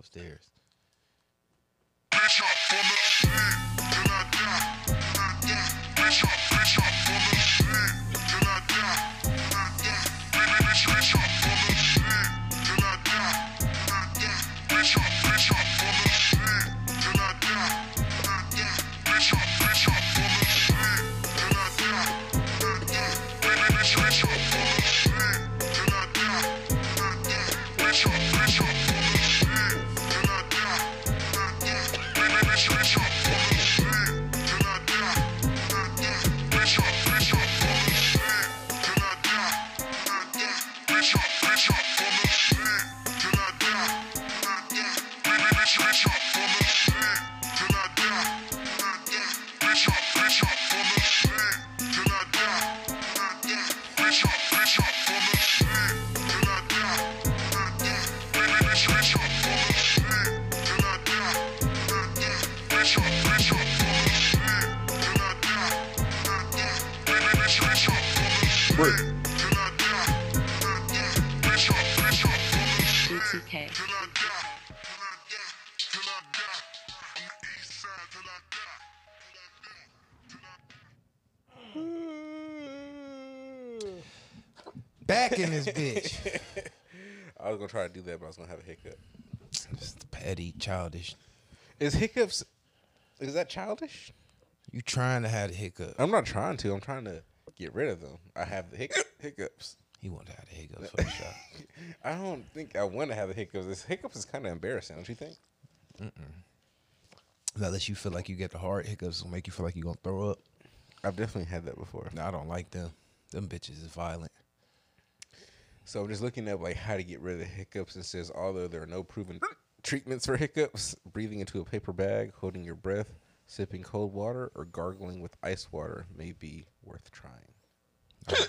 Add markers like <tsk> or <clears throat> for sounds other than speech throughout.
upstairs. Gonna try to do that, but I was gonna have a hiccup. Just petty, childish. Is hiccups? Is that childish? You trying to have the hiccup. I'm not trying to. I'm trying to get rid of them. I have the hic- <coughs> hiccups. He want to have the hiccups for sure. <laughs> I don't think I want to have the hiccups. This hiccups is kind of embarrassing, don't you think? Unless you feel like you get the hard hiccups, will make you feel like you're gonna throw up. I've definitely had that before. No, I don't like them. Them bitches is violent. So I'm just looking up like how to get rid of the hiccups. and says although there are no proven treatments for hiccups, breathing into a paper bag, holding your breath, sipping cold water, or gargling with ice water may be worth trying. I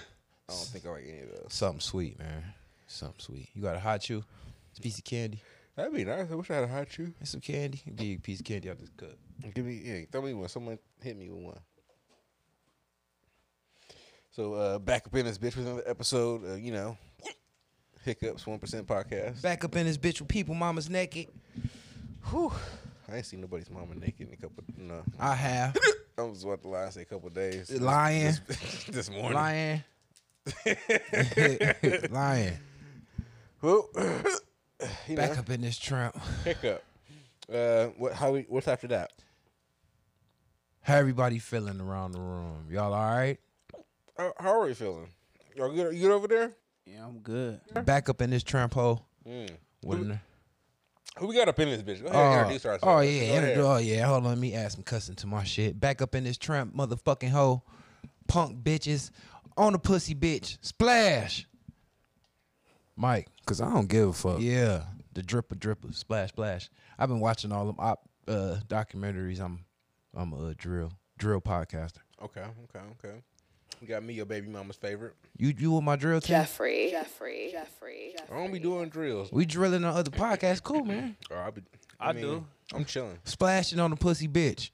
don't think I like any of those. Something sweet, man. Something sweet. You got a Hi-Chew? It's a piece of candy. That'd be nice. I wish I had a Hi-Chew. And some candy. Give you a piece of candy out this cup. Give me, yeah, throw me one. Someone hit me with one. So uh back up in this bitch with another episode. Uh, you know, hiccups one percent podcast. Back up in this bitch with people mama's naked. Whew. I ain't seen nobody's mama naked in a couple. No, I have. <laughs> I was about to lie. Say a couple days. Lying. This, <laughs> this morning. Lying. <laughs> Lying. Well, <clears throat> you Back know, up in this trump. hiccup. Uh, what? How? We, what's after that? How everybody feeling around the room? Y'all all right? How, how are you feeling? Y'all good? You good over there? Yeah, I'm good. Back up in this tramp hole. Mm. What Who, who we got up in this bitch? Go ahead, Oh, introduce ourselves. oh yeah, ahead. oh yeah. Hold on, let me add some cussing to my shit. Back up in this tramp, motherfucking hoe, punk bitches, on the pussy bitch, splash. Mike, Cause I don't give a fuck. yeah, the dripper dripper, splash splash. I've been watching all them op uh, documentaries. I'm I'm a drill drill podcaster. Okay, okay, okay. We got me, your baby mama's favorite. You you with my drill team? Jeffrey. Jeffrey. Jeffrey. I don't be doing drills. We drilling on other podcasts. Cool, man. <clears throat> Oh, I, be, I do. I'm chilling. Splashing on the pussy bitch.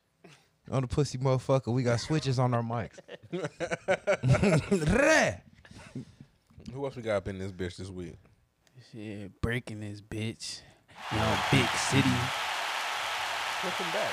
On the pussy motherfucker. We got switches on our mics. <laughs> Who else we got up in this bitch this week? Shit, breaking this bitch. You know, big city. Welcome back.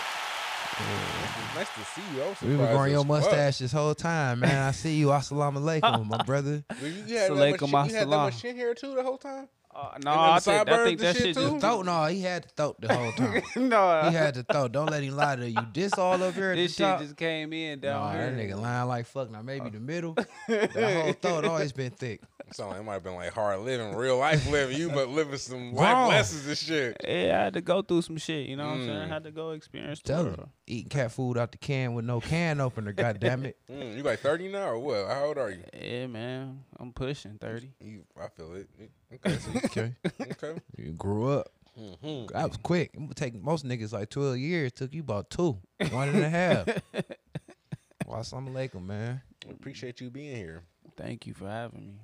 Nice to see you. I was We been growing your as fuck. mustache this whole time, man. I see you. Assalamu alaikum, my brother. <laughs> Well, You had, that much, Salaikum you had that much chin hair too the whole time. Uh, then no, I the think, I think that and shit shit too? just Throat, no, he had the throat the whole time. <laughs> no. He had to throat. Don't let him lie to you. This all up here this shit top. just came in Nah, down that nigga lying like fuck. Now maybe the middle. <laughs> That whole throat always been thick. So it might have been like hard living, real life living. You but living some Wrong. life lessons and shit. Yeah, I had to go through some shit. You know what I'm Mm. saying? I had to go experience the Tell him. Eating cat food out the can with no can opener. God damn it. Mm, you like 30 now or what? How old are you? Yeah, man. I'm pushing 30. You, I feel it. Okay, so Okay. okay. You grew up. Mhm. That was quick. It would take most niggas like 12 years. Took you about two. One and a half. Well, assalamu alaikum, man. Appreciate you being here. Thank you for having me.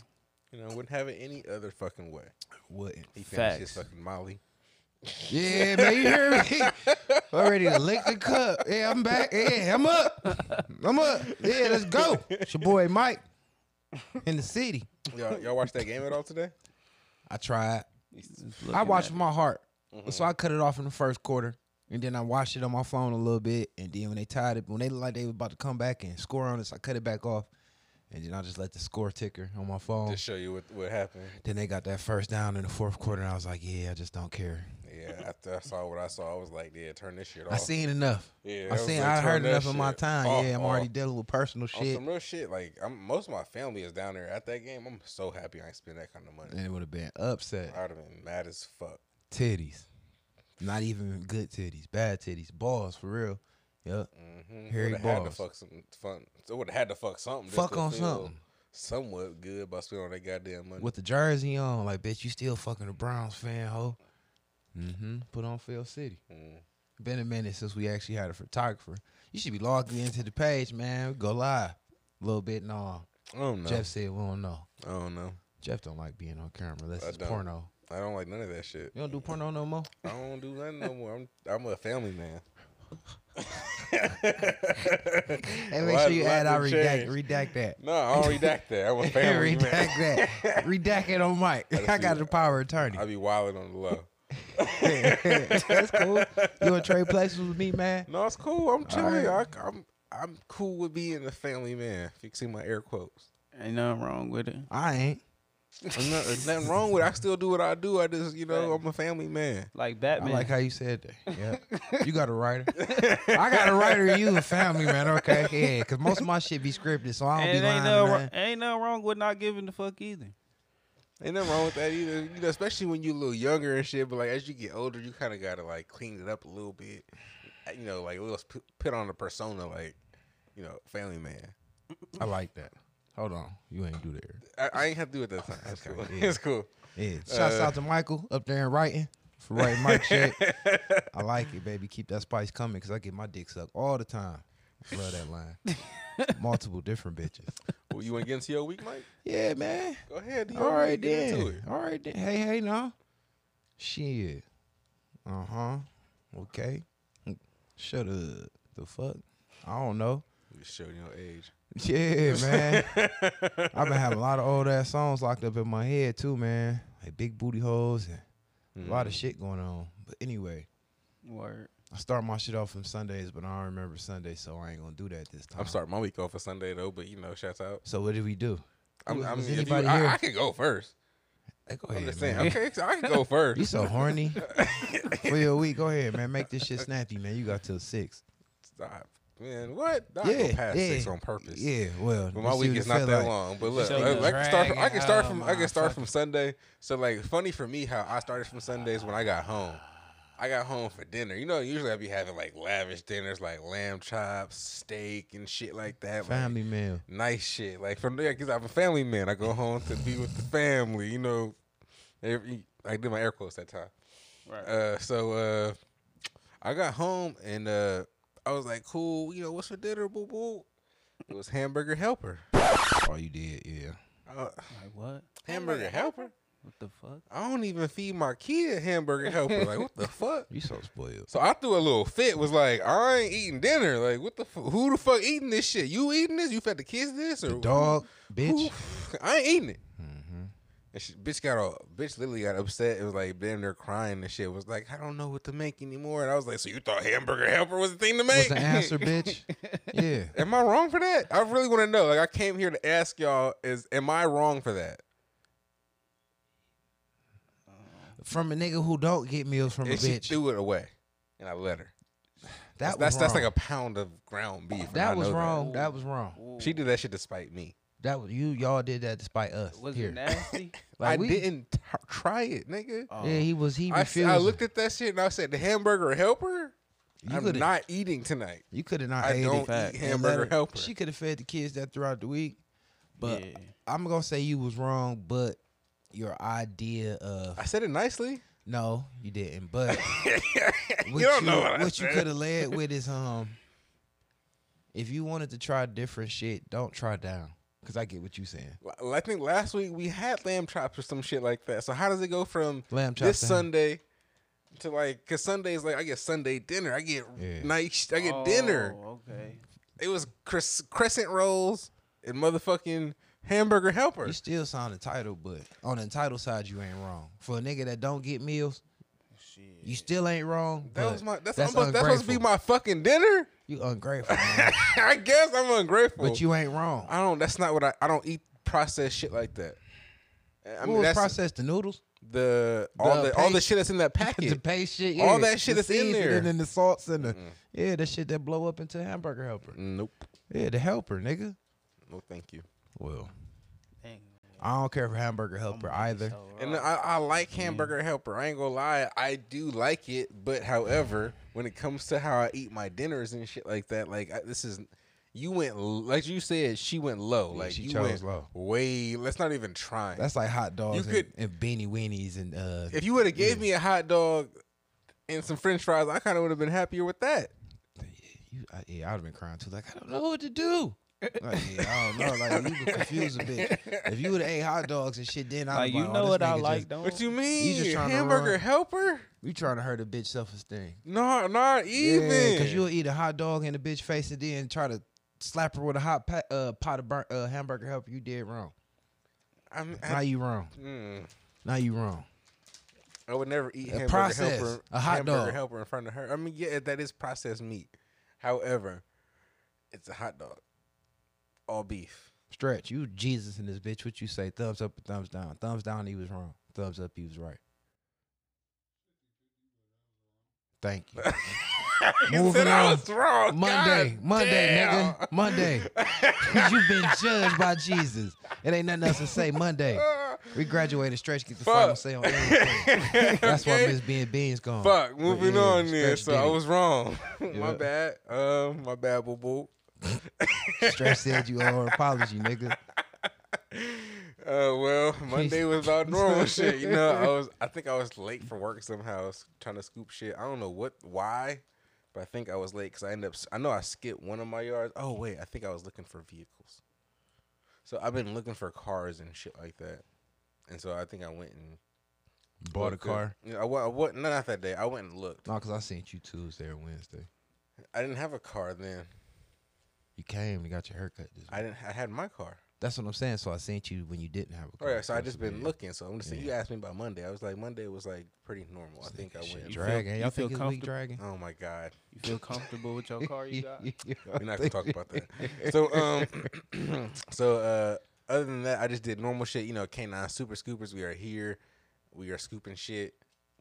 You know, wouldn't have it any other fucking way. Wouldn't. He finished his fucking Molly. Yeah, man, you hear me? <laughs> Already to lick the cup. Yeah, I'm back. Yeah, I'm up. I'm up. Yeah, let's go. It's your boy Mike <laughs> in the city. Y'all, y'all watch that game at all today? I tried. I watched at my heart. Mm-hmm. So I cut it off in the first quarter, and then I watched it on my phone a little bit, and then when they tied it, when they looked like they were about to come back and score on us, I cut it back off, and then I just let the score ticker on my phone. To show you what what happened. Then they got that first down in the fourth quarter, and I was like, yeah, I just don't care. Yeah, after I saw what I saw, I was like, yeah, turn this shit off. I seen enough. Yeah, I seen. like, I heard enough in my time. off, yeah, I'm off. already dealing with personal on shit, some real shit. Like I'm, most of my family is down there at that game. I'm so happy I ain't spend that kind of money. and it would have been upset. I'd have been mad as fuck. Titties, not even good titties, bad titties, balls for real. Yep. Mm-hmm. Would have had to balls. fuck some fun. So would have had to fuck something. Fuck on something. Somewhat good by spending all that goddamn money. with the jersey on. Like, bitch, you still fucking a Browns fan, ho. Mm-hmm. Put on Phil City. Mm. Been a minute since we actually had a photographer. You should be logging into the page, man. Go live. A little bit and all. I don't know. Jeff said we don't know. I don't know. Jeff don't like being on camera unless I it's don't. porno. I don't like none of that shit. You don't do porno no more? I don't do nothing no more. I'm I'm a family man. <laughs> <laughs> Hey, make sure you add I redact, redact that. No, I don't redact that. I'm a <laughs> family redact man. that. redact it on mic. just I got the power attorney. I be wilding on the low. <laughs> That's cool. You want to trade places with me, man? No, it's cool. I'm chilling. right. I, am I'm cool with being a family man. If you can see my air quotes. Ain't nothing wrong with it. I ain't. There's not- there's nothing wrong with it. I still do what I do. I just, you know, I'm a family man. Like I Batman. like how you said that. Yeah. <laughs> you got a writer. <laughs> I got a writer and you a family man. Okay. Yeah. Because most of my shit be scripted, so I don't and be it lying. no, man. ain't nothing wrong with not giving the fuck either. Ain't nothing wrong with that either. You know, especially when you a little younger and shit. But like as you get older, you kind of gotta like clean it up a little bit. You know, like a little put, on a persona, like you know, family man. I like that. Hold on. You ain't do that. I, I ain't have to do it that time. Okay, cool. yeah. It's cool. Yeah. Shouts Uh, out to Michael up there in writing for writing Mike <laughs> shit. I like it, baby. Keep that spice coming because I get my dick sucked all the time. Love that line. Multiple different bitches. <laughs> Well, you want to get into your week, Mike? Yeah, man. Go ahead. do All your right week, get into then. All right then. Hey, hey, no. Shit. Uh huh. Okay. Shut up. The fuck? I don't know. Just showing your age. Yeah, <laughs> man. I've been having a lot of old ass songs locked up in my head too, man. Like big booty holes and a lot Mm. of shit going on. But anyway, Word. I start my shit off on Sundays, but I don't remember Sundays, so I ain't gonna do that this time. I'm starting my week off for Sunday though, but you know, shouts out. So what did we do? I'm, I was mean, if you, here? I, I can go first. Hey, go I'm ahead, just saying. man. Okay, so I can go <laughs> first. You so horny <laughs> for your week. Go ahead, man. Make this shit snappy, man. You got till six. Stop, man. What? I yeah, go past yeah. six on purpose. Yeah, well, But my week is not that like. long. But look, So I, I can start from I can start from I can start from Sunday. So like funny for me how I started from Sundays when I got home. I got home for dinner. You know, usually I be having like lavish dinners like lamb chops, steak, and shit like that. like, Family meal. nice shit. Like from there, because I'm a family man. I go home to be with the family. You know, every I did my air quotes that time. Right. Uh, so uh, I got home and uh, I was like, cool. You know, what's for dinner, boo boo? It was hamburger helper. Oh, you did, yeah. Uh, like what? hamburger helper. What the fuck? I don't even feed my kid hamburger helper. Like what the <laughs> fuck? You so spoiled. So I threw a little fit. Was like, I ain't eating dinner. Like what the? fuck? who the fuck eating this shit? You eating this? You fed the kids this or The dog, bitch. Who- <laughs> I ain't eating it. Mm-hmm. And she, bitch got all, bitch literally got upset. It was like damn near crying and shit. Was like, I don't know what to make anymore. And I was like, so you thought hamburger helper was the thing to What's make? the answer, <laughs> bitch? Yeah. am I wrong for that? I really want to know. Like, I came here to ask y'all: Is am I wrong for that? From a nigga who don't get meals from a she bitch. threw it away, and I let her. <sighs> That that's was that's like a pound of ground beef. That was wrong. That was wrong. She did that shit to spite me. That was you. Y'all did that despite us. Was Here. it nasty? <laughs> Like, I we- didn't t- try it, nigga. Oh. Yeah, he was. He refused. I looked at that shit and I said, the hamburger helper. You I'm not eating tonight. You could have not I ate don't it. eat hamburger helper. She could have fed the kids that throughout the week. But Yeah. I'm gonna say you was wrong. But your idea of I said it nicely. no, you didn't. But <laughs> you what don't know what, I you could have led with is um, if you wanted to try different shit, don't try down. Cause I get what you're saying. I think last week we had lamb chops or some shit like that. So how does it go from Lamb chops. this to- Sunday to like? Cause Sunday is like I get Sunday dinner. I get Yeah. nice. I get dinner. Oh, okay. It was cres- crescent rolls and motherfucking hamburger helper. You still sound entitled, but on the entitled side, you ain't wrong. For a nigga that don't get meals, Shit. You still ain't wrong. That was my. That's, that's that's, that's supposed to be my fucking dinner. You ungrateful, <laughs> man. I guess I'm ungrateful. but you ain't wrong. I don't. That's not what I. I don't eat processed shit like that. I what mean, was that's processed the noodles, the all The the, all the shit that's in that packet, <laughs> the packet. paste shit, All that shit the that's in there. and then the salts and the yeah, that shit that blow up into hamburger helper. nope. Yeah, the helper, nigga. No, thank you. Well, Dang, I don't care for hamburger helper I'm either. so And. I, I like hamburger helper. I ain't gonna lie, I do like it. But however, when it comes to how I eat my dinners and shit like that, like I, this is, you went like you said, she went low. Yeah, like she you chose went low. way. Let's not even try. That's like hot dogs and, could- and beanie weenies and uh. if you would have gave me a hot dog and some French fries, I kind of would have been happier with that. You, I, yeah, I'd have been crying too. Like I don't know what to do. Like, yeah, I don't know. Like you were confused a bit. If you would have ate hot dogs and shit, then I'd like you like, know oh, what I like, Just, don't What you mean? You just trying to hamburger run- helper? you trying to hurt a bitch self esteem. No, not even. because you'll eat a hot dog in a bitch face and then try to slap her with a hot pa- uh, pot of burnt uh, hamburger helper. You did wrong. I'm, Now I, you wrong. mm, Now you wrong. I would never eat A hamburger process, helper, a hot hamburger dog. helper in front of her. I mean, yeah, that is processed meat. However, it's a hot dog, all beef. Stretch, you Jesus in this bitch. What you say? Thumbs up or thumbs down? Thumbs down, he was wrong. Thumbs up, he was right. Thank you. <laughs> Moving on. wrong. Monday, God Monday, damn. nigga, Monday. <laughs> <laughs> You've been judged by Jesus. It ain't nothing else to say. Monday. We graduated. Stretch get the Fuck. final say on everything. That's why Okay. Miss Bean Beans gone. Fuck, moving yeah, on then. So I was wrong. my bad. Um, my bad, boo boo. Stretch said you owe an apology, nigga. <laughs> Uh, well, Monday was all normal <laughs> shit. You know, I was, I think I was late for work somehow, s- trying to scoop shit. I don't know what, why, but I think I was late because I ended up. I know I skipped one of my yards. Oh wait, I think I was looking for vehicles. So I've been looking for cars and shit like that, and so I think I went and Bought a car. Yeah, I, wa- I, wa- no, not that day. I went and looked. No, because I seen you Tuesday or Wednesday. I didn't have a car then. You came and got your haircut this I didn't. I had my car. That's what I'm saying. So I sent you when you didn't have a Oh car. yeah, so I just been bit- looking. So I'm just saying. You Yeah. asked me about Monday. I was like, Monday was like pretty normal. I think I went. You dragging. feel- Y'all feel comfortable? dragging? Oh my god. You feel comfortable with your car you <laughs> got? We're not gonna talk about that. <laughs> So um, <clears throat> so uh, other than that, I just did normal shit. You know, K9 Super Scoopers. We are here. We are scooping shit.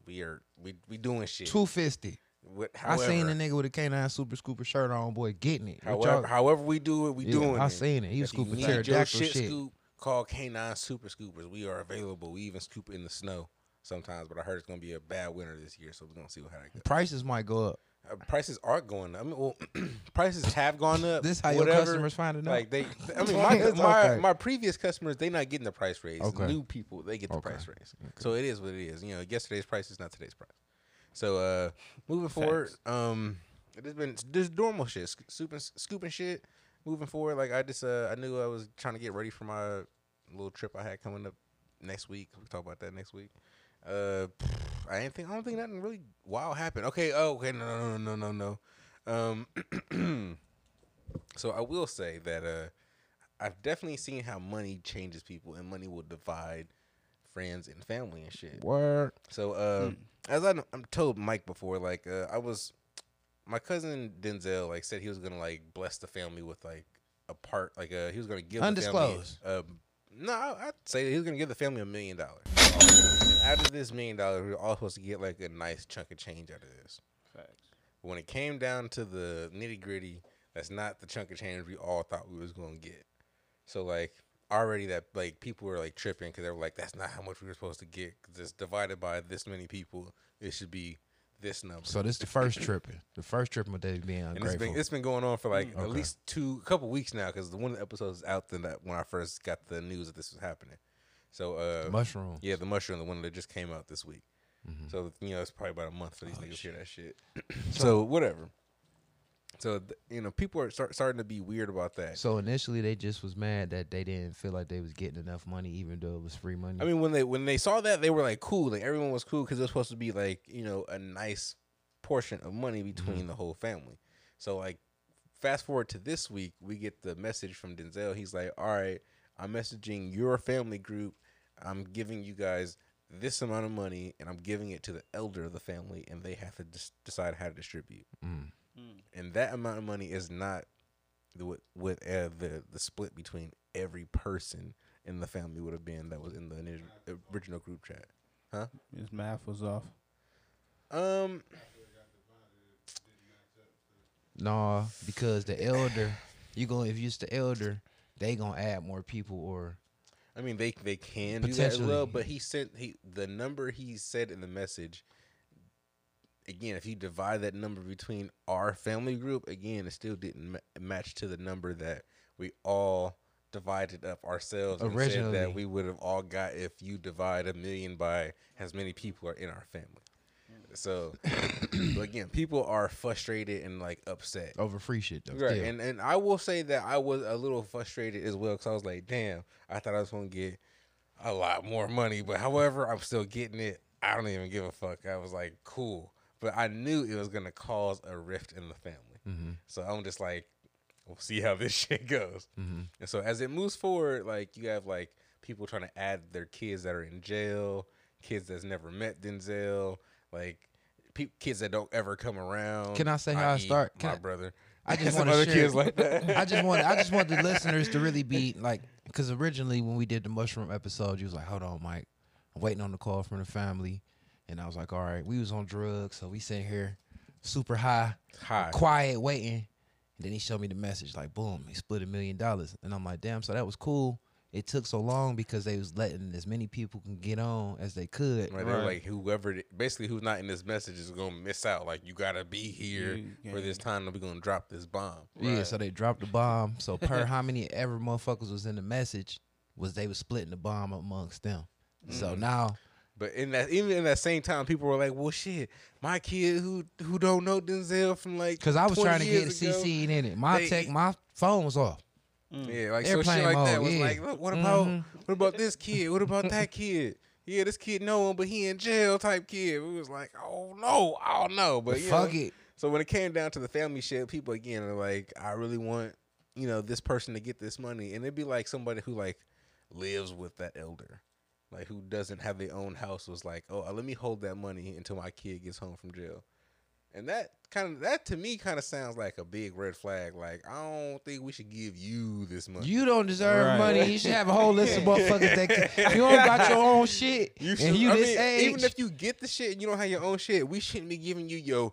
We are we we doing shit. Two fifty. What, I seen however- a nigga with a K9 Super Scooper shirt on, boy, getting it. However, however we do it, we Yeah, doing I it. seen it. He was If scooping pterodactyl shit, shit. scoop. Call K9 Super Scoopers. We are available. We even scoop in the snow sometimes, but I heard it's gonna be a bad winter this year, so we're gonna see how that goes. Prices might go up. Uh, prices are going up. I mean, well, <clears throat> prices have gone up. This how your customers finding out. Like they, <laughs> I mean, my It's my, my previous customers, they not getting the price raise. Okay. New people, they get the Okay. price raise. So it is what it is. You know, yesterday's price is not today's price. So uh, moving forward, um, it has been just normal shit, scooping, scooping shit. Moving forward, like I just uh, I knew I was trying to get ready for my little trip I had coming up next week. We can talk about that next week. Uh, I didn't think I don't think nothing really wild happened. Okay, oh, okay, no, no, no, no, no, no. Um, <clears throat> so I will say that uh, I've definitely seen how money changes people, and money will divide friends and family and shit. Word. So, uh, as I, I'm told Mike before, like uh, I was, my cousin Denzel like said he was gonna like bless the family with like a part, like uh, he was gonna give Undisclosed. The family, um, no, I- I'd say he was gonna give the family a million dollars. And out of this million dollars, we were all supposed to get like a nice chunk of change out of this. Facts. But when it came down to the nitty gritty, that's not the chunk of change we all thought we was gonna get. So like already that like people were like tripping because they were like, that's not how much we were supposed to get. 'cause it's divided by this many people. It should be this number. So this is the first tripping. The first tripping with Dave being and it's ungrateful. been it's been going on for like at least two couple weeks now because the one of the episodes is out then that when I first got the news that this was happening. So uh Mushroom. yeah, the mushroom, the one that just came out this week. Mm-hmm. So you know, it's probably about a month for these Oh, niggas to hear that shit. so whatever. So you know, people are start, starting to be weird about that. So initially they just was mad that they didn't feel like they was getting enough money, even though it was free money. I mean, when they when they saw that, they were like cool. Like everyone was cool because it was supposed to be like you know a nice portion of money between the whole family. So like, fast forward to this week, we get the message from Denzel. He's like, "All right, I'm messaging your family group. I'm giving you guys this amount of money and I'm giving it to the elder of the family and they have to dis- decide how to distribute. Mm. And that amount of money is not the what, what uh, the the split between every person in the family would have been that was in the ini- original group chat. Huh? His math was off. Um No, because the elder, you going if you're the elder, they gonna add more people or I mean, they they can do that as well, Potentially. but he sent he the number he said in the message. Again, if you divide that number between our family group, again, it still didn't ma- match to the number that we all divided up ourselves and said Originally. that we would have all got if you divide a million by as many people are in our family. So, <coughs> but again, people are frustrated and like upset. over free shit though. Right, still. and and I will say that I was a little frustrated as well because I was like, damn, I thought I was gonna get a lot more money, but however, I'm still getting it. I don't even give a fuck. I was like, cool, but I knew it was gonna cause a rift in the family, Mhm. so I'm just like, we'll see how this <laughs> shit goes. Mhm. And so as it moves forward, like you have like people trying to add their kids that are in jail, kids that's never met Denzel, like. Pe- kids that don't ever come around. Can I say how I i.e. start? Can My I- brother. I just <laughs> want to other share. kids like that. <laughs> I just want I just want the listeners to really be like because originally when we did the mushroom episode, you was like, "Hold on, Mike, I'm waiting on the call from the family," and I was like, "All right, we was on drugs, so we sitting here super high, Hi. quiet, waiting." And then he showed me the message, like, "Boom, he split a million dollars," and I'm like, "Damn!" So that was cool. It took so long because they was letting as many people can get on as they could. Right, they're like whoever, basically who's not in this message is gonna miss out. Like you gotta be here You for this time that we gonna drop this bomb. Yeah, so they dropped the bomb. So per <laughs> how many ever motherfuckers was in the message was they was splitting the bomb amongst them. So mm. now But in that, even in that same time, people were like, "Well, shit, my kid who who don't know Denzel from like because I was trying to get years the. CC in it. My they- tech, my phone was off. Yeah, like so Airplane shit like that was yeah. like, what about Mhm. what about this kid? What about that kid? Yeah, this kid know him, but he in jail type kid. We was like, oh no, I don't know, but But you fuck know. it. So when it came down to the family shit, people again are like, I really want, you know, this person to get this money. And it'd be like somebody who like lives with that elder. Like who doesn't have their own house was like, Oh, let me hold that money until my kid gets home from jail. And that kind of that to me kind of sounds like a big red flag. Like, I don't think we should give you this money. You don't deserve Right. money. You should have a whole list of <laughs> motherfuckers that can, you don't got your own shit. You and you I this mean, age. even if you get the shit and you don't have your own shit, we shouldn't be giving you your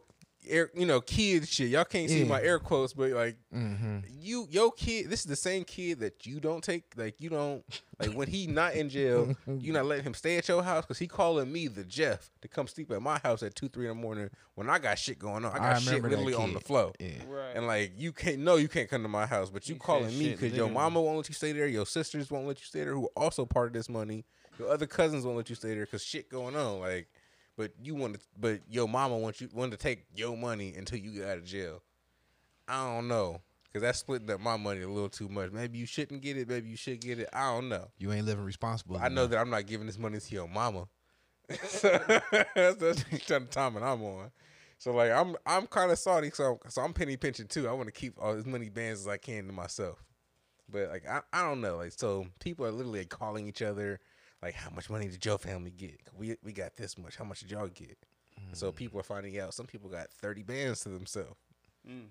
air, you know, kid shit. Y'all can't see Yeah. my air quotes, but like Mhm. you, your kid, this is the same kid that you don't take, like you don't, like when he not in jail, you not letting him stay at your house because he calling me the Jeff to come sleep at my house at two, three in the morning when I got shit going on. I got I shit literally on the flow. Yeah. Right. And like you can't no, you can't come to my house, but you He calling me because your mama won't let you stay there, your sisters won't let you stay there, who are also part of this money. Your other cousins won't let you stay there because shit going on. Like, but you want to, but your mama wants you wanted to take your money until you get out of jail. I don't know because that's splitting up my money a little too much. Maybe you shouldn't get it. Maybe you should get it. I don't know. You ain't living responsible. I know enough. that I'm not giving this money to your mama. so <laughs> that's, that's the kind of time that I'm on. So like I'm I'm kind of salty, so so I'm penny pinching too. I want to keep all as many bands as I can to myself. But like I, I don't know, like so people are literally like, calling each other, like how much money did your family get? We we got this much. How much did y'all get? So people are finding out. Some people got 30 bands to themselves. Mm.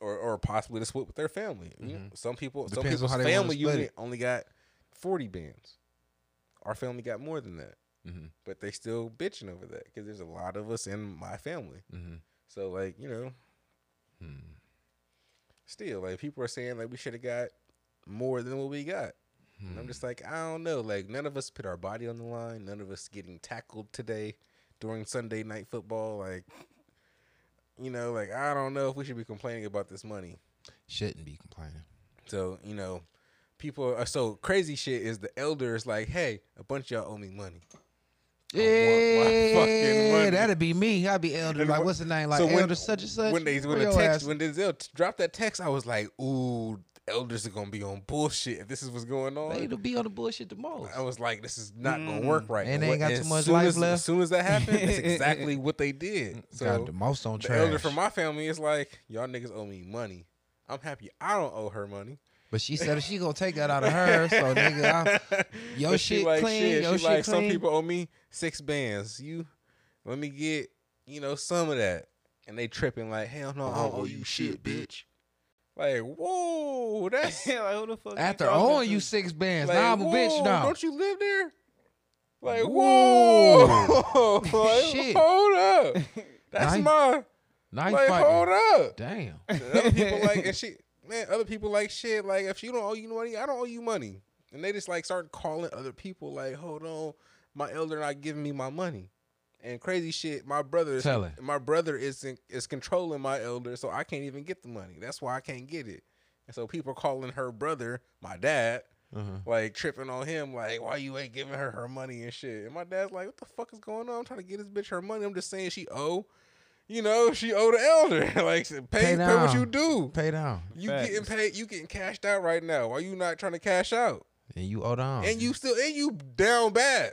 Or, or possibly to split with their family. You know, Some people, some Depends on people's how family unit it. only got forty bands. Our family got more than that, Mhm. but they still bitching over that because there's a lot of us in my family. Mhm. So like you know, Hmm. still like people are saying like we should have got more than what we got. And Hmm. I'm just like I don't know. Like none of us put our body on the line. None of us getting tackled today during Sunday night football. Like you know, like I don't know if we should be complaining about this money. Shouldn't be complaining. So you know, people are so crazy. Shit is the elders like, hey, a bunch of y'all owe me money. I want my <laughs> fucking Yeah, that'd be me. I'd be elder. And Like, what's the name? Like so when- elder such and such. When they when the text ass- when Denzel dropped that text, I was like, ooh, elders are gonna be on bullshit if this is what's going on. They'd be on the bullshit the most. I was like, this is not gonna mm. work right. And they ain't what- got too much soon life as, left. As soon as that happened, it's <laughs> exactly what they did. Mm, so Got the most on the trash. elder from my family is like, y'all niggas owe me money. I'm happy I don't owe her money. But she said she gonna take that out of her. <laughs> So nigga, I, your But shit like, clean. shit, Your she shit like some people owe me six bands. You let me get you know some of that, and they tripping like hell no, I don't owe you shit, bitch. Like whoa, <laughs> that's like, who the fuck? After owing you six bands, like, now I'm a bitch now. Don't you live there? Like Whoa. whoa, <laughs> <laughs> like, Shit. hold up, that's you- my you like fighting. hold up. Damn. other people like and shit. Man, other people like shit. Like if you don't owe you money, I don't owe you money. And they just like start calling other people like, hold on, my elder not giving me my money. And crazy shit, my brother is Tell it. my brother is in, is controlling my elder, so I can't even get the money. That's why I can't get it. And so people are calling her brother, my dad, Uh-huh. like tripping on him, like, why you ain't giving her her money and shit. And my dad's like, what the fuck is going on? I'm trying to get this bitch her money. I'm just saying she owe, you know, she owe the elder. <laughs> like, pay, Pay pay, what you do. Pay down, You Facts. getting paid, you getting cashed out right now. Why you not trying to cash out? and you owe down. And you still, and you down bad.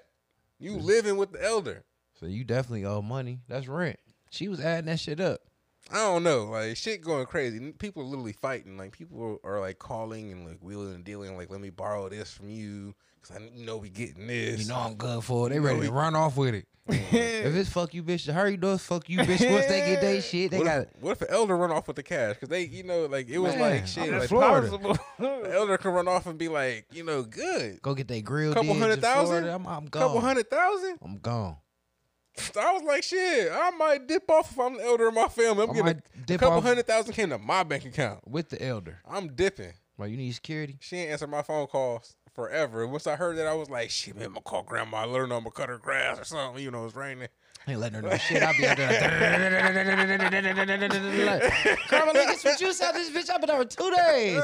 You living with the elder. So you definitely owe money. That's rent. She was adding that shit up. I don't know, like shit going crazy. People are literally fighting. Like people are, like calling and like wheeling and dealing. Like, let me borrow this from you because I you know we getting this. You know I'm good for it. They ready to run off with it. if it's fuck you, bitch, her you know fuck you, bitch. Once they get their shit, they what, got if, what if an elder run off with the cash? Because they, you know, like it was Man, like shit. Like Florida. possible. <laughs> the elder can run off and be like, you know, good. go get that grill. Couple hundred thousand? I'm, I'm gone. Couple hundred thousand. I'm gone. I was like, shit. I might dip off if I'm the elder of my family. I'm I getting a, a couple hundred thousand came to my bank account. with the elder. I'm dipping. Like you need security. She ain't answer my phone calls forever. Once I heard that, I was like, shit, man, I'm gonna call grandma. Let her know I'm gonna cut her grass or something. You know, it's raining. Ain't letting her know shit. I'll be out there. Carmen, get some juice out this bitch. I've been out for two days.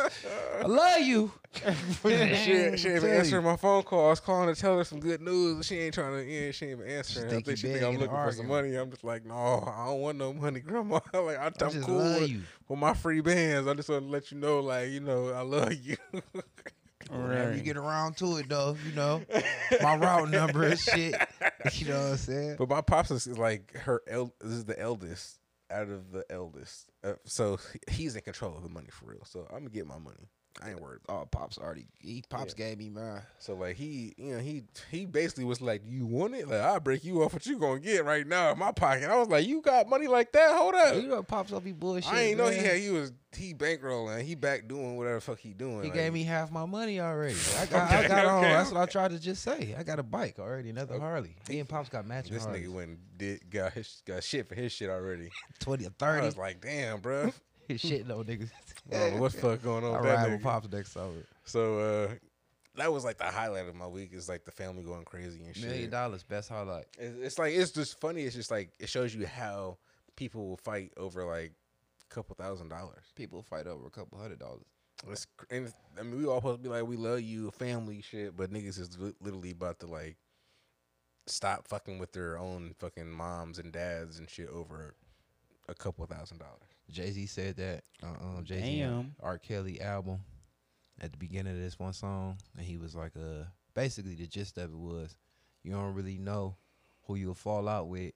I love you. she, she ain't answering my phone call. I was calling to tell her some good news. She ain't trying to. Yeah, she ain't answering. I think she think I'm looking for some money. I'm just like, no, I don't want no money, grandma. like I, I I'm cool with, with my free bands. I just want to let you know, like, you know, I love you. Whenever you get around to it, though, you know, my route number and shit. <laughs> You know what I'm saying? But my pops is like her. El- this is the eldest out of the eldest, uh, so he's in control of the money for real. So I'm gonna get my money. I ain't worried. Oh, pops already. He pops gave me mine. So like he, you know, he he basically was like, "You want it? Like I'll break you off. What you gonna get right now in my pocket?" I was like, "You got money like that? Hold up." You know, pops up. He bullshit. I ain't know he man. had. He was he bankrolling. He back doing whatever the fuck he doing. He like, gave me half my money already. <laughs> I got, I Okay, got on. okay, That's what I tried to just say. I got a bike already, another Okay. Harley. Me and pops got matching This Harleys. nigga went and did got his got shit for his shit already. <laughs> Twenty or thirty. I was like, damn, bro. His shit no niggas. Know what the fuck going on I that ride nigga. with pops next summer. So uh, that was like the highlight of my week. Is like the family going crazy and shit. Million dollars, best highlight. It's, it's like it's just funny. It's just like it shows you how people will fight over like a couple thousand dollars. People fight over a couple hundred dollars. It's, and I mean, we all supposed to be like, we love you, family shit, but niggas is li- literally about to like stop fucking with their own fucking moms and dads and shit over a couple thousand dollars. Jay Z said that. Uh, um, Jay Z Damn. R. Kelly album at the beginning of this one song, and he was like, uh, basically the gist of it was, you don't really know who you'll fall out with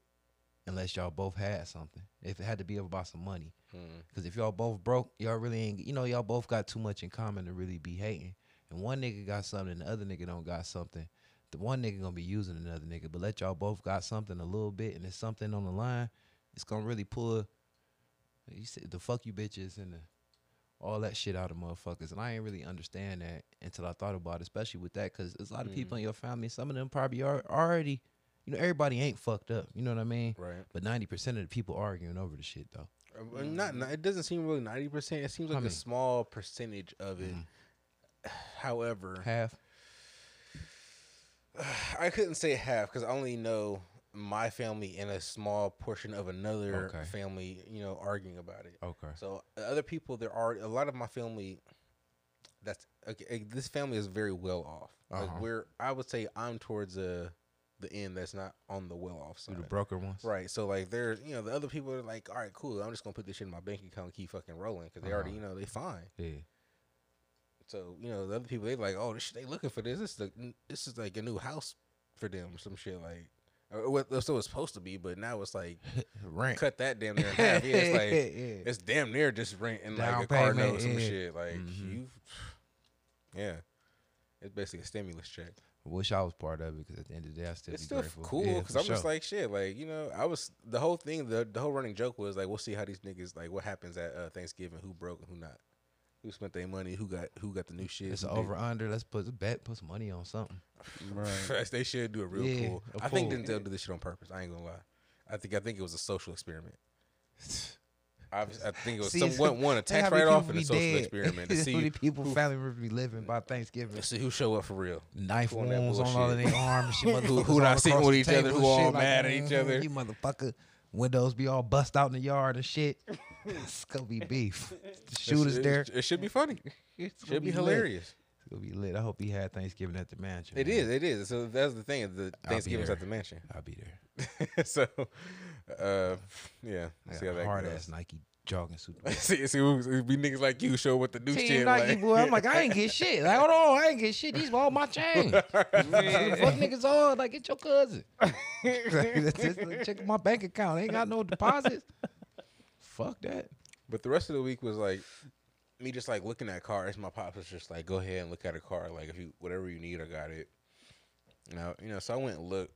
unless y'all both had something. If it had to be about some money, Hmm. because if y'all both broke, y'all really ain't. You know, y'all both got too much in common to really be hating. And one nigga got something, and the other nigga don't got something. The one nigga gonna be using another nigga, but let y'all both got something a little bit, and there's something on the line. It's gonna really pull. You said the fuck you bitches and the, all that shit out of motherfuckers, and I ain't really understand that until I thought about it, especially with that, because there's a lot of people mm. in your family. Some of them probably are already, you know, everybody ain't fucked up. You know what I mean? Right. But ninety percent of the people arguing over the shit though. Uh, Not, not. It doesn't seem really ninety percent. It seems like a small percentage of it. Mm. <sighs> However, Half. <sighs> I couldn't say half because I only know my family and a small portion of another Okay. family. You know, arguing about it. Okay. So uh, other people, there are a lot of my family. That's okay. eh, This family is very well off. Uh-huh. Like we're, I would say, I'm towards uh, the end. That's not on the well off side. the broker ones. Right. So like, there's you know the other people are like, all right, cool. I'm just gonna put this shit in my bank account and keep fucking rolling because they already, Uh-huh. you know, they fine. Yeah. So you know the other people, they like, oh, this, they looking for this. This is the, this is like a new house for them some shit like. Or what so it's supposed to be, but now it's like <laughs> Rent. cut that damn near in <laughs> half. Yeah, it's like Yeah. it's damn near just rent and like Down a car payment, note, some yeah. shit. Like Mhm. you, Yeah, it's basically a stimulus check. Wish I was part of it because at the end of the day, I still It's be still grateful. cool because for I'm just like shit. Like you know, I was the whole thing. The the whole running joke was like, we'll see how these niggas like what happens at uh, Thanksgiving. Who broke and who not. Who spent their money? Who got who got the new shit? it's who over under. Let's put a bet, put some money on something. didn't. <laughs> they should do a real Yeah, cool. a I think pool. Denzel did this shit on purpose. I ain't gonna lie. I think I think it was a social experiment. <laughs> I, I think it was See, some it's- one, one a <laughs> tax write off people and a social dead. experiment to see How see many people who, family members be living by Thanksgiving. to see who show up for real. Knife Who on that wounds on all of their arms. Who- who not sitting with each other, table who all shit, mad at each mhm, other. You motherfucker. Windows be all bust out in the yard and shit. <laughs> it's gonna be beef. The shooters it, there. It, it should be funny. <laughs> It's gonna Should be lit. hilarious. It's gonna be lit. I hope he had Thanksgiving at the mansion. It man. is. It is. So that's the thing. The Thanksgiving's at the mansion. I'll be there. <laughs> so, uh, yeah. I See how got that hard ass Nike jogging suit. see, see, it be niggas like you show what the new shit Nike like. boy. I'm like, I ain't get shit. Like, hold on, I ain't get shit. These all my chain. What fuck niggas on? Like, get your cousin. Check my bank account. Ain't got no deposits. Fuck that. But the rest of the week was like me just like looking at cars. My pops was just like, go ahead and look at a car. Like if you whatever you need, I got it. Now you know, so I went and looked,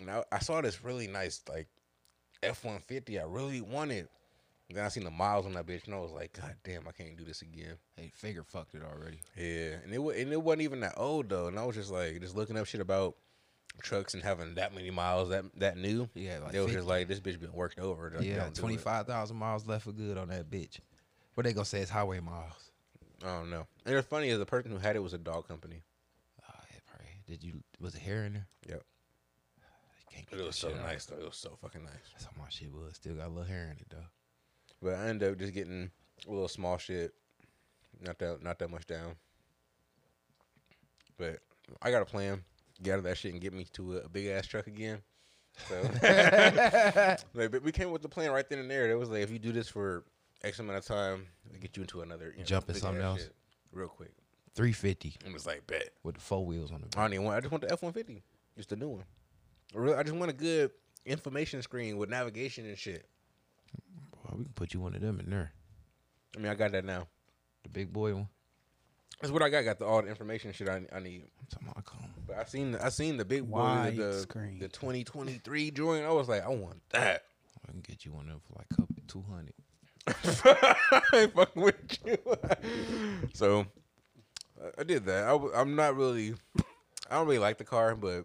and I, I saw this really nice like F one fifty. I really wanted. Then I seen the miles on that bitch, and I was like, God damn, I can't do this again. Hey, figure fucked it already. Yeah, and it and it wasn't even that old though. And I was just like, just looking up shit about trucks and having that many miles that that new. Yeah, like they was just like, this bitch been worked over. Like, Yeah, don't do it. twenty five thousand miles left for good on that bitch. What they gonna say is highway miles? I don't know. And it's funny is the person who had it was a dog company. Oh, yeah, probably. Did you was it hair in there? Yep. Can't It was so nice though. It was so fucking nice. That's how my shit was. Still got a little hair in it though. But I ended up just getting a little small shit. Not that not that much down. But I got a plan. Get out of that shit and get me to a, a big ass truck again. So <laughs> <laughs> like, but we came with the plan right then and there. It was like if you do this for X amount of time, I get you into another you know, Jump in something else. shit real quick. Three fifty I was like bet. with the four wheels on the I don't even want. I just want the F one fifty, just the new one. I really- I just want a good information screen with navigation and shit. Boy, we can put you one of them in there. I mean, I got that now. The big boy one. That's what I got. Got the all the information shit I, I need. I'm talking about come. But I seen I seen the big boy, the, the screen. the 2023 joint. I was like, I want that. I can get you one of them for like couple two hundred. <laughs> I ain't fucking with you. <laughs> so I- did that. I, w- I'm not really. I don't really like the car, but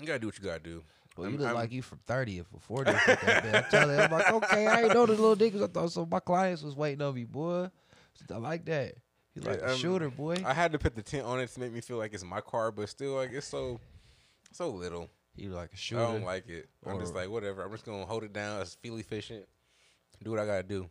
you gotta do what you gotta do. Well, you I'm- look I'm- like you from 30 or for 40 or something. like that. I tell them, I'm like, okay, I ain't know the little niggas. I thought so. My clients was waiting on me, boy. I like that. You like Yeah, a um, shooter, boy. I had to put the tint on it to make me feel like it's my car, but still, like it's so so little. you like a shooter. I don't like it. I'm just like whatever. I'm just gonna hold it down. It's feel efficient. Do what I gotta do.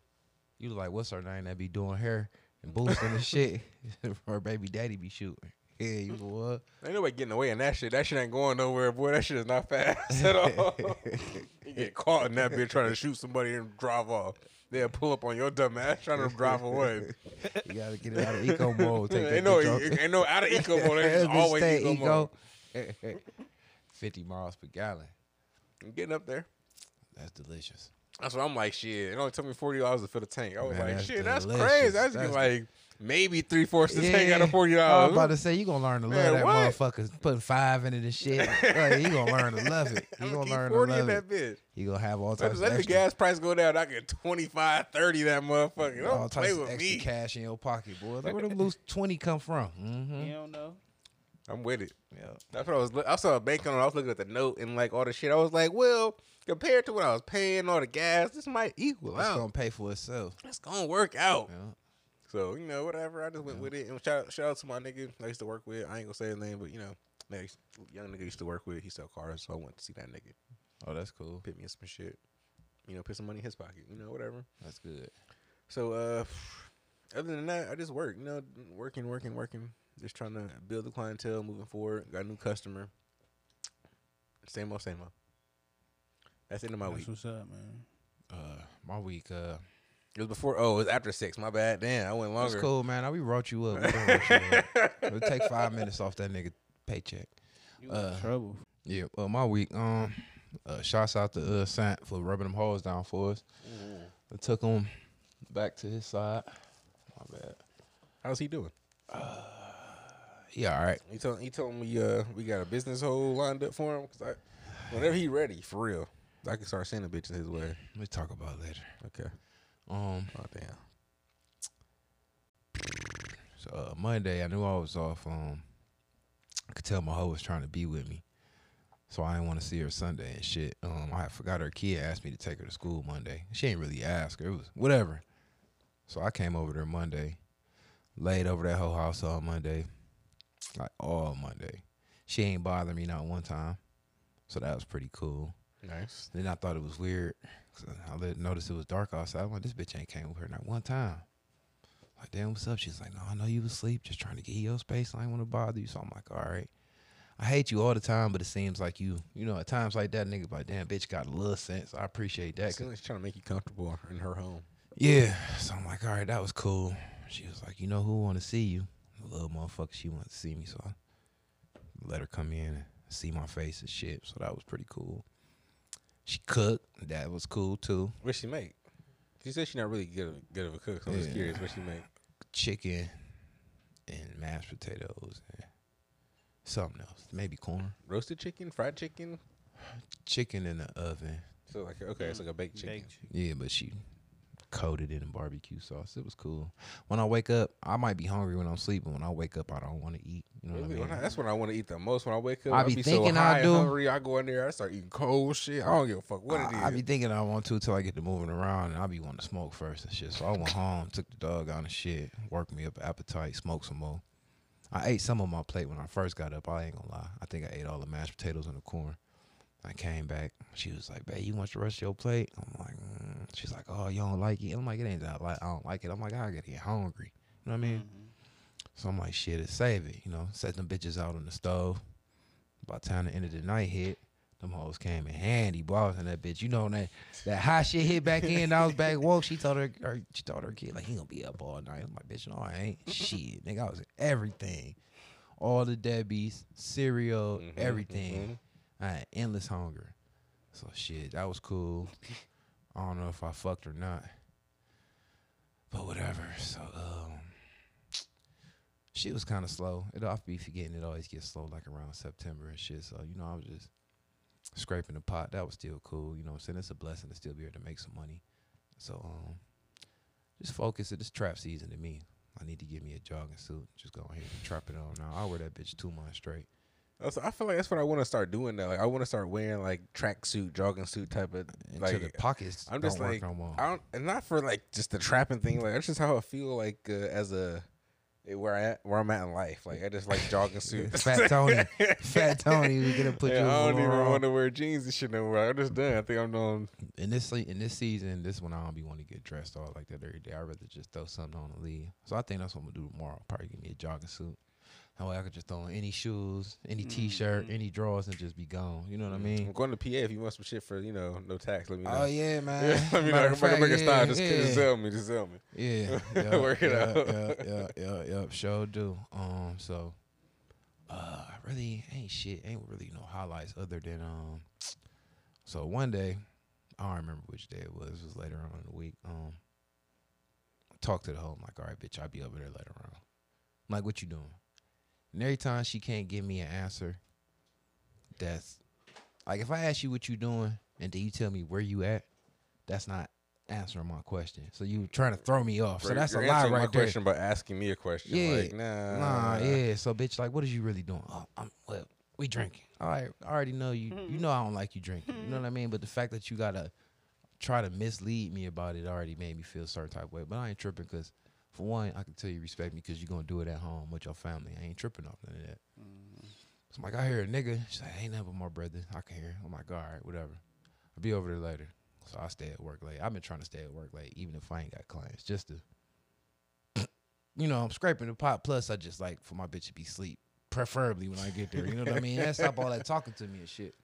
you like what's her name that be doing hair and boosting and shit. <laughs> her baby daddy be shooting. Yeah, you what? Ain't nobody getting away in that shit. That shit ain't going nowhere, boy. That shit is not fast <laughs> at all. <laughs> you get caught in that bitch trying to shoot somebody and drive off. They'll pull up on your dumb ass trying to drive <laughs> away. You gotta get it out of eco mode. Take ain't no, ain't no out of eco mode. <laughs> It's just always stay eco, mode. <laughs> 50 miles per gallon. I'm getting up there. That's delicious. That's what I'm like. Shit, it only took me forty dollars to fill the tank. I was Man, like, shit, that's crazy. That's, That's- like maybe three fourths of the tank out of forty dollars. I was about to say you gonna learn to love Man, that what? motherfucker. Putting five into it and shit. <laughs> like, you gonna learn to love it. You I'm gonna gonna learn to forty in love that it. bitch. You gonna have all Let, types let of the extra, gas price go down. I get 25, 30 that motherfucker. all Don't types play of with extra me. cash in your pocket, boy. Like where them loose twenty come from? Mm-hmm. You don't know. I'm with it. Yeah. That's what I was. I saw a bank on. I was looking at the note and like all the shit. I was like, well, compared to what I was paying, all the gas, this might equal It's out. gonna pay for itself. It's gonna work out. Yeah. So you know, whatever. I just went with it. And shout shout out to my nigga I used to work with. I ain't gonna say his name, but you know, next young nigga used to work with. He sell cars, so I went to see that nigga. Oh, that's cool. Put me in some shit. You know, put some money in his pocket. You know, whatever. That's good. So uh, other than that, I just work. You know, working, working, working. Just trying to build the clientele, moving forward. Got a new customer. Same old, same old. That's the end of my That's week. what's up, man. Uh, my week. Uh, It was before. Oh, it was after six. My bad. Damn, I went longer. it's longer. cool, man. I we wrote you up. We done you up. It'll take five minutes off that nigga paycheck. You Uh, in trouble. Yeah, uh, my week. Um, uh, shouts out to uh Sant for rubbing them holes down for us. I took him back to his side. My bad. How's he doing? Yeah, all right. He told he told me uh we got a business hole lined up for him because I whenever he ready for real, I can start sending bitches his way. Let's talk about it later. Okay. Um, Oh damn. so uh, Monday I knew I was off. Um, I could tell my hoe was trying to be with me, so I didn't want to see her Sunday and shit. Um, I forgot her kid asked me to take her to school Monday. She ain't really ask her. It was whatever. So I came over there Monday, laid over that whole house all Monday, like all Monday. She ain't bothered me not one time, so that was pretty cool. Nice. Then I thought it was weird. I let- noticed it was dark outside. I'm like, this bitch ain't came with her not one time. Like, damn, what's up? She's like, no, I know you was asleep, just trying to get you your space. I ain't want to bother you. So I'm like, all right. I hate you all the time, but it seems like you, you know, at times like that, nigga, like, damn, bitch got a little sense. I appreciate that. she's trying to make you comfortable in her home. yeah. So I'm like, all right, that was cool. She was like, you know who want to see you? The little motherfucker, she wanted to see me. So I let her come in and see my face and shit. So that was pretty cool. She cooked. That was cool too. What she make? She said she not really good of, good of a cook. So I'm just curious what she make. chicken and mashed potatoes and something else. Maybe corn. Roasted chicken, fried chicken. Chicken in the oven. So like okay, it's like a baked chicken. Baked chicken. Yeah, but she coated it in barbecue sauce. It was cool. When I wake up, I might be hungry when I'm sleeping. When I wake up, I don't want to eat. You know what I When mean? I- that's when I want to eat the most. When I wake up, I I be be, thinking so I do. hungry. I go in there, I start eating cold shit. I don't give a fuck what it is. I, I be thinking I want to until I get to moving around, and I be wanting to smoke first and shit. So I went home, took the dog out and shit, worked me up appetite, smoked some more. I ate some on my plate when I first got up. I ain't gonna lie. I think I ate all the mashed potatoes and the corn. I came back. She was like, "Babe, you want the rest your plate?" I'm like, mm. "She's like, oh, you don't like it." I'm like, "It ain't that like. I don't like it." I'm like, "I gotta get hungry." You know what I mean? So I'm like, "Shit, it's save it." You know, set them bitches out on the stove. By the time the end of the night hit, them hoes came in handy. Was in that bitch. You know that that hot shit hit back in. I was back woke. She told her, her she told her kid like he gonna be up all night. I'm like, bitch, no, I ain't. shit, nigga, I was everything, all the deadbeats, cereal, Mhm, everything. I had endless hunger. So shit, that was cool. <laughs> I don't know if I fucked or not, but whatever. So um, shit was kind of slow. It I be forgetting it always gets slow like around September and shit. So you know I was just scraping the pot. That was still cool. You know what I'm saying? It's a blessing to still be able to make some money. So um, just focus. It is trap season to me. I need to get me a jogging suit. Just go ahead and trap it on now. I'll wear that bitch two months straight. I feel like that's what I want to start doing now. Like I want to start wearing like tracksuit, jogging suit type of Until like. the pockets I'm don't just like no. I don't, and not for like just the trapping thing. Like that's just how I feel like uh, as a eh, where I at, where I'm at in life. Like I just like jogging <laughs> suit. Fat Tony. <laughs> Fat Tony, we gonna put Yeah, you I don't even want to wear jeans and shit no more. I'm just done. I think I'm done. in this in this season, this one I don't be wanting to get dressed all like that every day. I'd rather just throw something on and leave. So I think that's what I'm gonna do tomorrow. Probably give me a jogging suit. That way I could just throw on any shoes, any t-shirt, any drawers, and just be gone. You know what I mean? I'm going to PA if you want some shit for you know no tax. Let me know. Oh yeah, <laughs> man. Yeah, let me know. I Matter can of make, a- make a style. Just, yeah. just tell me. Just tell me. Yeah, <laughs> yeah, Work it yeah, out. Yeah, yeah, yeah, yeah, sure do. Um, so, uh, really ain't shit, ain't really no highlights other than um. So one day, I don't remember which day it was. It was later on in the week. Um, talk to the hoe. I'm like, all right, bitch, I'll be over there later on. I'm like, what you doing? And every time she can't give me an answer, that's like if I ask you what you doing and then you tell me where you at, that's not answering my question. So you trying to throw me off. So that's a lie answering my right there. question by asking me a question. Yeah. Like, nah. Nah, yeah. So bitch, like, what is you really doing? Oh, I'm well, we drinking. All right, I already know you. You know I don't like you drinking. You know what I mean? But the fact that you gotta try to mislead me about it already made me feel a certain type of way. But I ain't tripping because, for one, I can tell you respect me because you're gonna do it at home with your family. I ain't tripping off none of that. Mm-hmm. So I'm like, I hear a nigga. She's like, ain't nothing but my brother. I can hear. I'm like, all right, whatever. I'll be over there later. So I stay at work late. I've been trying to stay at work late, even if I ain't got clients, just to, <coughs> you know, I'm scraping the pot. Plus, I just like for my bitch to be sleep, preferably when I get there. You know what I mean? And stop all that talking to me and shit.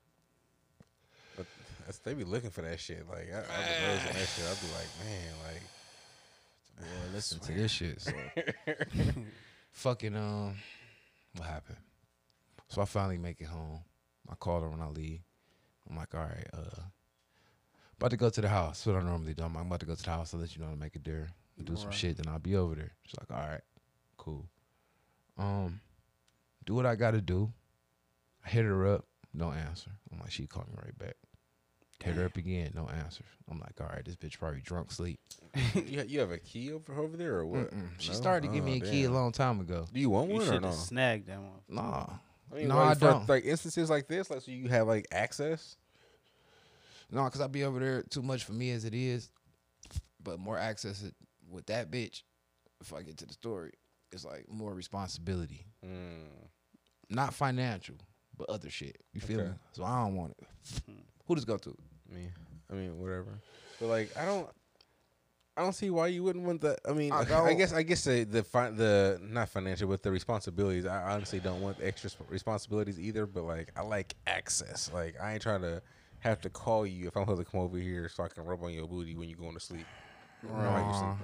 But that's, they be looking for that shit. Like, I, I that shit. I'll be like, man, like. Boy, listen to this shit. So, <laughs> fucking um, what happened? So I finally make it home. I called her when I leave. I'm like, all right, uh, about to go to the house. What I normally do. I'm like, I'm about to go to the house. I'll let you know to make it there. Do some Right. shit. Then I'll be over there. She's like, all right, cool. Um, do what I gotta do. I hit her up, no answer. I'm like, she called me right back. Hit her up again, no answer. I'm like, all right, this bitch probably drunk sleep. <laughs> you, you have a key over over there or what? Mm-mm. She No? started to give me a Oh, key a damn. long time ago. Do you want You one or should no? have snagged that one. Nah, I mean, No, like, I for, don't. Like instances like this, like so you have like access. no, cause I be over there too much for me as it is. But more access it- with that bitch. If I get to the story, it's like more responsibility, Mm. not financial, but other shit. You feel Okay. me? So I don't want it. Who does go to? Me, I mean, whatever. But like, I don't, I don't see why you wouldn't want that. I mean, I I, guess, I guess the the fi- the not financial, but the responsibilities. I honestly don't want the extra sp- responsibilities either. But like, I like access. Like, I ain't trying to have to call you if I'm supposed to come over here so I can rub on your booty when you're going to sleep. Nah.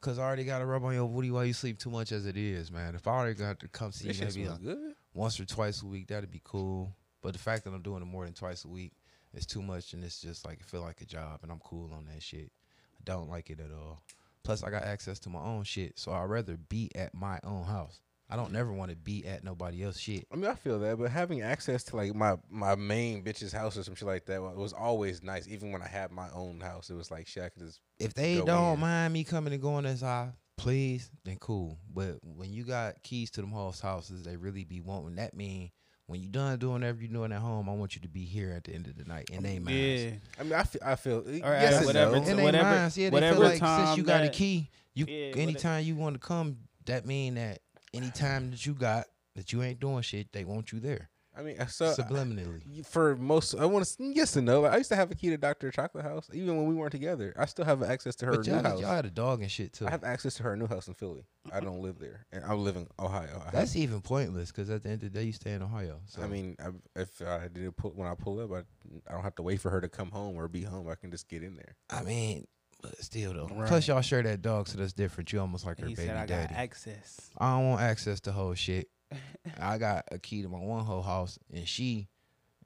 Cause I already got to rub on your booty while you sleep too much as it is, man. If I already got to come see This you maybe like good. once or twice a week, that'd be cool. But the fact that I'm doing it more than twice a week is too much, and it's just like it feel like a job, and I'm cool on that shit. I don't like it at all. Plus, I got access to my own shit, so I'd rather be at my own house. I don't never want to be at nobody else shit. I mean, I feel that, but having access to like my my main bitch's house or some shit like that wa- was always nice. Even when I had my own house, it was like shit. I could just If they don't in. mind me coming and going as I please, then cool. But when you got keys to them host houses, they really be wanting. That mean when you're done doing whatever you're doing at home, I want you to be here at the end of the night. And they minds. Yeah. I mean, I feel, I feel Or yes at and whatever no. t- And they whatever- minds, yeah, they whatever feel like since you got a key, you Yeah, whatever- anytime you want to come, that mean that anytime that you got that you ain't doing shit, they want you there I mean, uh, so subliminally. I- for most, I want to yes and no. Like, I used to have a key to Doctor Chocolate House, even when we weren't together. I still have access to her But new y'all, house. y'all had a dog and shit too. I have access to her new house in Philly. I don't live there, and I live in Ohio. I, That's have, even pointless because at the end of the day, you stay in Ohio. So I mean, I, if I did pull, when I pull up, I, I don't have to wait for her to come home or be home. I can just get in there. I mean, but still though. Right. Plus, y'all share that dog, so that's different. You almost like her He baby said I daddy. got access. I don't want access to whole shit. I got a key to my one whole house, and she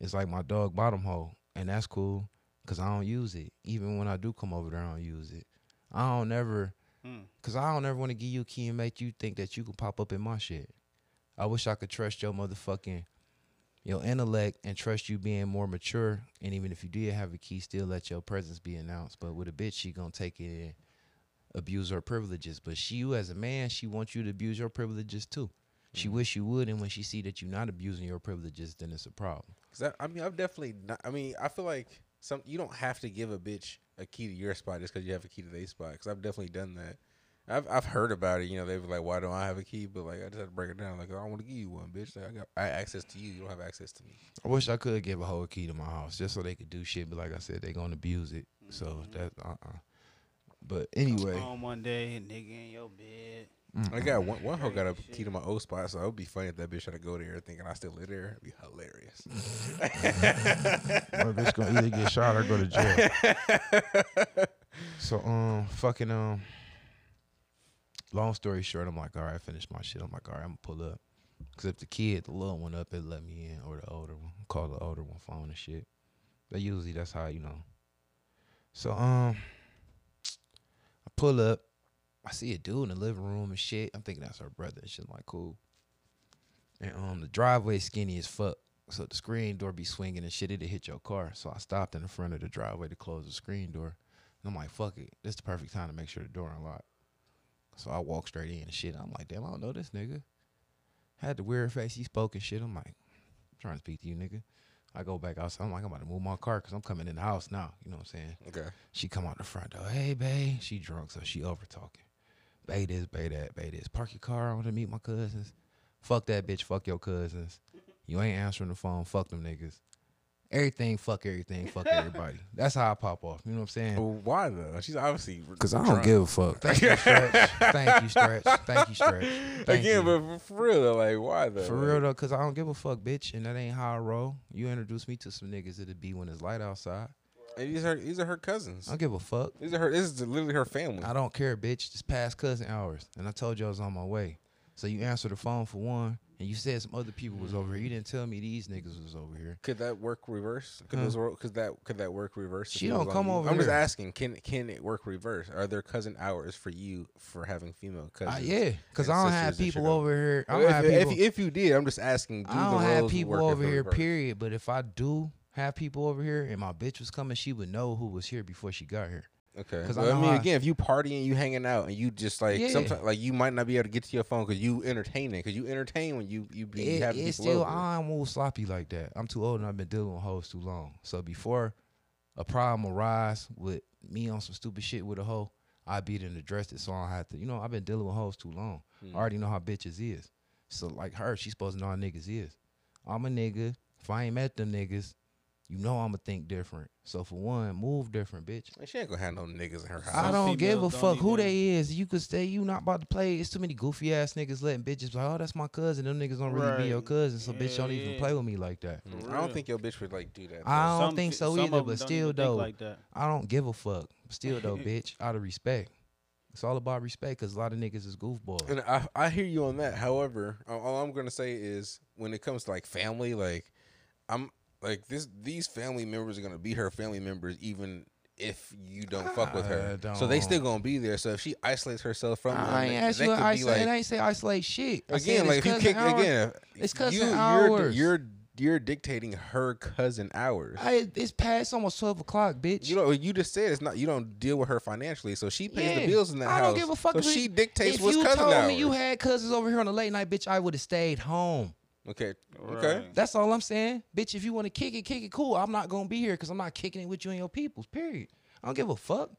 is like my dog bottom hole, and that's cool because I don't use it. Even when I do come over there, I don't use it. I don't never, Mm. cause I don't ever want to give you a key and make you think that you can pop up in my shit. I wish I could trust your motherfucking your intellect and trust you being more mature. And even if you did have a key, still let your presence be announced. But with a bitch, she gonna take it and abuse her privileges. But she, you as a man, she wants you to abuse your privileges too. She wish you would, and when she see that you're not abusing your privileges, then it's a problem. Cause I, I mean, I've definitely. Not, I mean, I feel like some. You don't have to give a bitch a key to your spot just because you have a key to their spot. Cause I've definitely done that. I've I've heard about it. You know, they were like, "Why don't I have a key?" But like, I just had to break it down. Like, I don't want to give you one, bitch. Like, I got I have access to you. You don't have access to me. I wish I could give a whole key to my house just so they could do shit. But like I said, they gonna abuse it. So that uh uh But anyway, Home one day, a nigga in your bed. I got one. One hoe got a key to my old spot, so it would be funny if that bitch had to go there thinking I still live there. It'd be hilarious. my bitch gonna either get shot or go to jail. <laughs> so um, fucking um. Long story short, I'm like, all right, I finished my shit. I'm like, all right, I'm gonna pull up. Cause if the kid, the little one up, it let me in, or the older one, call the older one phone and shit. But usually that's how you know. So um, I pull up. I see a dude in the living room and shit. I'm thinking that's her brother and shit. I'm like, cool. And um, the driveway skinny as fuck. So the screen door be swinging and shit. It'd hit your car. So I stopped in the front of the driveway to close the screen door. And I'm like, fuck it. This is the perfect time to make sure the door unlocked. So I walk straight in and shit. I'm like, damn, I don't know this nigga. Had the weird face. He spoke and shit. I'm like, trying to speak to you, nigga. I go back outside. I'm like, I'm about to move my car because I'm coming in the house now. You know what I'm saying? Okay. She come out the front door. Hey, babe. She drunk, so she over talking. Bay this, bay that, bay this. Park your car. I want to meet my cousins. Fuck that bitch. Fuck your cousins. You ain't answering the phone. Fuck them niggas. Everything. Fuck everything. Fuck <laughs> everybody. That's how I pop off. You know what I'm saying? Well, why though? She's obviously Because I don't drunk. give a fuck. Thank you, Stretch. Thank you, Stretch. Thank you, Stretch. <laughs> Thank Again, you. but for real though, like why though? For Like, real though, cause I don't give a fuck, bitch, and that ain't how I roll. You introduce me to some niggas it'll be when it's light outside. And these are these are her cousins. I don't give a fuck. These are her. This is literally her family. I don't care, bitch. Just past cousin hours, and I told you I was on my way. So you answered the phone for one, and you said some other people was over here. You didn't tell me these niggas was over here. Could that work reverse? Could Huh? those? Could that could that work reverse? if She don't on come you? over I'm just asking. Can can it work reverse? Are there cousin hours for you for having female Uh, cousins? yeah, because I don't have people over here. I don't if, have people. if you did, I'm just asking. Do I don't have people over here. reversed? Period. But if I do have people over here, and my bitch was coming, she would know who was here before she got here. Okay. 'Cause I Well, I, know mean, again, if you partying, you hanging out, and you just like Yeah. sometimes like you might not be able to get to your phone because you entertaining because you entertain when you you be It, having it's still. I don't move sloppy like that. I'm too old and I've been dealing with hoes too long. So before a problem arise with me on some stupid shit with a hoe, I beat and addressed it. So I don't have to. You know, I've been dealing with hoes too long. Hmm. I already know how bitches is. So like her, she's supposed to know how niggas is. I'm a nigga. If I ain't met them niggas, you know I'ma think different. So for one, move different, bitch. And she ain't gonna have no niggas in her house. I don't give a don't fuck who even- they is. You could say you not about to play. It's too many goofy ass niggas letting bitches like, oh, that's my cousin. Them niggas don't really be your cousin, so bitch don't even play with me like that. I don't think your bitch would like do that. I don't think so either, but don't still even think though, like that. I don't give a fuck. Still though, <laughs> bitch, out of respect. It's all about respect because a lot of niggas is goofballs. And I I hear you on that. However, all- all I'm gonna say is when it comes to like family, like I'm like this. These family members are gonna be her family members even if you don't fuck with her. I So they still gonna be there. So if she isolates herself from them, I ain't they- ask they you to could be isolate. like- I ain't say isolate shit. I said again, like if you cousin kick hours. again, It's cousin you, you're, hours. You're you're dictating her cousin hours. I, it's past almost twelve o'clock, bitch. You know, you just said it's not. You don't deal with her financially, so she pays the bills in that I house. don't give a fuck. So if she it- dictates if what's you cousin told hours. me you had cousins over here on the late night, bitch, I would have stayed home. Okay, okay. Right. That's all I'm saying, bitch. If you want to kick it, kick it, cool. I'm not gonna be here because I'm not kicking it with you and your peoples. Period. I don't give a fuck.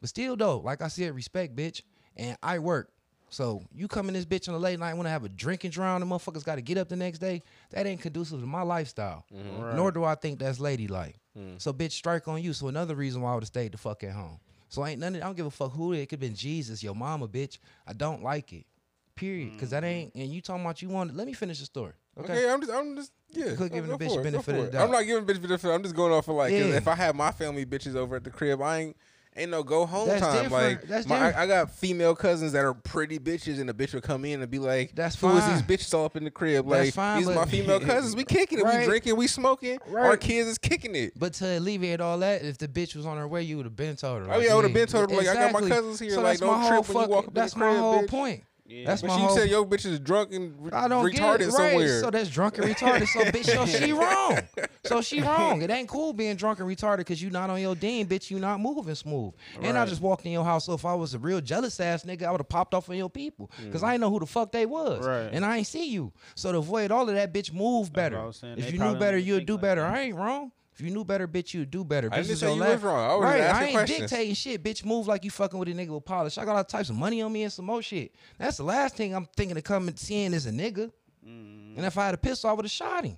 But still, though, like I said, respect, bitch. And I work. So you come in this bitch on a late night, want to have a drinking drown, the motherfuckers got to get up the next day. That ain't conducive to my lifestyle. Mm-hmm. Nor do I think that's ladylike. Mm. So bitch, strike on you. So another reason why I would have stayed the fuck at home. So ain't none. Of, I don't give a fuck who it. It could have been Jesus, your mama, bitch. I don't like it. Period. Because that mm-hmm. ain't. And you talking about you want. Let me finish the story. Okay, I'm just, I'm just, yeah. could give go the bitch for it, go benefit of the I'm doubt. not giving bitch benefit. I'm just going off of like, Yeah. if I have my family bitches over at the crib, I ain't, ain't no go home That's time. different. Like, That's my. I, I got female cousins that are pretty bitches, and the bitch will come in and be like, That's who is fine. these bitches all up in the crib? That's Like, fine, these are my female <laughs> cousins. We kicking it, we drinking, we smoking. Our kids is kicking it. But to alleviate all that, if the bitch was on her way, you would have been told her. Oh, yeah, I would've been told her, like, I got my cousins here, So like, that's don't my trip whole when you walk up That's my crib, whole bitch. point. Yeah. That's But my she whole. said your bitch is drunk and re- I don't retarded get it. somewhere. Right. So that's drunk and retarded. So bitch, so she <laughs> wrong. So she <laughs> wrong. It ain't cool being drunk and retarded because you not on your dean, bitch. You not moving smooth. And I just walked in your house. So if I was a real jealous ass nigga, I would have popped off on your people because I ain't know who the fuck they was. Right. And I ain't see you. So to avoid all of that, bitch, move better. I was saying. If you knew better, you'd do like better. that. I ain't wrong. If you knew better, bitch, you'd do better. I didn't say you was wrong. I was right. I ain't questions. dictating shit. Bitch, move like you fucking with a nigga with polish. I got all types of money on me and some more shit. That's the last thing I'm thinking of coming seeing is a nigga. Mm-hmm. And if I had a pistol, I would have shot him.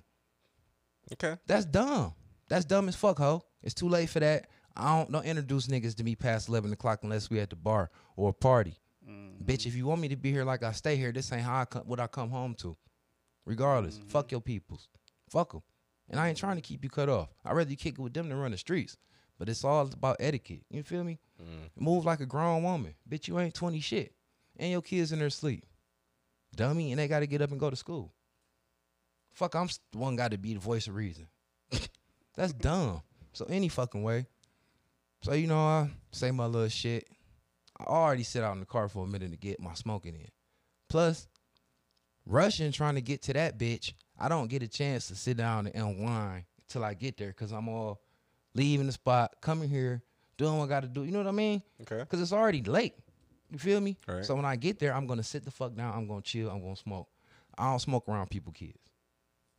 okay. That's dumb. That's dumb as fuck, ho. It's too late for that. I don't don't introduce niggas to me past eleven o'clock unless we at the bar or a party. Mm-hmm. Bitch, if you want me to be here like I stay here, this ain't how I come, what I come home to. Regardless, Mm-hmm. fuck your peoples, fuck them. And I ain't trying to keep you cut off. I'd rather you kick it with them than run the streets. But it's all about etiquette. You feel me? Mm. Move like a grown woman. Bitch, you ain't twenty shit, and your kids in their sleep, dummy, and they got to get up and go to school. Fuck, I'm the one got to be the voice of reason. <laughs> That's dumb. So any fucking way. So you know, I say my little shit. I already sit out in the car for a minute to get my smoking in. Plus, rushing trying to get to that bitch, I don't get a chance to sit down and unwind till I get there because I'm all leaving the spot, coming here, doing what I got to do. You know what I mean? Okay. Because it's already late. You feel me? Right. So when I get there, I'm gonna sit the fuck down. I'm gonna chill. I'm gonna smoke. I don't smoke around people kids.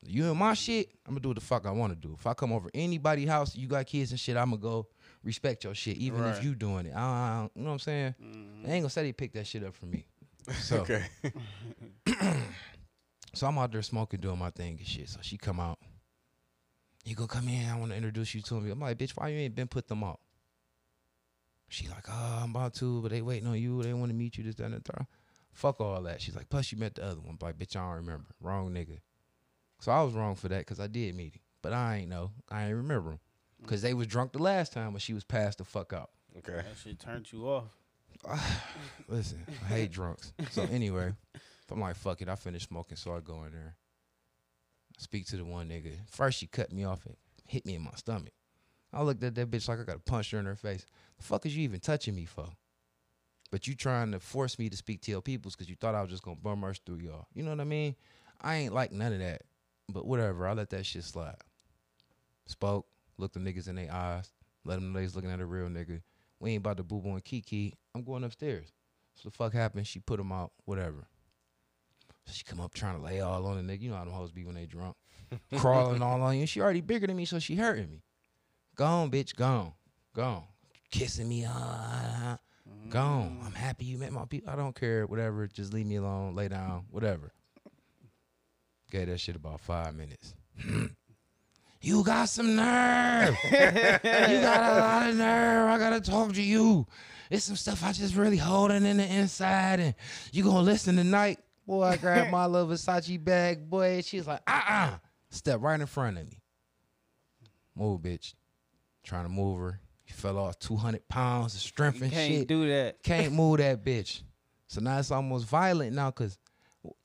You and my shit, I'm gonna do what the fuck I want to do. If I come over anybody's house, you got kids and shit, I'm gonna go respect your shit, even if you doing it. I, I, you know what I'm saying? Mm-hmm. They ain't gonna say they picked that shit up from me. <laughs> So, Okay. <clears throat> so I'm out there smoking, doing my thing and shit. So she come out. You gonna come in? I want to introduce you to me. I'm like, bitch, why you ain't been put them out? She like, oh, I'm about to, but they waiting on you. They want to meet you. This, that, and the third. Fuck all that. She's like, plus you met the other one. I'm like, bitch, I don't remember. Wrong nigga. So I was wrong for that because I did meet him, but I ain't know. I ain't remember him because they was drunk the last time when she was passed the fuck out. Okay. That shit turned you off. <sighs> Listen, I hate drunks. So anyway, I'm like, fuck it, I finished smoking, so I go in there. I Speak to the one nigga. First, she cut me off and hit me in my stomach. I looked at that bitch like I got to punch her in her face. The fuck is you even touching me for? But you trying to force me to speak to your peoples because you thought I was just gonna bum rush through y'all. You know what I mean? I ain't like none of that. But whatever, I let that shit slide. Spoke, looked the niggas in their eyes, let them know they looking at a real nigga. We ain't about to boo boo and kiki. I'm going upstairs. So the fuck happened? She put him out, whatever. So she come up trying to lay all on the nigga. You know how them hoes be when they drunk. <laughs> Crawling all on you. She already bigger than me, so she hurting me. Gone, bitch, gone. Gone. Kissing me. Uh, gone. Mm. I'm happy you met my people. I don't care. Whatever. Just leave me alone. Lay down. Whatever. Gave that shit about five minutes. <clears throat> you got some nerve. you got a lot of nerve. I gotta talk to you. It's some stuff I just really holding in the inside, and you gonna listen tonight. Boy, I grabbed <laughs> my little Versace bag, boy. She was like, uh uh Step right in front of me. Move, bitch. Trying to move her. He fell off 200 pounds of strength You and can't shit. do that. Can't move that <laughs> bitch. So now it's almost violent now because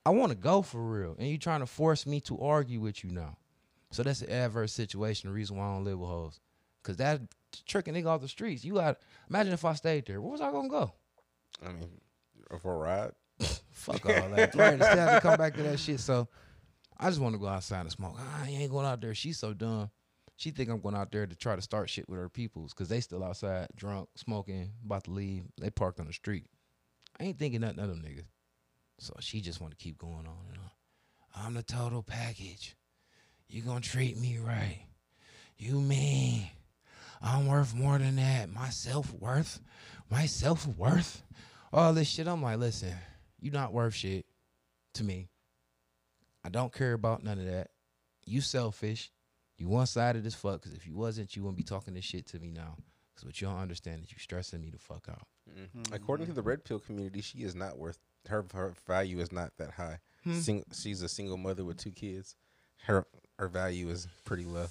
I want to go for real. And you trying to force me to argue with you now. So that's an adverse situation. The reason why I don't live with hoes. Because that tricking nigga off the streets. You got, imagine if I stayed there. Where was I going to go? I mean, for a ride. Fuck all that. Right, instead have to come back to that shit. So I just want to go outside and smoke. I ain't going out there. She's so dumb. She think I'm going out there to try to start shit with her peoples because they still outside, drunk, smoking, about to leave. They parked on the street. I ain't thinking nothing of them niggas. So she just want to keep going on and on. I'm the total package. You gonna treat me right. You mean I'm worth more than that. My self worth, my self worth, all this shit. I'm like, listen, you not worth shit to me. I don't care about none of that. You selfish. You one sided as fuck. Cause if you wasn't, you wouldn't be talking this shit to me now. Cause what you don't understand is you stressing me the fuck out. Mm-hmm. According to the red pill community, she is not worth her. Her value is not that high. Hmm. Sing, she's a single mother with two kids. Her her value is pretty low,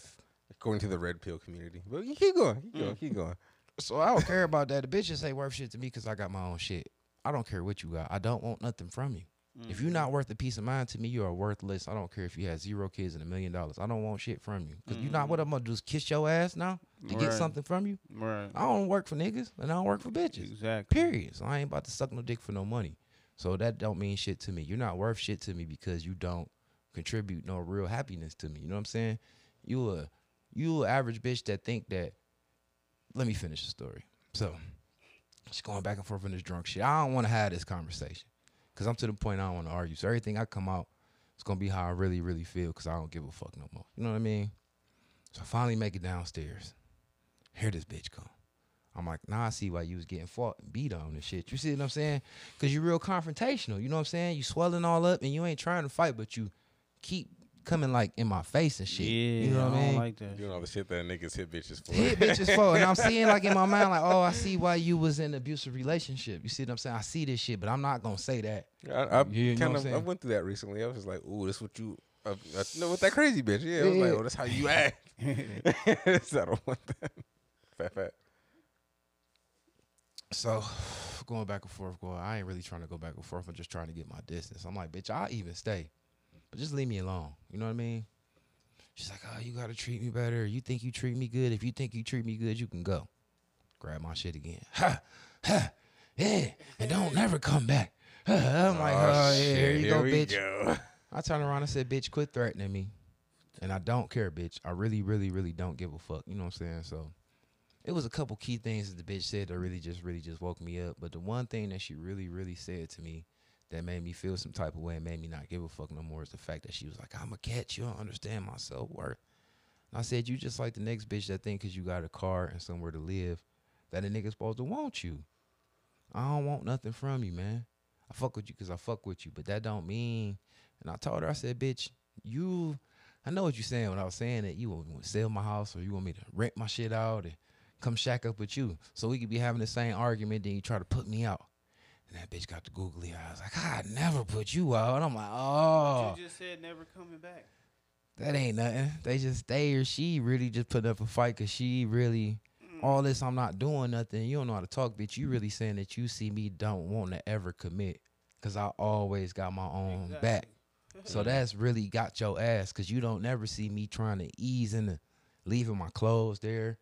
according to the red pill community. But you keep going, keep hmm. going, keep going. So I don't care about that. The bitches ain't worth shit to me because I got my own shit. I don't care what you got. I don't want nothing from you. If you're mm-hmm. not worth a piece of mind to me, you are worthless. I don't care if you had zero kids and a million dollars. I don't want shit from you. Because you're not mm-hmm. what I'm gonna do is kiss your ass now to get something from you. Right. I don't work for niggas and I don't work for bitches. Exactly. Period. So I ain't about to suck no dick for no money. So that don't mean shit to me. You're not worth shit to me because you don't contribute no real happiness to me. You know what I'm saying? You a you a average bitch that think that. Let me finish the story. So, just going back and forth on this drunk shit. I don't want to have this conversation because I'm to the point I don't want to argue. So everything I come out, it's gonna be how I really, really feel because I don't give a fuck no more. You know what I mean? So I finally make it downstairs. Here this bitch come. I'm like, nah, I see why you was getting fought and beat on and shit. You see what I'm saying? Cause you're real confrontational. You know what I'm saying? You swelling all up and you ain't trying to fight, but you keep coming like in my face and shit. Yeah, you know what I mean? like that. Doing all the shit that niggas hit bitches for. hit bitches for. And I'm seeing like in my mind, like, oh, I <laughs> see why you was in an abusive relationship. You see what I'm saying? I see this shit, but I'm not gonna say that. I, I You know what kind I'm of I went through that recently. I was just like, "Ooh, this what you." Uh, uh, no, with that crazy bitch. Yeah, I was like, "Oh, that's how you <laughs> act." <laughs> so I don't want that. Fat, fat. So <sighs> going back and forth, going, I ain't really trying to go back and forth. I'm just trying to get my distance. I'm like, bitch, I'll even stay. But just leave me alone. You know what I mean? She's like, oh, you gotta treat me better. You think you treat me good. If you think you treat me good, you can go. Grab my shit again. <laughs> Ha, ha, yeah. And don't never come back. <laughs> I'm like, oh, oh yeah, here you go, we bitch. go. I turned around and said, bitch, quit threatening me. And I don't care, bitch. I really, really, really don't give a fuck. You know what I'm saying? So it was a couple key things that the bitch said that really just, really just woke me up. But the one thing that she really, really said to me that made me feel some type of way and made me not give a fuck no more is the fact that she was like, I'm a catch. You don't understand my self worth. I said, you just like the next bitch that think because you got a car and somewhere to live that a nigga supposed to want you. I don't want nothing from you, man. I fuck with you because I fuck with you, but that don't mean. And I told her, I said, bitch, you, I know what you're saying when I was saying that you want to sell my house or you want me to rent my shit out and come shack up with you. So we could be having the same argument, then you try to put me out. And that bitch got the googly eyes. Like, I never put you out. And I'm like, oh, You just said never coming back. that ain't nothing. They just, they or she really just put up a fight because she really, mm. all this, I'm not doing nothing. You don't know how to talk, bitch. You really saying that you see me don't want to ever commit. Cause I always got my own Exactly. back. <laughs> So that's really got your ass because you don't never see me trying to ease into leaving my clothes there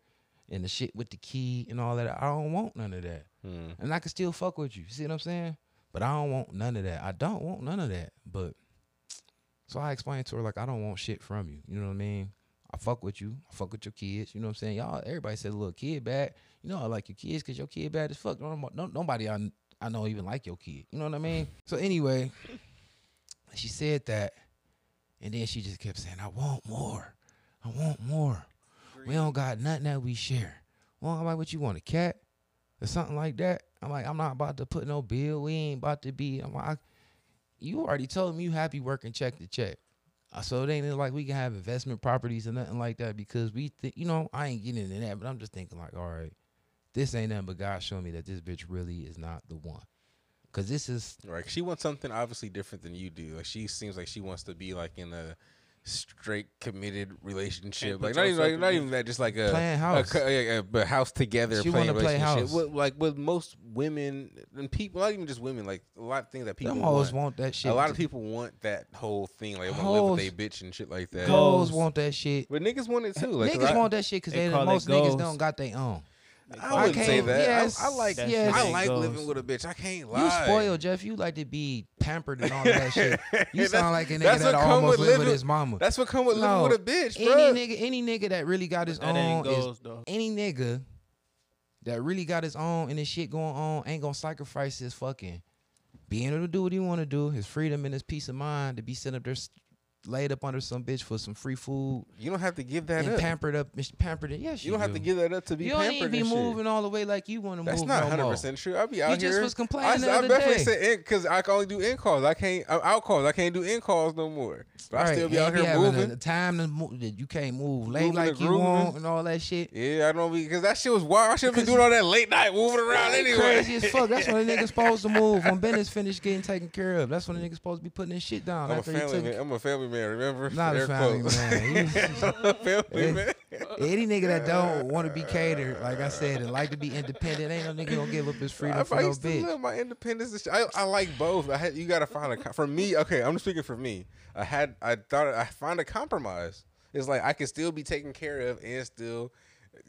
and the shit with the key and all that. I don't want none of that. Hmm. And I can still fuck with you. See what I'm saying? But I don't want none of that. I don't want none of that. But <tsk> so I explained to her like I don't want shit from you. You know what I mean? I fuck with you. I fuck with your kids. You know what I'm saying? Y'all, everybody said little kid bad. You know I like your kids because your kid bad as fuck. No, no, nobody I, I know even like your kid. You know what I mean? <laughs> So anyway, she said that, and then she just kept saying, "I want more. I want more. We don't got nothing that we share. Well, I'm like, what you want, a cat or something like that? I'm like, I'm not about to put no bill. We ain't about to be. I'm like, I, you already told me you happy working check to check. Uh, So it ain't like we can have investment properties or nothing like that because we think, you know, I ain't getting into that, but I'm just thinking like, all right, this ain't nothing but God showing me that this bitch really is not the one. Cause this is Right. She wants something obviously different than you do. Like she seems like she wants to be like in a straight committed relationship. Like not even like, not even that. Just like a Playing house. co- yeah, a, a house together. She wanna play house. With, like with most women and people, not even just women. Like a lot of things that people them hoes want. want that shit. A lot of people want that whole thing. Like they want to live with a bitch and shit like that. hoes Goals. want that shit. But niggas want it too. Like 'cause niggas I, want that shit because They they, call most niggas don't got their own. I wouldn't can't- say that. Yes, I, like. That yes. I like goals. living with a bitch. I can't lie. You spoiled, Jeff. You like to be pampered and all that shit. <laughs> You sound like a nigga that's that what come almost with live with living- his mama. That's what come with No, living with a bitch, bro. any nigga, any nigga that really got his That ain't own is though. any nigga that really got his own and his shit going on ain't gonna sacrifice his fucking being able to do what he want to do, his freedom and his peace of mind to be sitting up there s- laid up under some bitch for some free food You don't have to give that and up. pampered up, pampered it. Yes, you don't have to give that up to be You don't pampered even be and shit. moving all the way like you want to move. That's not hundred more. percent true. I'll be out You here. You just was complaining I, the I definitely day. said because I can only do in calls. I can't I'm out calls. I can't do in calls no more. But I still be and out be here moving. The time to move that you can't move late Moving like you grooving. want and all that shit. yeah, I don't be because that shit was wild. I should have been doing all that late night moving around anyway. Crazy as fuck. That's when the niggas supposed to move. When Ben is finished getting taken care of, that's when the niggas supposed to be putting his shit down. I'm a family man. I'm a family man. Remember? Not a family quotes. <laughs> man. Family man. Any nigga that don't want to be catered, like I said, and like to be independent, ain't no nigga gonna give up his freedom If for I no used to bitch. live my independence, I, I like both. I had you got to find a for me. Okay, I'm just speaking for me. I had I thought I find a compromise. It's like I can still be taken care of and still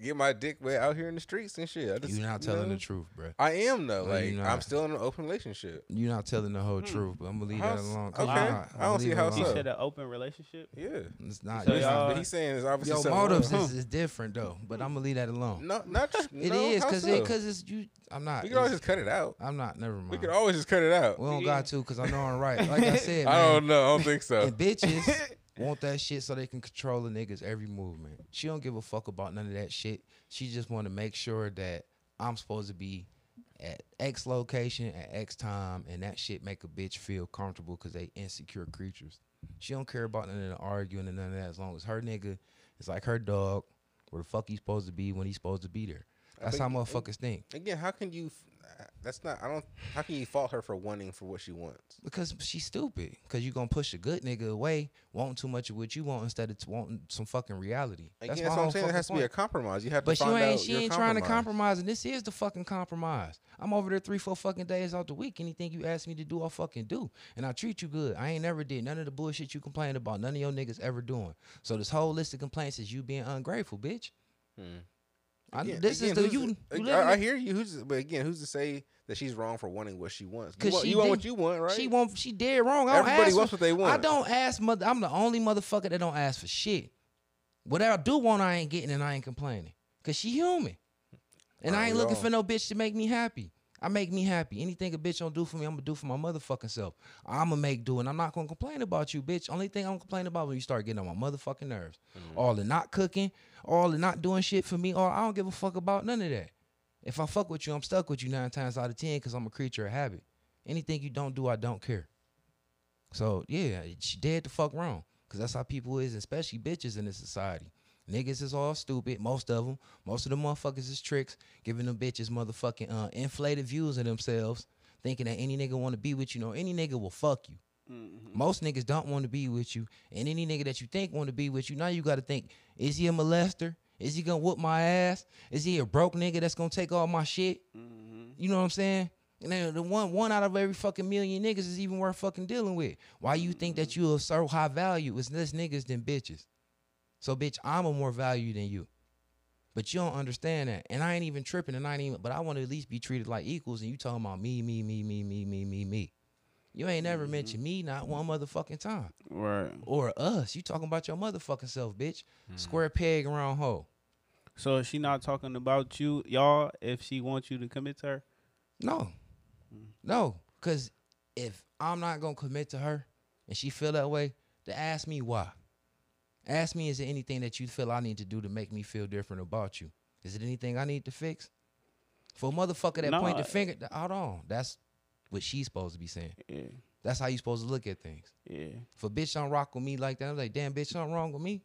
get my dick wet out here in the streets and shit. I just, You not you telling know, the truth, bro. I am though. Like you I'm still in an open relationship. You're not telling the whole hmm. truth, but I'm gonna leave that alone. okay. you not. I don't see leave it how alone. He so. said an open relationship. Yeah. It's not. So it's y'all- but he's saying it's obviously Your something motives wrong. is, is different though, but I'm gonna leave that alone. no, not <laughs> tr- It no, is how because so? it because it's you. I'm not. we can always just cut it out. I'm not. Never mind. We could always just cut it out. We don't got to because I know I'm right. Like I <laughs> said, I don't know. I don't think so. and bitches <laughs> want that shit so they can control the nigga's every movement. She don't give a fuck about none of that shit. She just want to make sure that I'm supposed to be at X location at X time, and that shit make a bitch feel comfortable because they insecure creatures. She don't care about none of the arguing and none of that as long as her nigga is like her dog, where the fuck he's supposed to be when he's supposed to be there. That's how motherfuckers think. Again, how can you? That's not. I don't. How can you fault her for wanting for what she wants? Because she's stupid. Because you going to push a good nigga away, wanting too much of what you want instead of t- wanting some fucking reality. Again, that's, what I'm saying. Fucking has to be a compromise. You have But to you find ain't, she ain't trying to compromise. compromise, and this is the fucking compromise. I'm over there three, four fucking days out the week. Anything you ask me to do, I'll fucking do. And I treat you good. I ain't never did none of the bullshit you complain about. None of your niggas ever doing. So this whole list of complaints is you being ungrateful, bitch. Hmm. I, Again- this again, is the you. you I, I hear you. Who's but again, who's to say that she's wrong for wanting what she wants? Because she you want what you want, right? She want. She dead wrong. I don't Everybody ask wants for- what they want. I don't ask mother. I'm the only motherfucker that don't ask for shit. Whatever I do want, I ain't getting, and I ain't complaining. Cause she human, and I ain't looking all? for no bitch to make me happy. I make me happy. Anything a bitch don't do for me, I'm gonna do for my motherfucking self. I'm gonna make do, and I'm not gonna complain about you, bitch. Only thing I'm gonna complain about when you start getting on my motherfucking nerves. Mm-hmm. All the not cooking, all the not doing shit for me, or I don't give a fuck about none of that. If I fuck with you, I'm stuck with you nine times out of ten because I'm a creature of habit. Anything you don't do, I don't care. So yeah, she dead the fuck wrong. Cause that's how people is, especially bitches in this society. Niggas is all stupid. Most of them, most of the motherfuckers is tricks, giving them bitches motherfucking uh, inflated views of themselves, thinking that any nigga want to be with you. No, any nigga will fuck you. Mm-hmm. Most niggas don't want to be with you, and any nigga that you think want to be with you, now you got to think: Is he a molester? Is he gonna whoop my ass? Is he a broke nigga that's gonna take all my shit? Mm-hmm. You know what I'm saying? And then the one one out of every fucking million niggas is even worth fucking dealing with. Why you think that mm-hmm. you are so high value? It's less niggas than bitches. So bitch, I'm a more value than you. But you don't understand that. And I ain't even tripping and I ain't even but I want to at least be treated like equals and you talking about me, me, me, me, me, me, me, me. You ain't never mentioned mm-hmm. me not one motherfucking time. Right. Or us. You talking about your motherfucking self, bitch. Mm-hmm. Square peg round hole. So is she not talking about you, y'all, if she wants you to commit to her? No. Mm. No. Cause if I'm not gonna commit to her and she feel that way, then ask me why. Ask me, is there anything that you feel I need to do to make me feel different about you? Is it anything I need to fix? For a motherfucker that point the finger, hold on. That's what she's supposed to be saying. Yeah. That's how you supposed to look at things. Yeah. For a bitch don't rock with me like that, I'm like, damn, bitch, something wrong with me.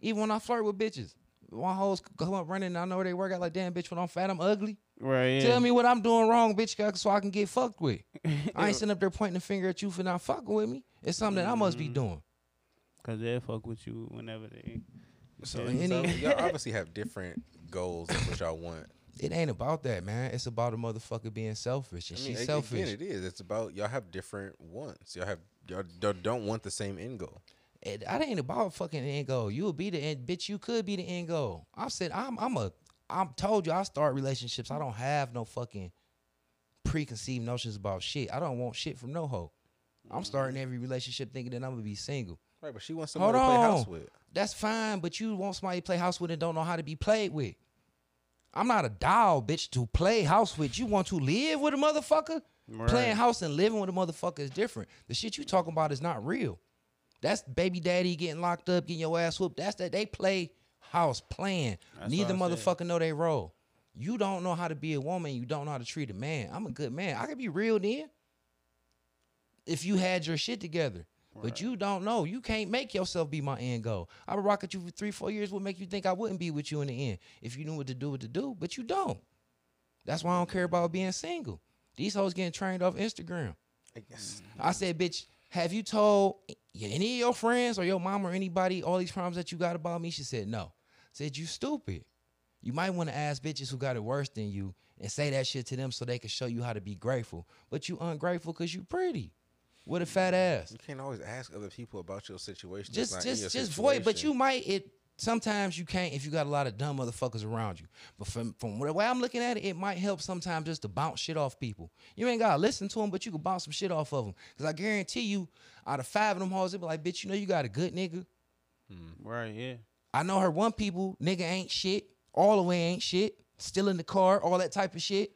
Even when I flirt with bitches, one hoes come up running, and I know where they work out like, damn, bitch, when I'm fat, I'm ugly. Right. Yeah. Tell me what I'm doing wrong, bitch, so I can get fucked with. <laughs> I ain't sitting up there pointing the finger at you for not fucking with me. It's something that I must be Mm-hmm. doing. Cause they fuck with you whenever they. So, Yeah. So <laughs> y'all <laughs> obviously have different goals of what y'all want. it ain't about that, man. It's about a motherfucker being selfish, and I mean, she's a- selfish. Again, it is. It's about y'all have different wants. Y'all have y'all don't- don't want the same end goal. it, that ain't about fucking end goal. You'll be the end, bitch. You could be the end goal. I said I'm I'm a I'm told you I start relationships. I don't have no fucking preconceived notions about shit. I don't want shit from no hoe. I'm starting mm-hmm. every relationship thinking that I'm gonna be single. Right, but she wants Hold to play house on. with. That's fine, but you want somebody to play house with and don't know how to be played with. I'm not a doll, bitch, to play house with. You want to live with a motherfucker? Playing house and living with a motherfucker is different. The shit you talking about is not real. That's baby daddy getting locked up, getting your ass whooped. That's that they play house playing. That's Neither what said. motherfucker know they role. You don't know how to be a woman. You don't know how to treat a man. I'm a good man. I could be real then. If you had your shit together. But you don't know. You can't make yourself be my end goal. I would rock at you for three, four years would make you think I wouldn't be with you in the end if you knew what to do, what to do, but you don't. That's why I don't care about being single. These hoes getting trained off Instagram. I guess. I said, bitch, have you told any of your friends or your mom or anybody all these problems that you got about me? She said, no. I said, you stupid. You might want to ask bitches who got it worse than you and say that shit to them so they can show you how to be grateful. But you ungrateful because you pretty. With a fat ass. You can't always ask other people about your situation. Just It's not in just your just void, but you might it sometimes you can't if you got a lot of dumb motherfuckers around you. But from from the way I'm looking at it, it might help sometimes just to bounce shit off people. You ain't gotta listen to them, but you can bounce some shit off of them. Cause I guarantee you, out of five of them hoes, they be like, bitch, you know you got a good nigga. Hmm. Right. Yeah. I know her one people, nigga ain't shit, all the way ain't shit, still in the car, all that type of shit.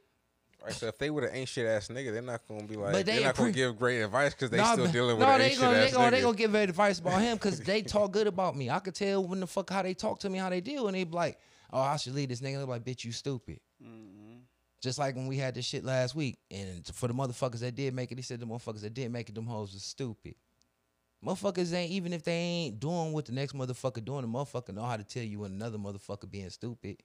Right, so if they were an ain't shit ass nigga, they're not gonna be like But they they are not gonna give great advice because they Nah, still but- dealing with no, they ain't shit gonna, they ass gonna, nigga. they gonna give advice about him because they talk good about me. I could tell when the fuck how they talk to me, how they deal, and they be like, "Oh, I should leave this nigga." They're like, "Bitch, you stupid." Mm-hmm. Just like when we had this shit last week, and for the motherfuckers that did make it, they said the motherfuckers that did make it, them hoes was stupid. Motherfuckers ain't even if they ain't doing what the next motherfucker doing, the motherfucker know how to tell you when another motherfucker being stupid.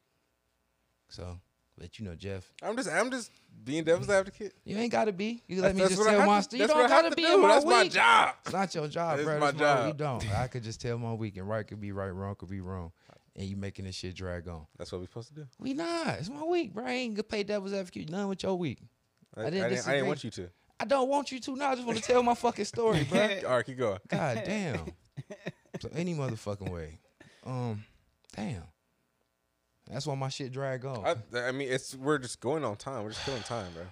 So, but you know, Jeff, I'm just I'm just being devil's advocate. you ain't gotta be. You let me That's just tell my to- story. You don't have gotta to be do. in my That's my job. It's not your job, bro. my That's my- job. You don't. I could just tell my week, and right could be right, wrong could be wrong, and you making this shit drag on. That's what we're supposed to do. We not. It's my week, bro. I ain't gonna play devil's advocate. None with your week. I, I I didn't didn't, I didn't want you to. I don't want you to now. I just want to tell my fucking story, bro. <laughs> All right, keep going. God damn. So any motherfucking way. Um, damn. That's why my shit drag on. I, I mean, it's we're just going on time. We're just killing time, bro.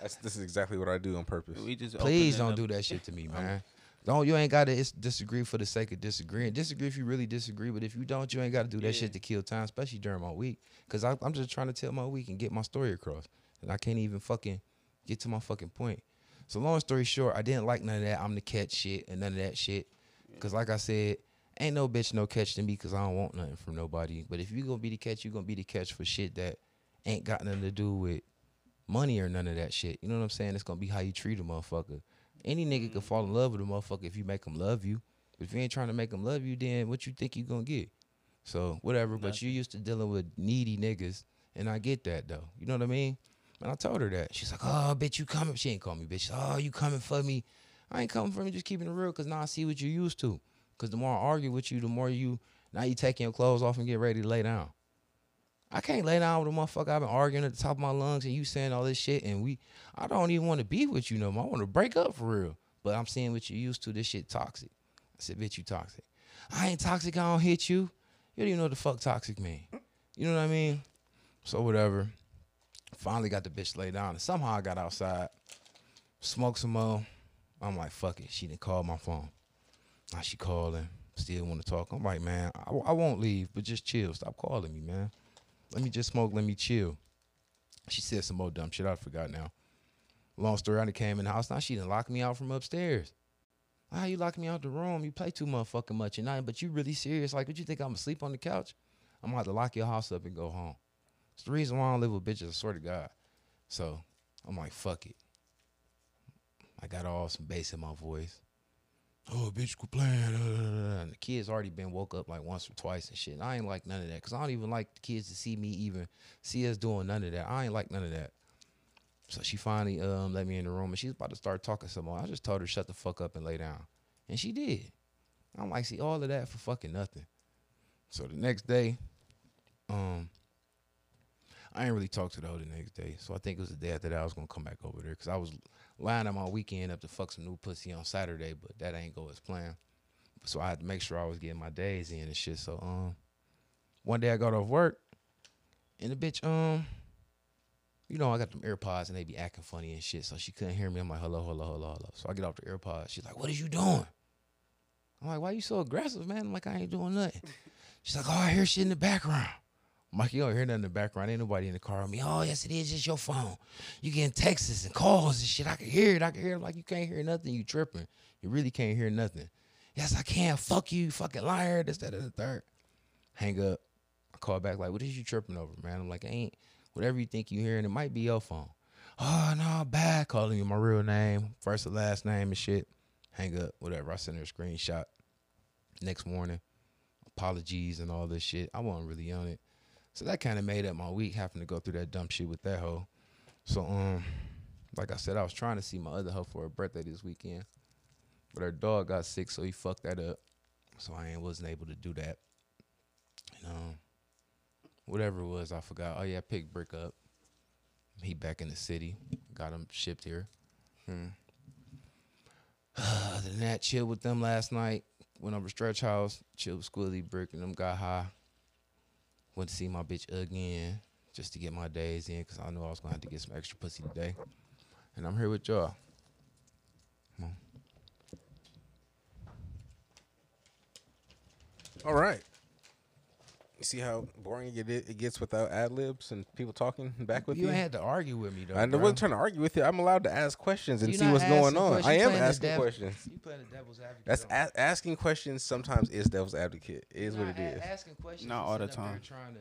That's this is exactly what I do on purpose. We just Please don't up- do that shit to me, <laughs> man. Don't you ain't gotta disagree for the sake of disagreeing. Disagree if you really disagree, but if you don't, you ain't gotta do that shit to kill time, especially during my week. Cause I, I'm just trying to tell my week and get my story across, and I can't even fucking get to my fucking point. So long story short, I didn't like none of that. I'm the catch shit and none of that shit. Cause like I said, ain't no bitch no catch to me because I don't want nothing from nobody. But if you gonna be the catch, you gonna be the catch for shit that ain't got nothing to do with money or none of that shit. You know what I'm saying? It's gonna be how you treat a motherfucker. Any nigga can mm-hmm. fall in love with a motherfucker if you make him love you. But if you ain't trying to make him love you, then what you think you gonna get? So whatever. But you used to dealing with needy niggas, and I get that though. You know what I mean? And I told her that. She's like, "Oh, bitch, you coming?" She ain't call me bitch. Oh, you coming for me? I ain't coming for me. Just keeping it real, cause now I see what you used to. Cause the more I argue with you, the more you now you taking your clothes off and get ready to lay down. I can't lay down with a motherfucker I've been arguing at the top of my lungs and you saying all this shit and we I don't even want to be with you no more. I want to break up for real. But I'm seeing what you used to. This shit toxic. I said, bitch, you toxic. I ain't toxic, I don't hit you. You don't even know what the fuck toxic mean. You know what I mean? So whatever. Finally got the bitch laid down. And somehow I got outside, smoked some more. I'm like, fuck it. She didn't call my phone. Now she calling. Still want to talk. I'm like, man, I, I won't leave, but just chill. Stop calling me, man. Let me just smoke. Let me chill. She said some more dumb shit. I forgot now. Long story. I came in the house. Now she done locked me out from upstairs. How you lock me out the room? You play too motherfucking much at night, but you really serious? Like, what you think I'm asleep on the couch? I'm gonna have to lock your house up and go home. It's the reason why I don't live with bitches. I swear to God. So I'm like, fuck it. I got all some bass in my voice. Oh, bitch, uh," And the kids already been woke up like once or twice and shit. And I ain't like none of that because I don't even like the kids to see me even see us doing none of that. I ain't like none of that. So she finally um let me in the room and she's about to start talking some more. I just told her shut the fuck up and lay down, and she did. I'm like, see all of that for fucking nothing. So the next day, um, I ain't really talked to the hoe the next day. So I think it was the day after that I was gonna come back over there because I was lining my weekend up to fuck some new pussy on Saturday, but that ain't go as planned. So I had to make sure I was getting my days in and shit. So um, one day I got off work, and the bitch um, you know I got them AirPods and they be acting funny and shit. So she couldn't hear me. I'm like hello, hello, hello, hello. So I get off the AirPods. She's like, what is you doing? I'm like, why you so aggressive, man? I'm like, I ain't doing nothing. She's like, oh, I hear shit in the background. I'm you don't hear nothing in the background. Ain't nobody in the car with me. Oh, yes, it is. Just your phone. You getting texts and calls and shit. I can hear it. I can hear it. I'm like, you can't hear nothing. You tripping. You really can't hear nothing. Yes, I can. Fuck you, you fucking liar. This, that, and the third. Hang up. I call back like, what is you tripping over, man? I'm like, ain't whatever you think you hearing, it might be your phone. Oh, no, bad. Calling you my real name, first and last name and shit. Hang up, whatever. I send her a screenshot. Next morning, apologies and all this shit. I wasn't really on it. So that kind of made up my week having to go through that dumb shit with that hoe. So um, like I said, I was trying to see my other hoe for her birthday this weekend, but her dog got sick, so he fucked that up. So I ain't wasn't able to do that. And um, whatever it was, I forgot. Oh yeah, I picked Brick up. He back in the city. Got him shipped here. Hmm. <sighs> Other than that, chill with them last night. Went over Stretch House, chill with Squilly, Brick, and them got high. Went to see my bitch again just to get my days in because I knew I was gonna have to get some extra pussy today. And I'm here with y'all. All right. You see how boring it, it gets without ad libs and people talking back with You you? had to argue with me though. I bro. wasn't trying to argue with you. I'm allowed to ask questions and You see what's going on. questions, I am asking dev- questions. You playing the devil's advocate. That's a- asking questions. Sometimes is devil's advocate. It is You're what it a- is. Asking questions. Not all the sitting up there time. Trying to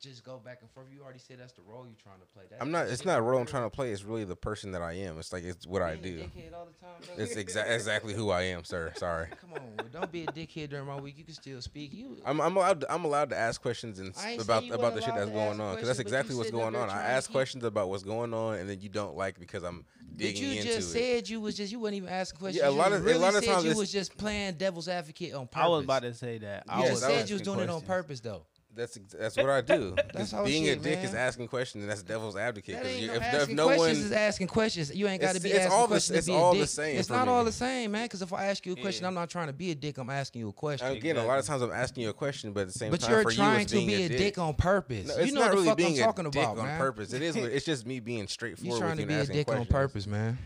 just go back and forth. You already said that's the role you're trying to play. That I'm not. It's not a role I'm trying to play. It's really the person that I am. It's like it's what I Being a do. dickhead all the time, bro. It's exa- exactly who I am, sir. Sorry. Come on, well, don't be a dickhead during my week. You can still speak. You. I'm, I'm allowed. To, I'm allowed to ask questions and s- I ain't say about about the shit that's going on because that's question, but you exactly what's going on. I trying to ask keep- questions about what's going on, and then you don't like because I'm digging. But digging you into just it. said you was just you wasn't even asking questions. Yeah, a lot of- a really lot of times you was just playing devil's advocate on purpose. I was about to say that. I You just was said you was asking doing it on purpose though. That's that's what I do. <laughs> That's being a dick is asking questions, and that's devil's advocate. That 'cause ain't you- no if, if no questions one, is asking questions. You ain't got to It's- be it's asking all the- questions it's to be all a the dick. same it's not me. all the same, man. Because if I ask you a question, Yeah. I'm not trying to be a dick. I'm asking you a question. again, a lot of times I'm asking you a question, but at the same but time, you're for you, trying it's to be a dick. on purpose. No, you it's know not what the really fuck being I'm talking a dick about, on man. purpose. It is. It's just me being straightforward. You're trying to be a dick on purpose, man.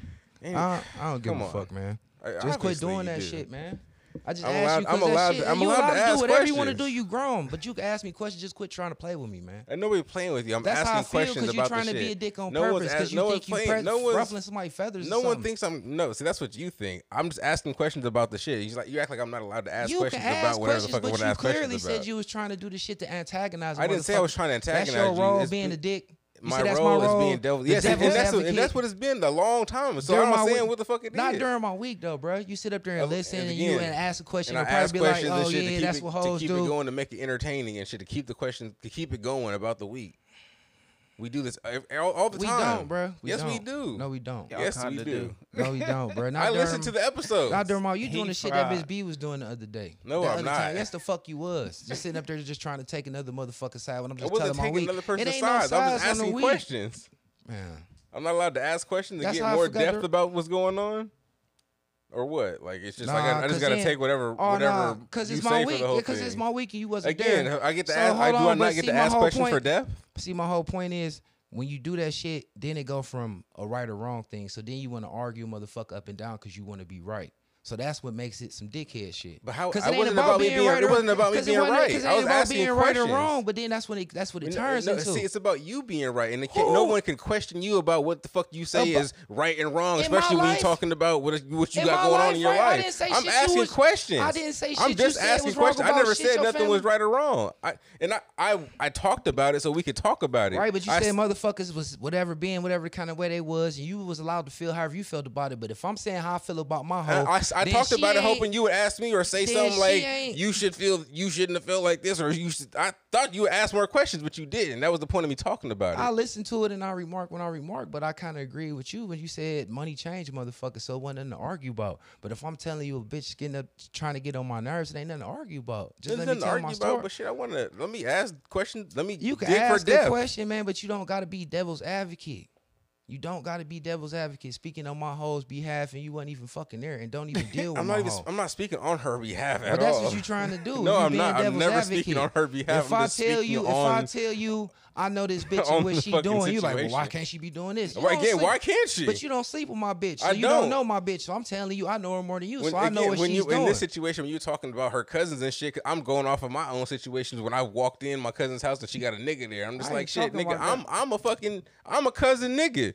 I don't give a fuck, man. Just quit doing that shit, man. I just I'm asked allowed- you I'm that allowed shit. to- I'm you allowed to allowed to ask do whatever you want to do. You grown, but you can ask me questions. Just quit trying to play with me, man. And nobody playing with you. I'm That's how I asking feel questions because you're trying to shit. be a dick on no purpose because you no think one's you playing- pre- no ruffling somebody's feathers. or No one thinks I'm no. See, that's what you think. I'm just asking questions about the shit. You like you act like I'm not allowed to ask you questions ask about whatever the questions, fuck I but want to you ask clearly questions said about. you was trying to do the shit to antagonize. I didn't say I was trying to antagonize That's your you. role, being a dick. My role my is being devil. Yes, and that's, what, and that's what it's been a long time. So During I'm not saying week- what the fuck it Not is. during my week though, bro. You sit up there and listen, and and, you and ask a question. and and I probably ask be like, questions and "Oh shit yeah, to keep, it, to keep do." it going to make it entertaining and shit to keep the questions to keep it going about the week. We do this all, all the We time. don't, bro. We yes, we don't. do. No, we don't. Y'all yes, we do. do. No, we don't, bro. <laughs> Not I listened to the episode. Not during my you He doing the shit that Miss. B was doing the other day. No, the I'm not. Time. Yes, the fuck you was. Just sitting up there, just trying to take another motherfucker side when I'm I just wasn't telling my taking week. another it person's ain't no sides. I'm just asking questions. Man, I'm not allowed to ask questions to That's get more depth to- about what's going on, or what? Like it's just like I, I just gotta then- take whatever oh whatever nah, because it's my for week. the whole Because it's my week and you wasn't Again, there. I get to So, ask. I do on, I not get to ask questions for point- depth? See, my whole point is when you do that shit, then it go from a right or wrong thing. So then you want to argue motherfucker up and down because you want to be right. So that's what makes it some dickhead shit. But how- 'Cause I it ain't wasn't about me being- right it or- wasn't about me it being wasn't- it I was about being right or wrong. But then that's what it that's what it turns no, into. See, it's about you being right, and can't, no one can question you about what the fuck you say About- is right and wrong, especially when you're talking about what what you got going on in your right? I life. didn't say I'm asking was- questions. I didn't say shit. I'm just asking questions. I never said nothing was right or wrong. I and I, I I talked about it so we could talk about it. Right, but you said motherfuckers was whatever being whatever kind of way they was, and you was allowed to feel however you felt about it. But if I'm saying how I feel about my I, hoe, I, I then talked about it hoping you would ask me or say something like ain't- you should feel you shouldn't have felt like this or you should I thought you would ask more questions but you didn't. And that was the point of me talking about it. I listened to it and I remarked when I remarked, but I kind of agree with you when you said money changed, motherfucker. So it wasn't nothing to argue about. But if I'm telling you a bitch getting up trying to get on my nerves, it ain't nothing to argue about. Just There's let me nothing tell argue my about, story. but shit, I want to let me ask questions. Let me You can dig for ask a depth. question, man, but you don't got to be devil's advocate. You don't got to be devil's advocate speaking on my hoe's behalf, and you wasn't even fucking there, and don't even <laughs> deal with I'm not even. hoe. I'm not speaking on her behalf at But that's all. what you're trying to do. <laughs> No, You I'm not. I'm never advocate. speaking on her behalf. If I tell you, if I tell you, I know this <laughs> bitch and what she doing, You're like, well, why can't she be doing this? You again, sleep- why can't she? But you don't sleep with my bitch, so I you don't. don't. know my bitch. So I'm telling you, I know her more than you, When, so I know again, what when she's you doing. in this situation, when you're talking about her cousins and shit, I'm going off of my own situations. When I walked in my cousin's house and she got a nigga there, I'm just I like, shit, nigga, I'm I'm a fucking I'm a cousin nigga.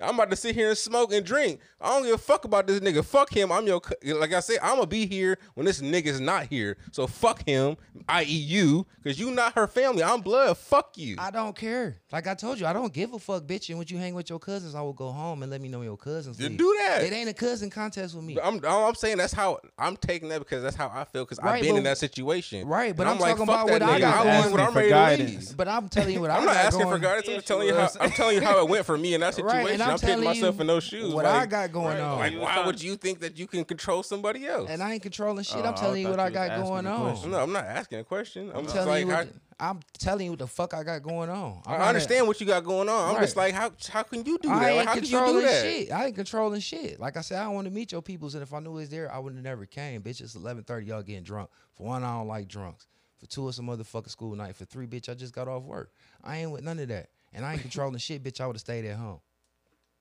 I'm about to sit here and smoke and drink. I don't give a fuck about this nigga. Fuck him. I'm your like I said, I'm gonna be here when this nigga's not here. So fuck him, i.e. you, because you not her family. I'm blood. Fuck you. I don't care. Like I told you, I don't give a fuck, bitch. And when you hang with your cousins, I will go home and let me know your cousins. You leave. do that. It ain't a cousin contest with me. I'm, all I'm saying that's how I'm taking that because that's how I feel because I've Right, been in that situation. right, but And I'm like, talking fuck about that what I nigga. got I leave going. when I'm For ready guidance. to leave. But I'm telling you what I I'm not got asking going. for guidance. I'm telling you how. I'm telling you how it went for me in that situation. <laughs> Right, and I'm I'm putting telling myself you in those shoes. what like, I got going on. Like, why would you think that you can control somebody else? And I ain't controlling shit. Oh, I'm telling I you what I you was got going on. no, I'm not asking a question. I'm, I'm just telling like, you. how, What, I'm telling you what the fuck I got going on. I'm I not understand A, what you got going on. I'm just like, how how can you do I that? ain't Like, how can you do that? shit. I ain't controlling shit. Like I said, I don't want to meet your peoples, and if I knew it was there, I would have never came. Bitch, it's 11:30. Y'all getting drunk. For one, I don't like drunks. For two, it's a motherfucking school night. For three, bitch, I just got off work. I ain't with none of that, and I ain't controlling shit, bitch. I would have stayed at home.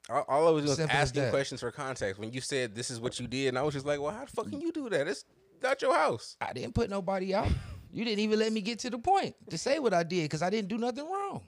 All, all I was doing was asking questions for context. When you said this is what you did, and I was just like, well, how the fuck can you do that? It's not your house. I didn't put nobody out. You didn't even let me get to the point to say what I did because I didn't do nothing wrong.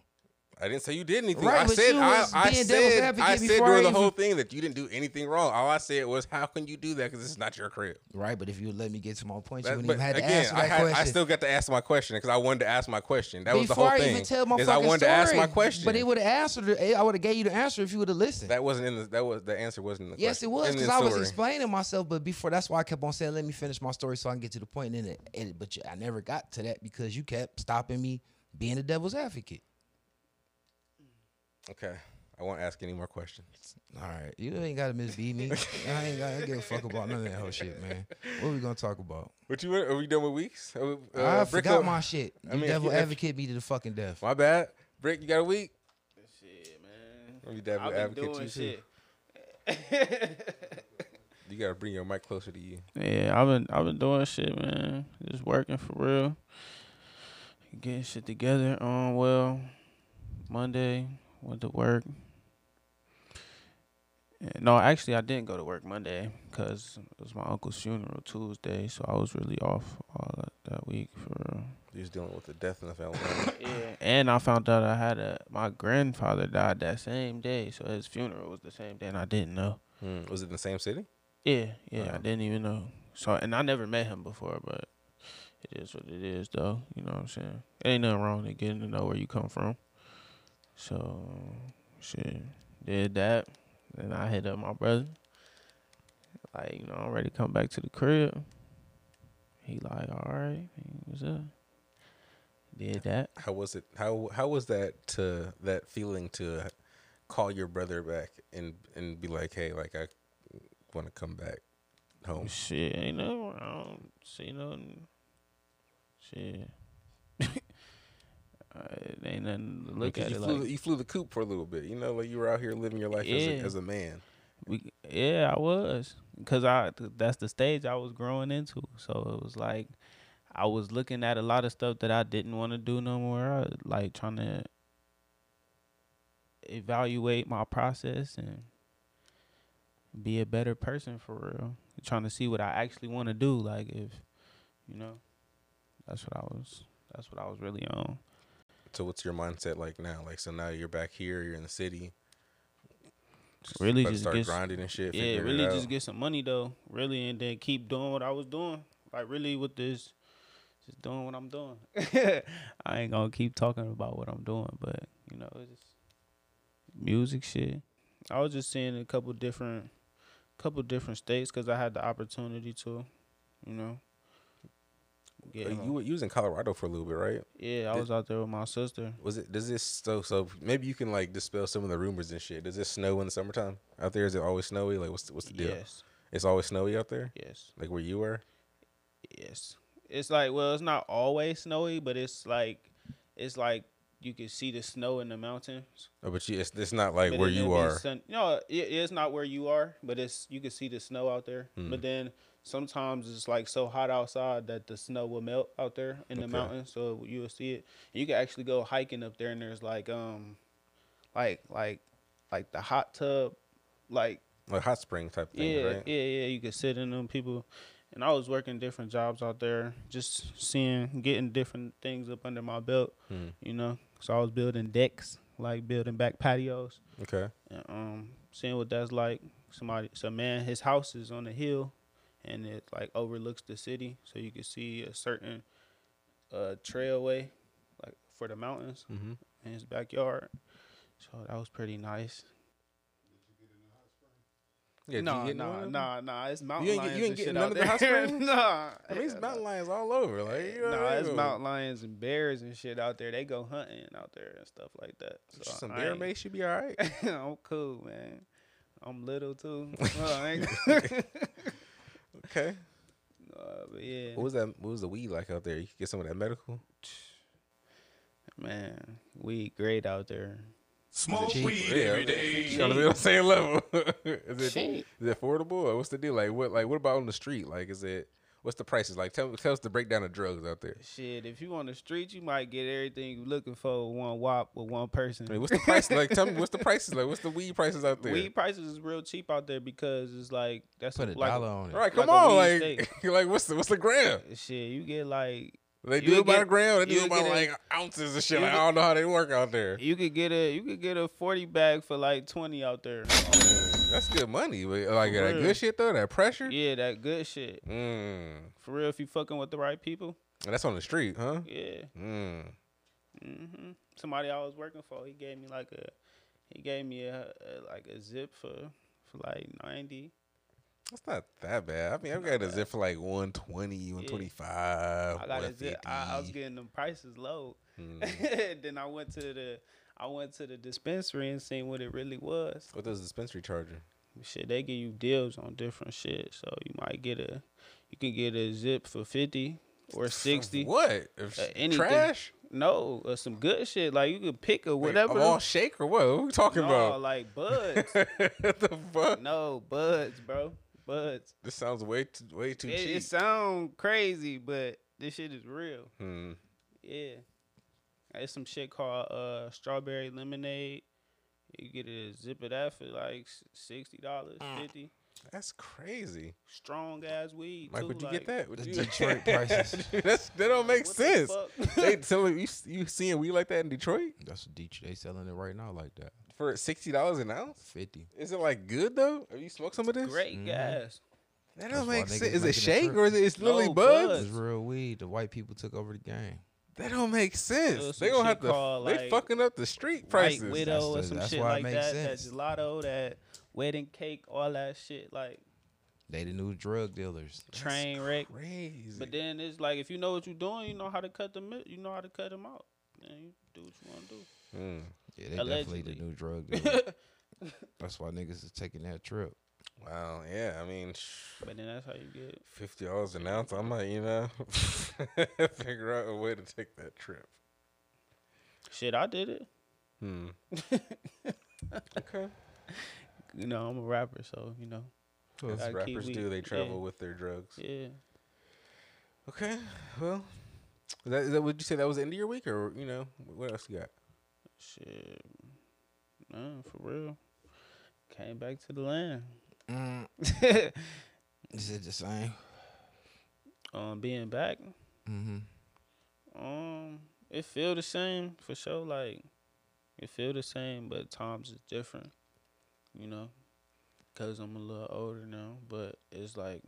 I didn't say you did anything. Right, I but said you I, was I said advocate I said before during the even- whole thing that you didn't do anything wrong. All I said was, how can you do that? Because it's not your crib. Right, but if you would let me get to my point, you That- wouldn't even have to again, answer I, had, question. I still got to ask my question because I wanted to ask my question. That was the Before whole I thing. even tell my is I wanted to ask my question. But it would have answered. it- I would have gave you the answer if you would have listened. that wasn't in the that was the answer wasn't in the question. yes, it was because I was explaining myself. But before, that's why I kept on saying, "Let me finish my story so I can get to the point." And then, it, it, but you, I never got to that because you kept stopping me being the devil's advocate. Okay, I won't ask any more questions. All right, you ain't got to misbeat me. <laughs> I ain't got to give a fuck about none of that whole shit, man. What are we gonna talk about? What you are we done with weeks? We- I uh, Brick forgot up- my shit. You I mean, devil you- advocate me to the fucking death. My bad. Brick, you got a week? Shit, man. Let me devil I've been advocate doing you shit. <laughs> You gotta bring your mic closer to you. Yeah, I've been I've been doing shit, man. Just working for real. Getting shit together. Um, well, Monday went to work. No, actually, I didn't go to work Monday because it was my uncle's funeral Tuesday, so I was really off all that, that week for real. You're dealing with the death in the family. <coughs> Yeah, and I found out I had a my grandfather died that same day, so his funeral was the same day, and I didn't know. Hmm, Was it in the same city? Yeah, yeah, I Oh. didn't even know. So, and I never met him before, but it is what it is, though. You know what I'm saying? Ain't nothing wrong in getting to know where you come from. So, shit, did that. Then I hit up my brother. Like, you know, I'm ready to come back to the crib. He like, all right, what's up? Did that. How was it? How how was that to that feeling to call your brother back and and be like, hey, like I want to come back home. Shit, ain't nothing. I don't see nothing. Shit. Uh, it ain't nothing to look at you it flew like. you flew the coop for a little bit. You know, like you were out here living your life as, a, as a man. We, yeah, I was, cause I that's the stage I was growing into. So it was like I was looking at a lot of stuff that I didn't want to do no more. I, like trying to evaluate my process and be a better person for real. Trying to see what I actually want to do. Like if you know, that's what I was. That's what I was really on. So what's your mindset like now? Like so now you're back here, you're in the city. Really just start get- grinding and shit. Yeah, really just get some money though. Really, and then keep doing what I was doing. Like really with this, just doing what I'm doing. <laughs> I ain't gonna keep talking about what I'm doing, but you know, it's just music shit. I was just seeing a couple different, couple different states because I had the opportunity to, you know. Uh, you were- you was in Colorado for a little bit, right? yeah, I did- was out there with my sister. Was it? Does this so so? Maybe you can like dispel some of the rumors and shit. Does it snow in the summertime out there? Is it always snowy? Like what's the, what's the deal? Yes, It's always snowy out there, yes. like where you were. Yes. It's like well, it's not always snowy, but it's like it's like you can see the snow in the mountains. Oh, but you, it's, it's not like But where you are. sun- no, it, it's not where you are, but it's you can see the snow out there. Hmm. But then sometimes it's like so hot outside that the snow will melt out there in the Okay. mountains, so you will see it. You can actually go hiking up there, and there's like um, like like like the hot tub, like Like hot spring type thing, yeah, right? yeah, yeah. You can sit in them people. And I was working different jobs out there, just seeing, getting different things up under my belt, Hmm. you know. So I was building decks, like building back patios, Okay. and um, seeing what that's like. Somebody, so man, his house is on a hill, and it like overlooks the city, so you can see a certain uh trailway, like for the mountains Mm-hmm. in his backyard. So that was pretty nice. Yeah. did you nah, get nah, none? nah, nah. It's mountain ain't lions you ain't getting none of the there. <laughs> nah, I mean, it's mountain lions all over. Like, you know, Nah, it's you- mountain lions and bears and shit out there. They go hunting out there and stuff like that. So Some I bear mace should be all right. <laughs> I'm cool, man. I'm little too. <laughs> I ain't- okay. uh, but yeah, What was that? What was the weed like out there? You could get some of that medical. man, we great out there. Smoke weed Yeah, every day. You gotta be on the same level. <laughs> is it Cheap. is it affordable or what's the deal? Like what like what about on the street? Like is it what's the prices? Like tell tell us the breakdown of drugs out there. Shit, if you on the street, you might get everything you looking for with one wop with one person. I mean, what's the price? like tell me what's the <laughs> prices like? What's the weed prices out there? Weed prices is real cheap out there because it's like that's Put a like dollar on it. All right, like come a on, weed like <laughs> like what's the what's the gram? Shit, you get like They You do it by get- the gram. They do you it by get a- like ounces and shit. Like, get- I don't know how they work out there. you could get a you could get a forty bag for like twenty out there. <laughs> That's good money, but like For that real. good shit though. That pressure. Yeah, that good shit. Mm. For real, if you fucking with the right people. And that's on the street, huh? Yeah. Mm. hmm Somebody I was working for, he gave me like a, he gave me a, a like a zip for for like ninety. That's not that bad. I mean, I've got a zip for like 120, 125. I got a zip. I, I was getting them prices low. Mm. <laughs> then I went to the, I went to the dispensary and seen what it really was. What does dispensary charge you? Shit, they give you deals on different shit. So you might get a, you can get a zip for fifty or <laughs> sixty. What? If Uh, anything. Trash? No, or some good shit. Like you could pick or whatever. of all shake or what? What are we talking no, about? like <laughs> buds. what the fuck? no, buds, bro. Buds. This sounds way too way too It, cheap. it sound crazy, but this shit is real. hmm. Yeah. It's some shit called uh strawberry lemonade. You get a zip of that for like sixty dollars, Mm. fifty. That's crazy. Strong ass weed. Mike, too, would you like, get that? Would the you? <laughs> Detroit prices. Dude, <laughs> <laughs> that's that don't make what sense. fuck? they tell you you seeing weed like that in Detroit That's what Detroit. They selling it right now like that. for sixty dollars an ounce? Fifty. Is it like good though? Have you smoked some of this? Great Mhm. gas. That That's don't why make sense. Is it shake or is it it's literally No, buds? buds. It's real weed. The white people took over the game. That don't make sense. They some gonna have to. called, they like, fucking up the street White prices. widow That's or some that's shit why it like makes that. sense. That gelato, that wedding cake, all that shit. Like They the new drug dealers. Train wreck. Crazy. But then it's like if you know what you're doing, you know how to cut them. You know how to cut them out. Then you do what you want to do. Mm. Yeah, they definitely the new drug <laughs> dealers. That's why niggas is taking that trip. Wow. Yeah. I mean, sh- But then that's how you get. fifty dollars an ounce. I might, you know, <laughs> figure out a way to take that trip. Shit, I did it. Hmm. <laughs> okay. You know, I'm a rapper, so you know. As Gotta keep rappers do, they travel yeah. with their drugs. Yeah. Okay. Well, is that, is that would you say that was the end of your week, or you know, what else you got? Shit. Nah, for real. Came back to the land. Mm, <laughs> is it the same? um, being back. Mm-hmm. Um, it feel the same for sure. Like it feel the same, but times is different. You know, cause I'm a little older now. But it's like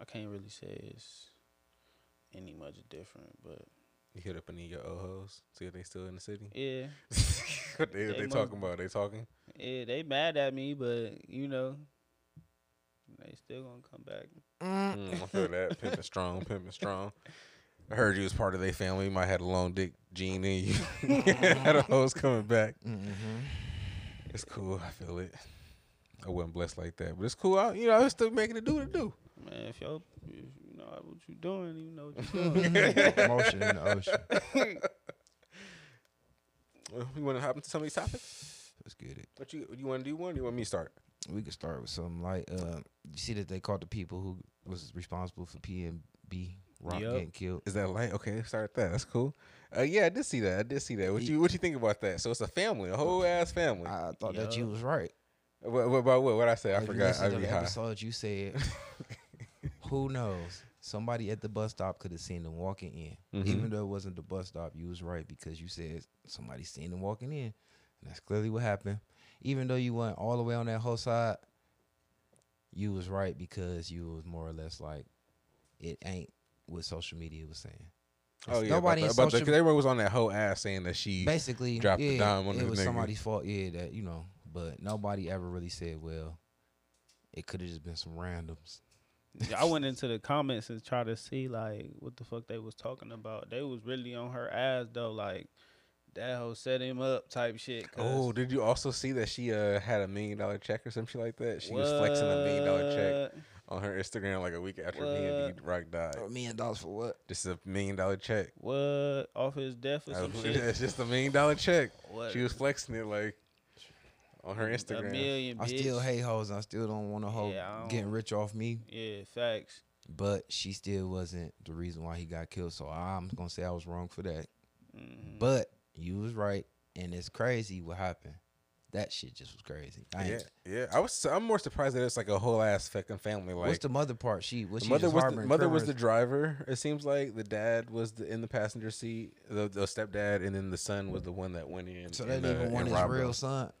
I can't really say it's any much different. But You hit up any of your old hoes, see if they still in the city. yeah, <laughs> what <laughs> they, They they talking about? They talking? yeah, they mad at me, but you know, they still gonna come back. Mm, I feel that. Pimping strong, pimping strong. I heard you was part of their family. You might have a long dick gene in you. <laughs> had a hoes coming back. Mm-hmm. It's cool. I feel it. I wasn't blessed like that, but it's cool. I, you know, I'm still making it do what it do. Man, if y'all, if you know what you doing, you know what <laughs> you doing. Motion in the ocean. Well, <laughs> you want to hop into some of these topics? Let's get it. What you you want to do one? Or you want me to start? We could start with something like uh, you see that they caught the people who was responsible for PNB Rock Yup. getting killed. Is that light? Okay, start with that. That's cool. Uh, yeah, I did see that. I did see that. What you what you think about that? So it's a family, a whole ass family. I thought that you was right. what, what about what? What I say? I If you forgot. listen I to be the high. episode, you said, <laughs> "Who knows? Somebody at the bus stop could have seen them walking in, Mhm. even though it wasn't the bus stop. You was right because you said somebody seen them walking in, and that's clearly what happened. Even though you went all the way on that whole side, you was right because you was more or less like, it ain't what social media was saying. Oh yeah, nobody about in about social everyone was on that whole ass saying that she. basically dropped the dime on it was nigga. somebody's fault. Yeah, that you know, but nobody ever really said, well, it could have just been some randoms. I went into the comments and tried to see like what the fuck they was talking about. They was really on her ass though, like that hoe set him up type shit. Oh, did you also see that she uh had a million dollar check or some shit like that? She was flexing a million dollar check on her Instagram like a week after PNB Rock died. A million dollars for what? Just a million dollar check. What off his death or some shit? <laughs> It's just a million dollar check. What? She was flexing it like on her Instagram. A Instagram. million. I still hate hoes. I still don't want a hoe Yeah, getting rich off me. Yeah, facts. But she still wasn't the reason why he got killed. So I'm gonna say I was wrong for that. Mhm. But you was right, and it's crazy what happened. That shit just was crazy. I Yeah, yeah. I was. I'm more surprised that it's like a whole ass fucking family. Like What's the mother part? She was she mother was the mother was the driver. It seems like the dad was the, in the passenger seat, the, the stepdad, and then the son was the one that went in. So they and, didn't uh, even want his real son.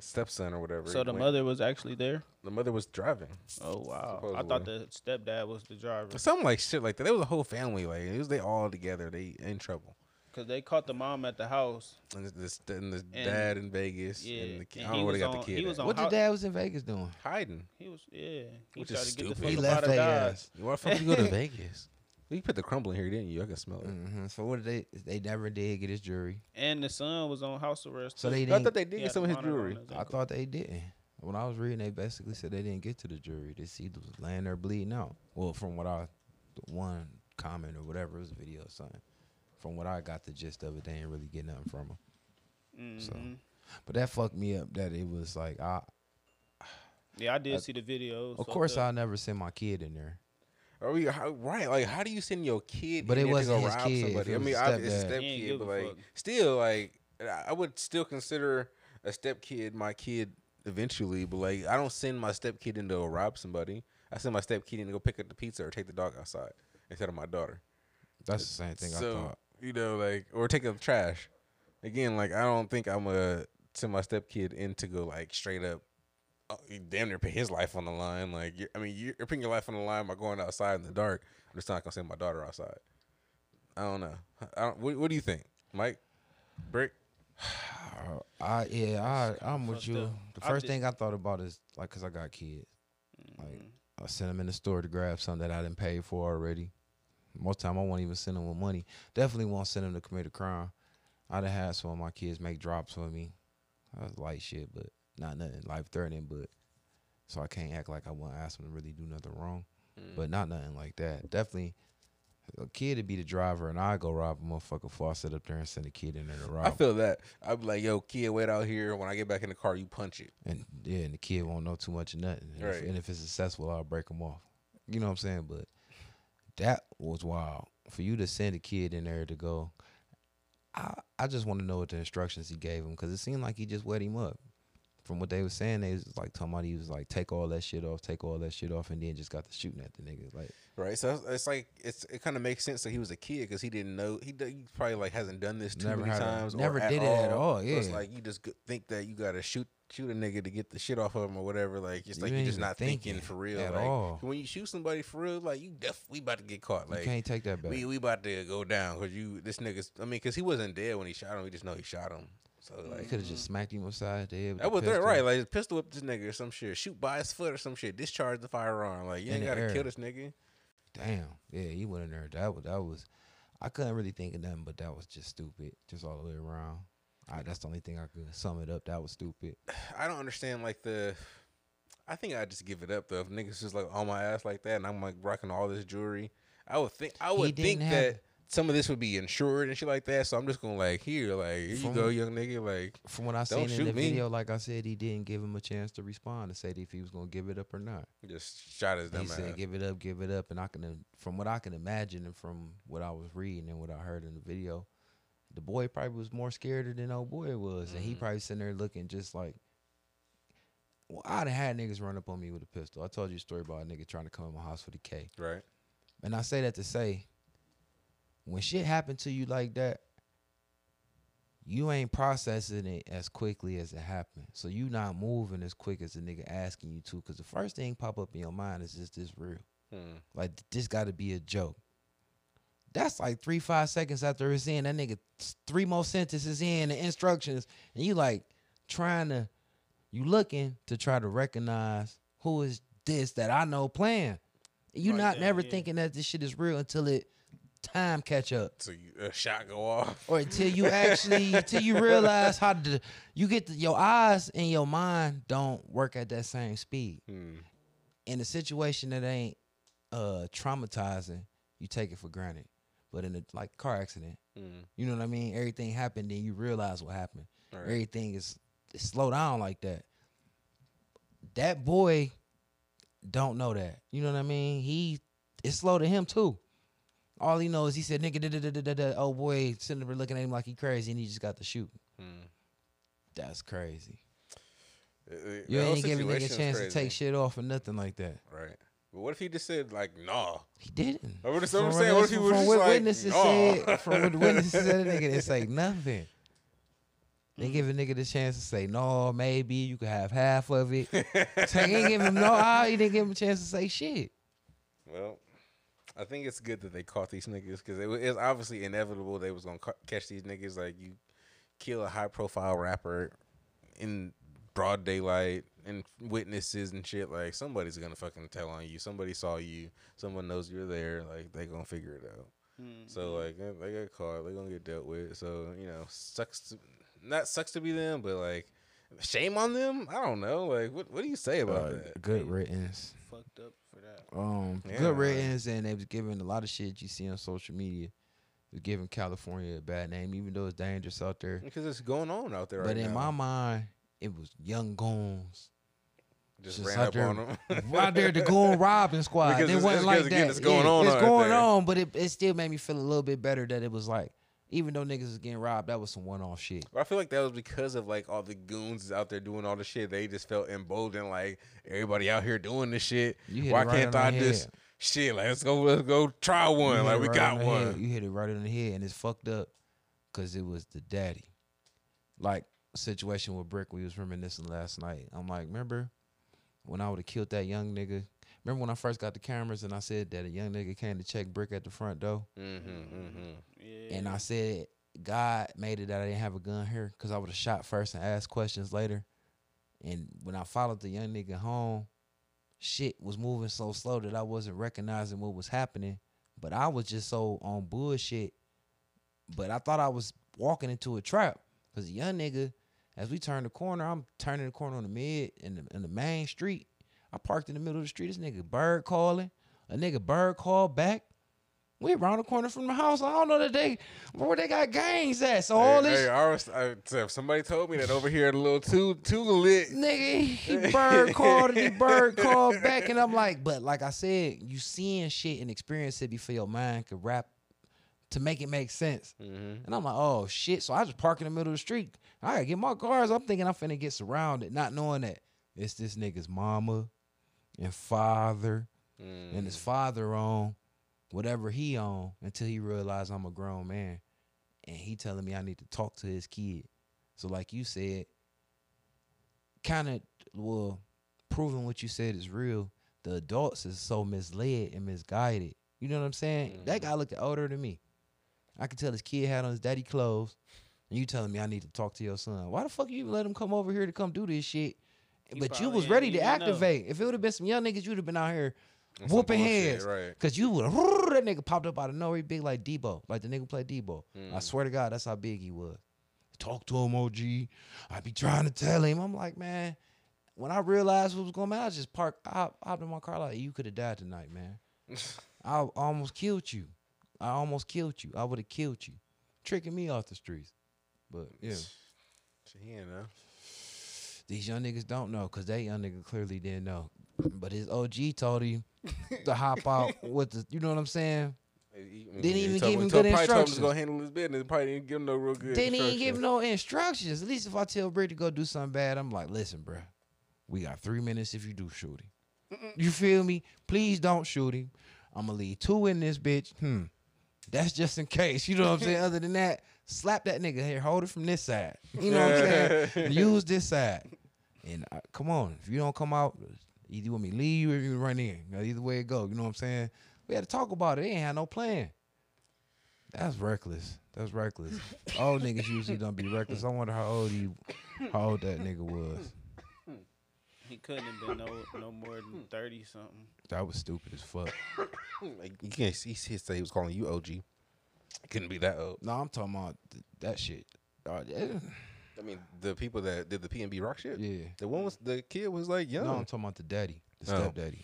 Stepson or whatever. So the went- mother was actually there. the mother was driving. Oh wow! I thought the stepdad was the driver Something like shit like that. There was a whole family like it was they all together. They in trouble. because they caught the mom at the house. And the, the, and the And- dad in Vegas. yeah, and the kid, I and don't know where they was got the kid. he was at. on- What the dad was in Vegas doing? hiding. He was yeah. He Which tried is to get the stupid. fuck He left Vegas. of their Dodge. ass. Why the fuck you go to <laughs> Vegas? You put the crumble in here, didn't you? I can smell it. hmm So what did they? They never did get his jury. And the son was on house arrest. So too. they I didn't. thought they did get some of his monitor jewelry. I thought they didn't. When I was reading, they basically said they didn't get to the jury. They see was laying there bleeding out. Well, from what I, the one comment or whatever it was a video or something. From what I got the gist of it, they ain't really get nothing from him. So, Mhm. but that fucked me up. That it was like I. Yeah, I did see the video. Of course, I never send my kid in there. Are we how, right? Like, how do you send your kid? But it wasn't go his rob kid, Somebody? it I mean, his I, it's a step kid, but like, fuck. still, like, I I would still consider a step kid my kid eventually. But like, I don't send my step kid in to go rob somebody. I send my step kid in to go pick up the pizza or take the dog outside instead of my daughter. That's the same thing so I thought. you know, like, or take up the trash. Again, like, I don't think I'm gonna send my step kid in to go like straight up. Uh, damn near put his life on the line. Like, you're, I mean, you're putting your life on the line by going outside in the dark. I'm just not gonna send my daughter outside. I don't know. I don't, what, what do you think, Mike? Brick? <sighs> I yeah, I I'm with you. The first thing I thought about is like, cause I got kids. Mm. Like I send them in the store to grab something that I didn't pay for already. Most time I won't even send them with money. Definitely won't send them to commit a crime. I'd have had some of my kids make drops for me. That was light shit, but not nothing life threatening. But so I can't act like I want to ask them to really do nothing wrong. Mm. But not nothing like that. Definitely a kid to be the driver and I go rob a motherfucker before I sit up there and send a kid in there to rob. I feel that. I'd be like, yo, kid, wait out here. When I get back in the car, you punch it. and yeah, and the kid won't know too much of nothing. And, Right. if, and if it's successful, I'll break him off. You know what I'm saying? But that was wild for you to send a kid in there to go. I I just want to know what the instructions he gave him because it seemed like he just wet him up. From what they were saying, they was like talking about he was like take all that shit off, take all that shit off, and then just got to shooting at the nigga. Like Right. So it's- like it's it kind of makes sense that he was a kid because he didn't know he, he probably like hasn't done this too Never many a- times. or never did it at all, So it's yeah. like you just think that you gotta shoot shoot a nigga to get the shit off of him or whatever. Like it's you like you're just not thinking, thinking for real at like, all. When you shoot somebody for real, like you def we about to get caught. Like you can't take that back. we we about to go down because you this nigga's. I mean, because he wasn't dead when he shot him. We just know he shot him. So like. could have just mm-hmm. smacked him upside the head. That the was pistol. right? Like pistol whip this nigga or some shit. Shoot by his foot or some shit. Discharge the firearm. Like you In ain't gotta air. kill this nigga. Damn. Yeah, he went in there. That was that was I couldn't really think of nothing, but that was just stupid. Just all the way around. I, that's the only thing I could sum it up. That was stupid. <sighs> I don't understand like the. I think I just give it up though. If niggas just like on my ass like that, and I'm like rocking all this jewelry, I would think I would think have- that some of this would be insured and shit like that. So I'm just gonna like here, like here you From- go, young nigga. Like From what I seen in the me. video, like I said, he didn't give him a chance to respond to say if he was gonna give it up or not. just shot his dumb he said, "Give it up, give it up." And I can, from what I can imagine, and from what I was reading and what I heard in the video, the boy probably was more scared than old boy was, and he Mm-hmm. probably sitting there looking just like. Well, I'd have had niggas run up on me with a pistol. I told you a story about a nigga trying to come in my house with a K. right. And I say that to say, when shit happen to you like that, you ain't processing it as quickly as it happened. So you not moving as quick as the nigga asking you to. Cause the first thing pop up in your mind is just this real. Hmm. Like this got to be a joke. That's like three five seconds after it's in. That nigga three more sentences in the instructions, and you like trying to, you looking to try to recognize who is this that I know playing. You Right not there, never yeah. thinking that this shit is real until it time catch up. So you, a shot go off. or until you actually <laughs> until you realize how to you get the, your eyes and your mind don't work at that same speed. Hmm. in a situation that ain't uh traumatizing you take it for granted. But in a like car accident Hmm. you know what i mean? Everything happened then you realize what happened. Right. everything is is slow down like that. That boy don't know that. You know what i mean? He it's slow to him too all he knows he said nigga da, da, da, da, da, da. oh boy sitting there looking at him like he crazy and he just got to shoot Hmm. that's crazy Uh, uh, you the ain't giving nigga a situation's chance to take shit off or nothing like that Right. But what if he just said like, nah? he didn't What if- what I'm From saying, what if he from just what like, witnesses "Nah." said from what <laughs> witnesses said nigga didn't say nothing they give a nigga the chance to say no, maybe you could have half of it. so he ain't give him no. <laughs> ah, He didn't give him a chance to say shit. Well, I think it's good that they caught these niggas because it was obviously inevitable they was gonna ca- catch these niggas. Like you kill a high profile rapper in broad daylight and witnesses and shit. Like somebody's gonna fucking tell on you. Somebody saw you. Someone knows you're there. Like they gonna figure it out. So like eh, they got caught. They gonna get dealt with. So you know, sucks. To, not sucks to be them, but like shame on them. I don't know. Like what what do you say about Uh, that? good riddance. Fucked up for that. Um, Yeah, good riddance, and they was giving a lot of shit you see on social media. Was giving California a bad name, even though it's dangerous out there. Because it's going on out there But right in now. my mind, it was young goons. just, just ran up there- on them. <laughs> out there the goon robbing <laughs> squad. Because it it's- wasn't like because again, that. it's going Yeah, on It's going there. on, but it, it still made me feel a little bit better that it was like, even though niggas was getting robbed, that was some one off shit. But I feel like that was because of like all the goons out there doing all the shit. They just felt emboldened, like everybody out here doing this shit. Why right can't I just head. shit? Like let's go, let's go try one. Like we right got on one. head. You hit it right on the head, and it's fucked up because it was the daddy. Like situation with Brick, we was reminiscing last night. I'm like, remember when I would have killed that young nigga? Remember when I first got the cameras and I said that a young nigga came to check Brick at the front door? Mm-hmm, mm-hmm. Yeah. And I said, God made it that I didn't have a gun here because I would have shot first and asked questions later. And when I followed the young nigga home, shit was moving so slow that I wasn't recognizing what was happening. But I was just so on bullshit. But I thought I was walking into a trap. Cause a young nigga, as we turn the corner, I'm turning the corner on the mid in the in the main street. I parked in the middle of the street. This nigga bird calling. A nigga bird called back. We around the corner from the house. I don't know that they where they got gangs at. So all this hey, I was, I, somebody told me that over here in a little too too lit. nigga, he <laughs> bird called and he bird called back, and I'm like, but like I said, you seeing shit and experience it before your mind could rap to make it make sense. Mm-hmm. And I'm like, oh shit. So I just park in the middle of the street. I gotta get my cars. I'm thinking I'm finna get surrounded, not knowing that it's this nigga's mama and father and his mm. father on whatever he on until he realized I'm a grown man. And he telling me I need to talk to his kid. So like you said, kind of well, proving what you said is real. The adults is so misled and misguided. You know what I'm saying? That guy mm. looked older than me. I could tell his kid had on his daddy clothes. And you telling me I need to talk to your son. Why the fuck you even let him come over here to come do this shit? He but you was ain't ready to even know. activate. If it would have been some young niggas, you'd have been out here On some whooping bullshit, heads. right. Cause you would <laughs> that nigga popped up out of nowhere, he big like Debo, like the nigga who played Debo. Mm. I swear to God, that's how big he was. Talk to him, OG. I be trying to tell him. I'm like, man. When I realized what was going on, I just parked. I hopped in my car like, you could have died tonight, man. <laughs> I almost killed you. I almost killed you. I would have killed you, tricking me off the streets. But yeah, Shit, he ain't know. These young niggas don't know because that young nigga clearly didn't know. But his OG told him to hop <laughs> out with the, you know what I'm saying? He- Didn't he even told give he him told- good probably told him to go handle his business. Probably didn't give him no real good. Didn't even give instructions. no instructions. At least if I tell Brick to go do something bad, I'm like, listen, bruh, we got three minutes if you do shoot him. You feel me? Please don't shoot him. I'm gonna leave two in this bitch. Hmm. That's just in case. You know what I'm saying? <laughs> Other than that, slap that nigga here. Hold it from this side. You know what I'm <laughs> saying? Use this side. And uh, come on, if you don't come out, either you want me to leave or you run in. You know, either way it go. You know what I'm saying? We had to talk about it. They ain't had no plan. That's reckless. That's reckless. <laughs> Old niggas usually don't be reckless. I wonder how old you, how old that nigga was. He couldn't have been no no more than thirty something. That was stupid as fuck. <coughs> Like you can't. He, he said he was calling you OG. Couldn't be that old. No, I'm talking about th- that shit. Uh, yeah. I mean, the people that did the PNB Rock shit. Yeah. The one was the kid was like young. No, I'm talking about the daddy, the Oh. stepdaddy.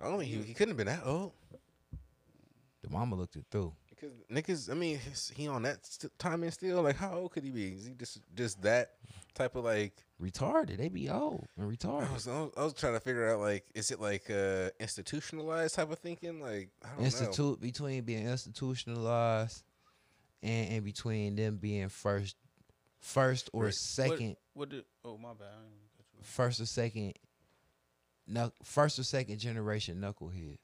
I don't mean he, he couldn't have been that old. The mama looked it through. Because niggas, I mean, his- he on that st- and still. Like, how old could he be? Is he just just that type of like? Retarded. They be old and I retarded. was, I was I was trying to figure out like, is it like uh institutionalized type of thinking? Like, I don't know. Institute between being institutionalized and in between them being first, first or Right. second, What did? Oh my bad. I didn't mean to you first or second, no, first or second generation knuckleheads.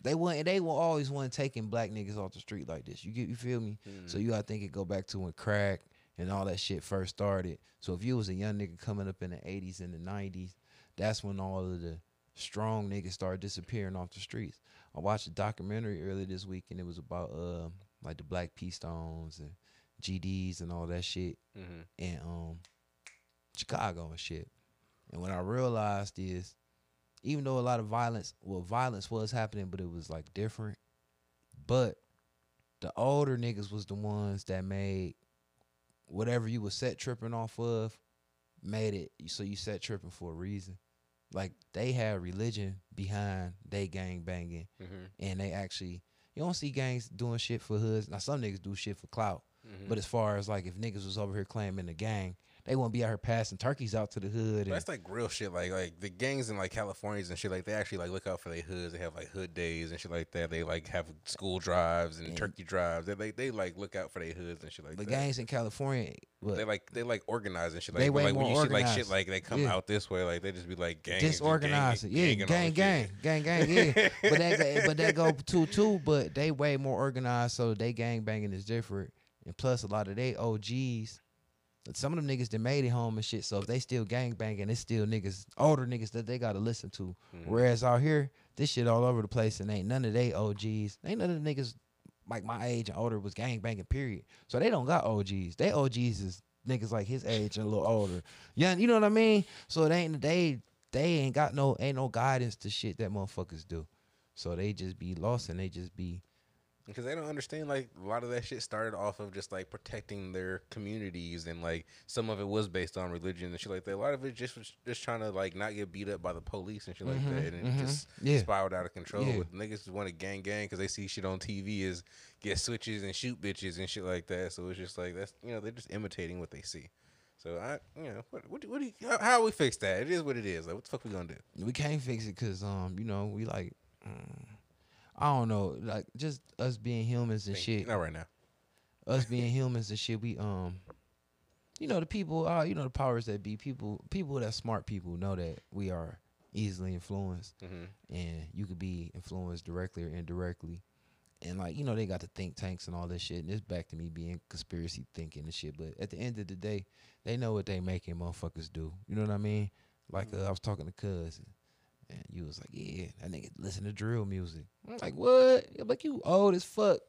They want they will always want taking black niggas off the street like this. You get you feel me? So you gotta think it go back to when crack and all that shit first started. So if you was a young nigga coming up in the eighties and the nineties, that's when all of the strong niggas started disappearing off the streets. I watched a documentary earlier this week and it was about uh like the Black P Stones and GDs and all that shit Mhm. and um Chicago and shit. And what I realized is even though a lot of violence well violence was happening but it was like different but the older niggas was the ones that made whatever you was set tripping off of made it so you set tripping for a reason like they had religion behind they gang banging Mhm. and they actually you don't see gangs doing shit for hoods now some niggas do shit for clout Mhm. but as far as like if niggas was over here claiming the gang they wouldn't be out here passing turkeys out to the hood and That's like real shit. Like like the gangs in like Californias and shit. Like they actually like look out for their hoods. They have like hood days and shit like that. They like have school drives and Yeah. turkey drives. They like they like look out for their hoods and shit like the that. gangs in California but They like they like organize and shit. Like, but, way like when more you see like shit like they come Yeah. out this way, like they just be like gang disorganized. gang, Yeah, gang, gang, and gang, gang, gang, yeah. but that go- <laughs> but that go two two. But they way more organized, so they gang banging is different. And plus, a lot of they OGs, some of them niggas that made it home and shit. So if they still gang banging, it's still niggas, older niggas that they gotta listen to. Mm-hmm. Whereas out here, this shit all over the place, and ain't none of they OGs, ain't none of the niggas like my age and older was gang banging. Period. So they don't got OGs. They OGs is niggas like his age and a little older. Yeah, you know what I mean. So it ain't they they ain't got no ain't no guidance to shit that motherfuckers do. So they just be lost and they just be because they don't understand like a lot of that shit started off of just like protecting their communities and like some of it was based on religion and shit like that. A lot of it just was just trying to like not get beat up by the police and shit like that, and it just Yeah. spiraled out of control. Yeah. With niggas just want to gang gang because they see shit on TV is get switches and shoot bitches and shit like that. So it's just like that's you know they're just imitating what they see. So I you know what what, do- what do you, how, how we fix that? It is what it is. Like what the fuck we gonna do? we can't fix it because um you know we like mm, I don't know like just us being humans and shit. Not right now. us being humans and shit, we um, you know, the people, uh, you know, the powers that be, people, people that smart people know that we are easily influenced, hmm and you could be influenced directly or indirectly, and like you know, they got the think tanks and all this shit, and it's back to me being conspiracy thinking and shit. But at the end of the day, they know what they making motherfuckers do. You know what I mean? Like uh, I was talking to Cuz. And you was like, yeah, that nigga listen to drill music. I'm like, what? I'm like, you old as fuck.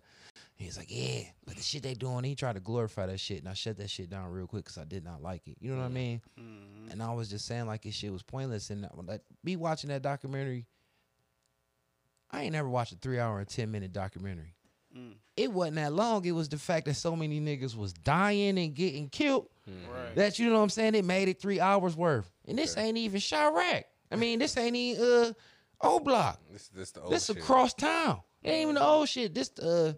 He's like, yeah, but the shit they doing, he tried to glorify that shit, and I shut that shit down real quick because I did not like it. You know what I mean? Mhm. And I was just saying like his shit was pointless. And like me watching that documentary, I ain't never watched a three hour and ten minute documentary. Mm. It wasn't that long. It was the fact that so many niggas was dying and getting killed. Right. That you know what I'm saying? It made it three hours worth. And this Okay. ain't even Chiraq. I mean, this ain't even uh O Block. This is this the old shit. This shit. across town. It ain't even the old shit. This uh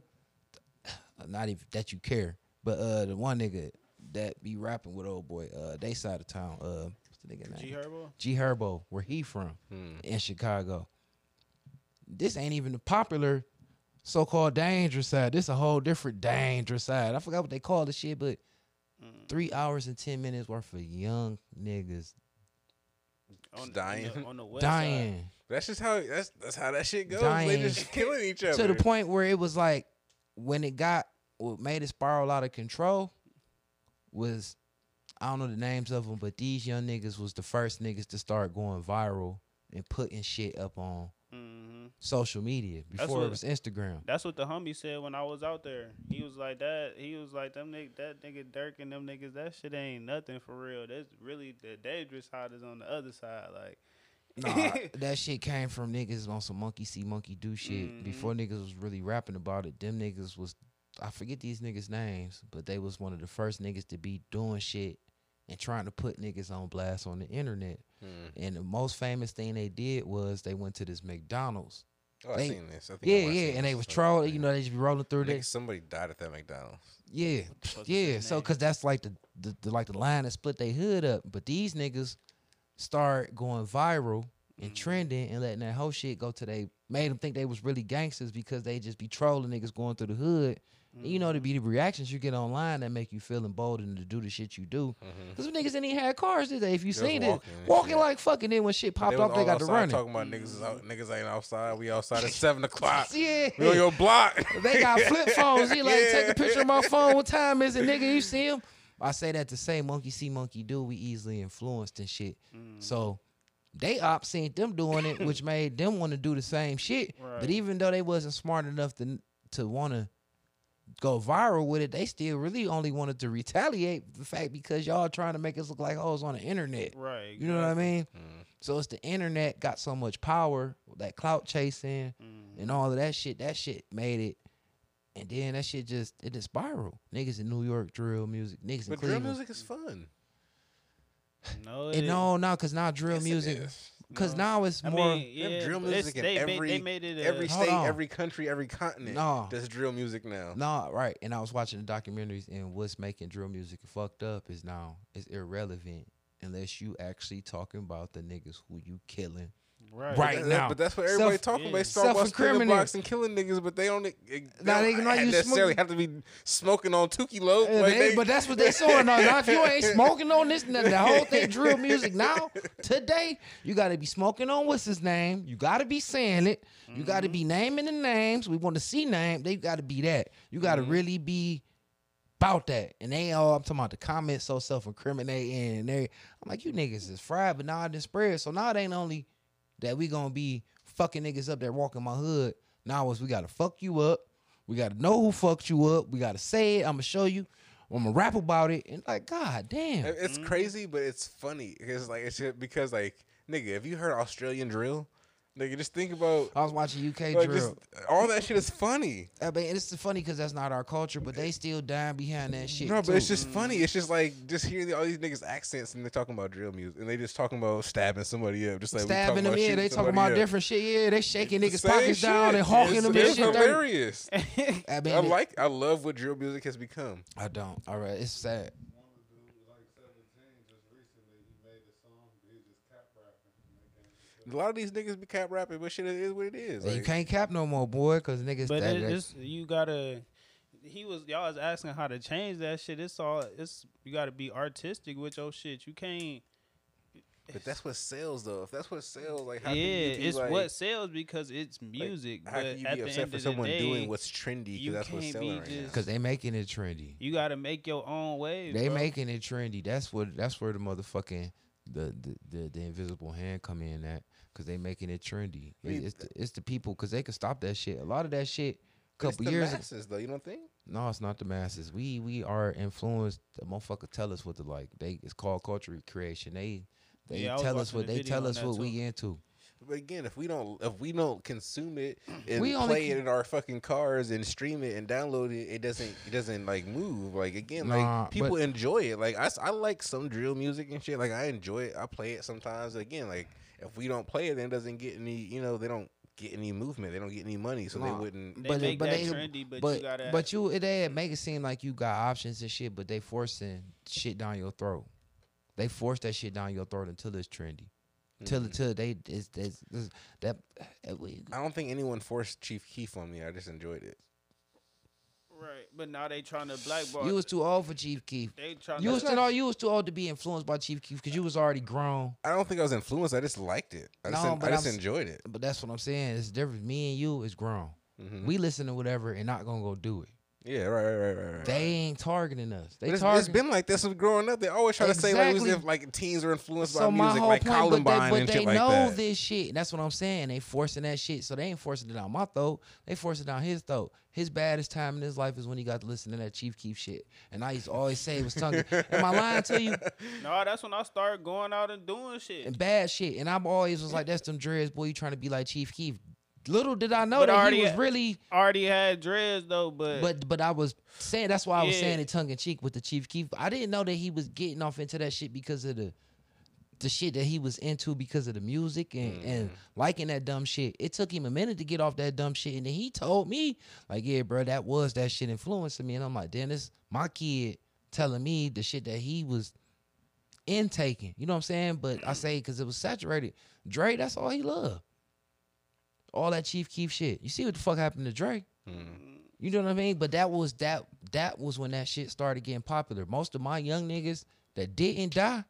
<sighs> not even that you care. But uh the one nigga that be rapping with old boy, uh they side of town. Uh what's the nigga name? G Herbo. G Herbo, where he from Hmm. in Chicago. This ain't even the popular so-called dangerous side. This a whole different dangerous side. I forgot what they call the shit, but Mm. three hours and ten minutes worth of young niggas On, dying. on the, on the west dying That's just how that's that's how that shit goes. Dying. They just killing each other. to the point where it was like when it got what made it spiral out of control was I don't know the names of them, but these young niggas was the first niggas to start going viral and putting shit up on Side. Social media That's before it was Instagram. That's what the homie said when I was out there. He was like that. He was like them nigga, that nigga Dirk and them niggas. That shit ain't nothing for real. That's really the dangerous side is on the other side. Like, Nah, <laughs> that shit came from niggas on some monkey see, monkey do shit. Mhm. Before niggas was really rapping about it, them niggas was I forget these niggas' names, but they was one of the first niggas to be doing shit and trying to put niggas on blast on the internet. Hmm. And the most famous thing they did was they went to this McDonald's. Oh, I seen this. I think I Yeah, watched yeah, and they was trolling. yeah. You know, they just be rolling through there. somebody died at that McDonald's. Yeah, yeah. So, cause that's like the, the, the like the line that split their hood up. But these niggas start going viral and Mhm. trending and letting that whole shit go to they made them think they was really gangsters because they just be trolling niggas going through the hood. And you know, to be the reactions you get online that make you feel emboldened to do the shit you do. Mhm. Cause niggas didn't even have cars, today. If you seen it, walking and walking shit. like fucking. Then when shit popped off, they got to running. Talking about niggas, niggas ain't outside. We outside at <laughs> seven o'clock. <laughs> Yeah, We on your block. They got <laughs> flip phones. He like, take a picture of my phone. What time is it, nigga? You see him? I say that to say monkey see, monkey do. We easily influenced and shit. Mm. So they op seen them doing it, which made them want to do the same shit. Right. But even though they wasn't smart enough to to want to go viral with it, they still really only wanted to retaliate the fact because y'all trying to make us look like hoes on the internet. right. You know what I mean? Mm. So it's the internet got so much power, that clout chasing Mm. and all of that shit. That shit made it, and then that shit just it just spiral. Niggas in New York drill music, niggas in But drill Cleveland. music is fun. No, it- no, no, cause now drill Yes, music, is. cause No. now it's I more. mean, yeah, drill music in they made- every- they made it a, Every state, on. every country, every continent No. does drill music now. No, right. And I was watching the documentaries, and what's making drill music fucked up is now it's irrelevant unless you actually talking about the niggas who you killing. Right. Right. That- now. but that's what everybody Self- talking yeah. about. They start about spinning Self-incriminate. blocks and killing niggas, but they don't. They, they Nah, they- don't nah, necessarily smoke- have to be smoking on Tukey low. Uh, like they- they- but that's what they showing now. Now, if you ain't <laughs> smoking on this, the whole thing drill music now, today, you got to be smoking on what's his name. You got to be saying it. You got to be naming the names. We want to see name. They got to be that. You got to really be about that. And they all, I'm talking about the comments so self incriminating. And they, I'm like, you niggas is fried, but now I done spread. So now it ain't only that we gonna be fucking niggas up there walking my hood. Now it's we gotta fuck you up. We gotta know who fucked you up. We gotta say it. I'm gonna show you. I'm gonna rap about it. And like, god damn. It- It's mm-hmm. crazy, but it's funny because like it's because like nigga, if you heard Australian drill, nigga, just think about I was watching UK like drill. just all that shit is funny. Uh, I mean, it's funny because that's not our culture, but they still dying behind that shit. No, but too. it's just funny. It's just like just hearing all these niggas accents and they're talking about drill music and they just talking about stabbing somebody up, just like stabbing them. Yeah, they talking about up. different shit. Yeah, they shaking niggas pockets down and hawking It's- them and it's shit. hilarious. <laughs> I mean, I like, I love what drill music has become. I don't. All right, it's sad. One of the dudes was like 17 just recently. He made a song, but he just cap rapping. And they came A lot of these niggas be cap rapping, but shit, it is what it is. you can't cap no more, boy, because niggas. But that, it, it's you gotta. He was y'all was asking how to change that shit. It's all it's you gotta be artistic with your shit. You can't. but that's what sells though. If that's what sells, like how yeah, can you be it's like, what sells because it's music. How but can you at be the upset end for someone day, doing what's trendy? you Because that's what's can't selling be right now. just- Cause they making it trendy. you gotta make your own wave. They bro. making it trendy. That's what. That's where the motherfucking the the the, the invisible hand come in at. Cause they making it trendy. It- it's the, it's the people. Cause they can stop that shit. A lot of that shit. But it's Couple the years. ago- masses though. You don't think? No, it's not the masses. We we are influenced. The motherfucker tell us what to like. They it's called culture creation. They they Yeah, tell us what the they tell us what too. we into. But again, if we don't if we don't consume it <clears throat> and We play can- it in our fucking cars and stream it and download it, it doesn't it doesn't like move. Like again, Nah, like people but- enjoy it. Like I, I like some drill music and shit. Like I enjoy it. I play it sometimes. Again, like if we don't play it, then it doesn't get any. You know, they don't get any movement. They don't get any money, so Nah. they wouldn't. They make that trendy, but you gotta- but you they make it seem like you got options and shit, but they forcing shit down your throat. They force that shit down your throat until it's trendy. Till Mm. until they it's, it's, it's, that uh, we- I don't think anyone forced Chief Keef on me. I just enjoyed it. Right. But now they trying to blackball. you was too old for Chief Keef. they trying You to was too old. You was too old to be influenced by Chief Keef because you was already grown. I don't think I was influenced. I just liked it. I just, No, en- but I just I'm enjoyed it. But that's what I'm saying. It's different. Me and you is grown. Mhm. We listen to whatever and not gonna go do it. Yeah, right, right, right, right. right. They ain't targeting us. They But it's, it's target. been like this since growing up. They always try to say like as if like teens are influenced so by my music, whole like point, Columbine but they, but and they shit like know that. this shit. That's what I'm saying. They forcing that shit, so they ain't forcing it down my throat. They forcing it down his throat. His baddest time in his life is when he got to listen to that Chief Keef shit. And I used to always say it was tongue. Am I lying to you? <laughs> No, that's when I started going out and doing shit. And bad shit. And I'm always was like, that's them dreads, boy. You trying to be like Chief Keef. Little did I know But that already- he was really. already had dreads though, but, But but I was saying that's why I was Yeah. saying it tongue in cheek with the Chief Keef. I didn't know that he was getting off into that shit because of the the shit that he was into because of the music and, mm. and liking that dumb shit. It took him a minute to get off that dumb shit, and then he told me like, "Yeah, bro, that was that shit influencing me." And I'm like, "Dennis, my kid telling me the shit that he was intaking." You know what I'm saying? But I say because it was saturated. Dre, that's all he loved. All that Chief Keef shit. You see what the fuck happened to Dre? Mm. You know what I mean? But that was that that was when that shit started getting popular. Most of my young niggas that didn't die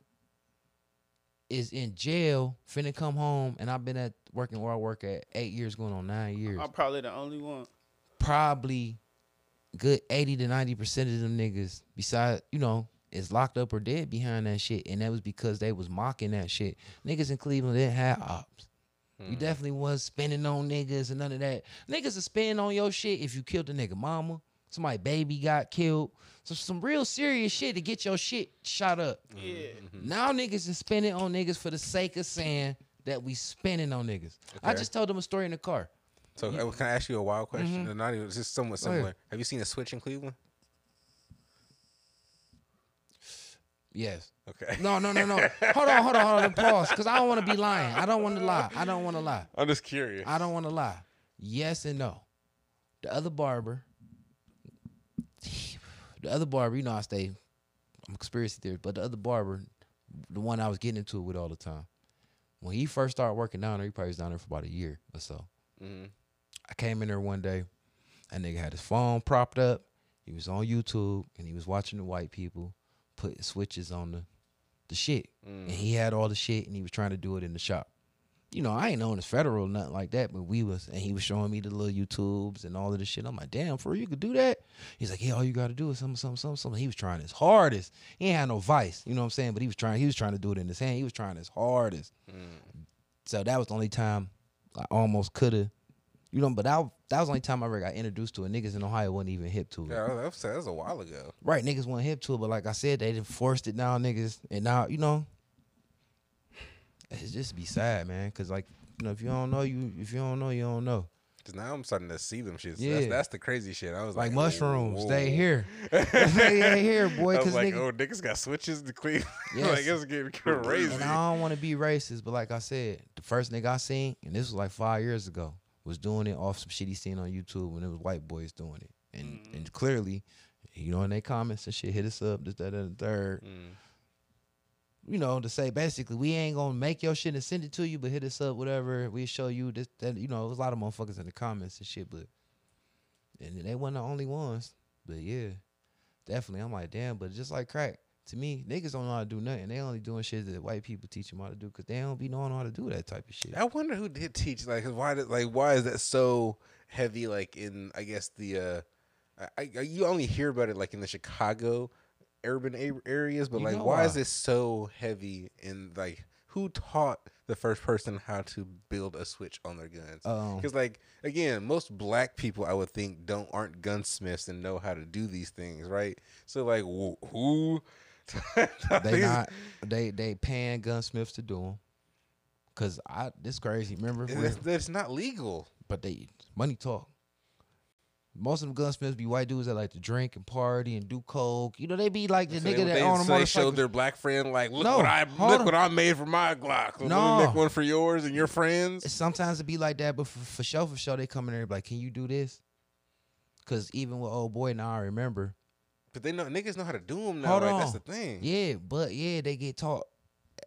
is in jail, finna come home, and I've been at working where I work at eight years, going on nine years. I'm probably the only one. Probably good eighty to ninety percent of them niggas, besides you know, is locked up or dead behind that shit, and that was because they was mocking that shit. Niggas in Cleveland didn't have ops. You definitely was spending on niggas and none of that. Niggas are spending on your shit if you killed a nigga mama, somebody baby got killed. So some real serious shit to get your shit shot up. Yeah. Now niggas is spending on niggas for the sake of saying that we spending on niggas. I just told them a story in the car. So uh, can I ask you a wild question? Mm-hmm. Not even it's just somewhat Go similar. Have you seen a switch in Cleveland? Yes. Okay. No, no, no, no. <laughs> hold on, hold on, hold on. Pause. Because I don't want to be lying. I don't want to lie. I don't want to lie. I'm just curious. I don't want to lie. Yes and no. The other barber, the other barber, you know, I stay, I'm conspiracy theorist, but the other barber, the one I was getting into it with all the time, when he first started working down there, he probably was down there for about a year or so. Mhm. I came in there one day, that nigga had his phone propped up. He was on YouTube and he was watching the white people putting switches on the the shit. And mm. he had all the shit and he was trying to do it in the shop. You know, I ain't known as federal or nothing like that, but we was and he was showing me the little YouTubes and all of this shit. I'm like, damn, for real, you could do that? He's like, yeah, all you gotta do is something, something, something, something. He was trying his hardest. He ain't had no vice, you know what I'm saying? But he was trying, he was trying to do it in his hand. He was trying his hardest. Mm. So that was the only time I almost could have, you know. But that that was the only time I ever got introduced to it. Niggas in Ohio wasn't even hip to it. Yeah, that was, that was a while ago. Right, niggas wasn't hip to it, but like I said, they done forced it down, niggas, and now you know. it's just be sad, man. Cause like you know, if you don't know, you if you don't know, you don't know. Cause now I'm starting to see them shits. Yeah. That's, that's the crazy shit. I was Like like, mushrooms, whoa. stay here, <laughs> stay here, boy. I was Cause like, nigga, oh, niggas got switches to clean. <laughs> Yes. like it's getting crazy. And I don't want to be racist, but like I said, the first nigga I seen, and this was like five years ago, was doing it off some shit he seen on YouTube when it was white boys doing it. And and clearly, you know, in their comments and shit, hit us up, this, that, and the third. Mm. You know, to say basically we ain't gonna make your shit and send it to you, but hit us up, whatever. We show you this that you know, there's a lot of motherfuckers in the comments and shit, but and they weren't the only ones. But yeah, definitely. I'm like, damn, but just like crack, to me, niggas don't know how to do nothing. They only doing shit that white people teach them how to do because they don't be knowing how to do that type of shit. I wonder who did teach. Like, why did like why is that so heavy? Like in I guess the uh, I, I you only hear about it like in the Chicago urban a- areas, but You like know why is why. it so heavy? In like who taught the first person how to build a switch on their guns? Um, Because like again, most black people I would think don't aren't gunsmiths and know how to do these things, right? So like wh- who? <laughs> they not they they paying gunsmiths to do them. Cause I this crazy. Remember, It's, it's not legal. but they money talk. Most of them gunsmiths be white dudes that like to drink and party and do coke. You know, they be like the So they, nigga that they, on a so they showed their black friend like, look No, what I look on. what I made for my Glock. Let No. me make one for yours and your friends. Sometimes it be like that, but for, for sure, for sure, they come in there and be like, "Can you do this?" Cause even with old boy now, I remember. But they know niggas know how to do them now. Hold right? on. That's the thing. Yeah, but yeah, they get taught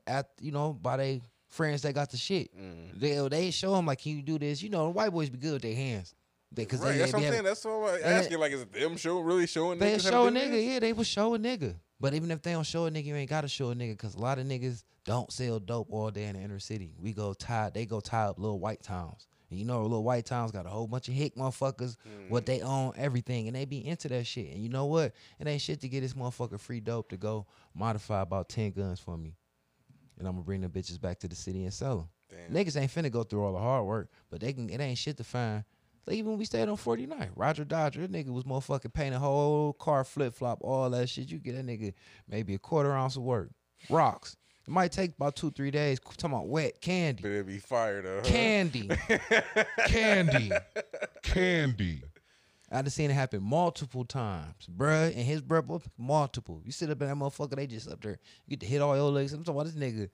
at you know by they friends that got the shit. Mm. They they show them like, "Can you do this?" You know, white boys be good with their hands. They, cause Right, they, that's they what I'm saying. That's what I'm asking. Like, is it them show really showing They show a nigga, this? yeah, they will show a nigga. But even if they don't show a nigga, you ain't gotta show a nigga because a lot of niggas don't sell dope all day in the inner city. We go tie, they go tie up little white towns. And you know, little white towns got a whole bunch of hick motherfuckers, what mm. they own, everything, and they be into that shit. And you know what? It ain't shit to get this motherfucker free dope to go modify about 10 guns for me. And I'm gonna bring them bitches back to the city and sell them. Damn. Niggas ain't finna go through all the hard work, but they can. It ain't shit to find. Like even when we stayed on 49, Roger Dodger, that nigga was motherfucking painting whole car flip flop, all that shit. You get that nigga maybe a quarter ounce of work. Rocks. It might take about two, three days. Talking about wet candy. But candy. it'd be fire though. huh? Candy. <laughs> candy. Candy. I done seen it happen multiple times, bruh. And his bruh, multiple. You sit up in that motherfucker, they just up there. You get to hit all your legs. I'm talking about this nigga.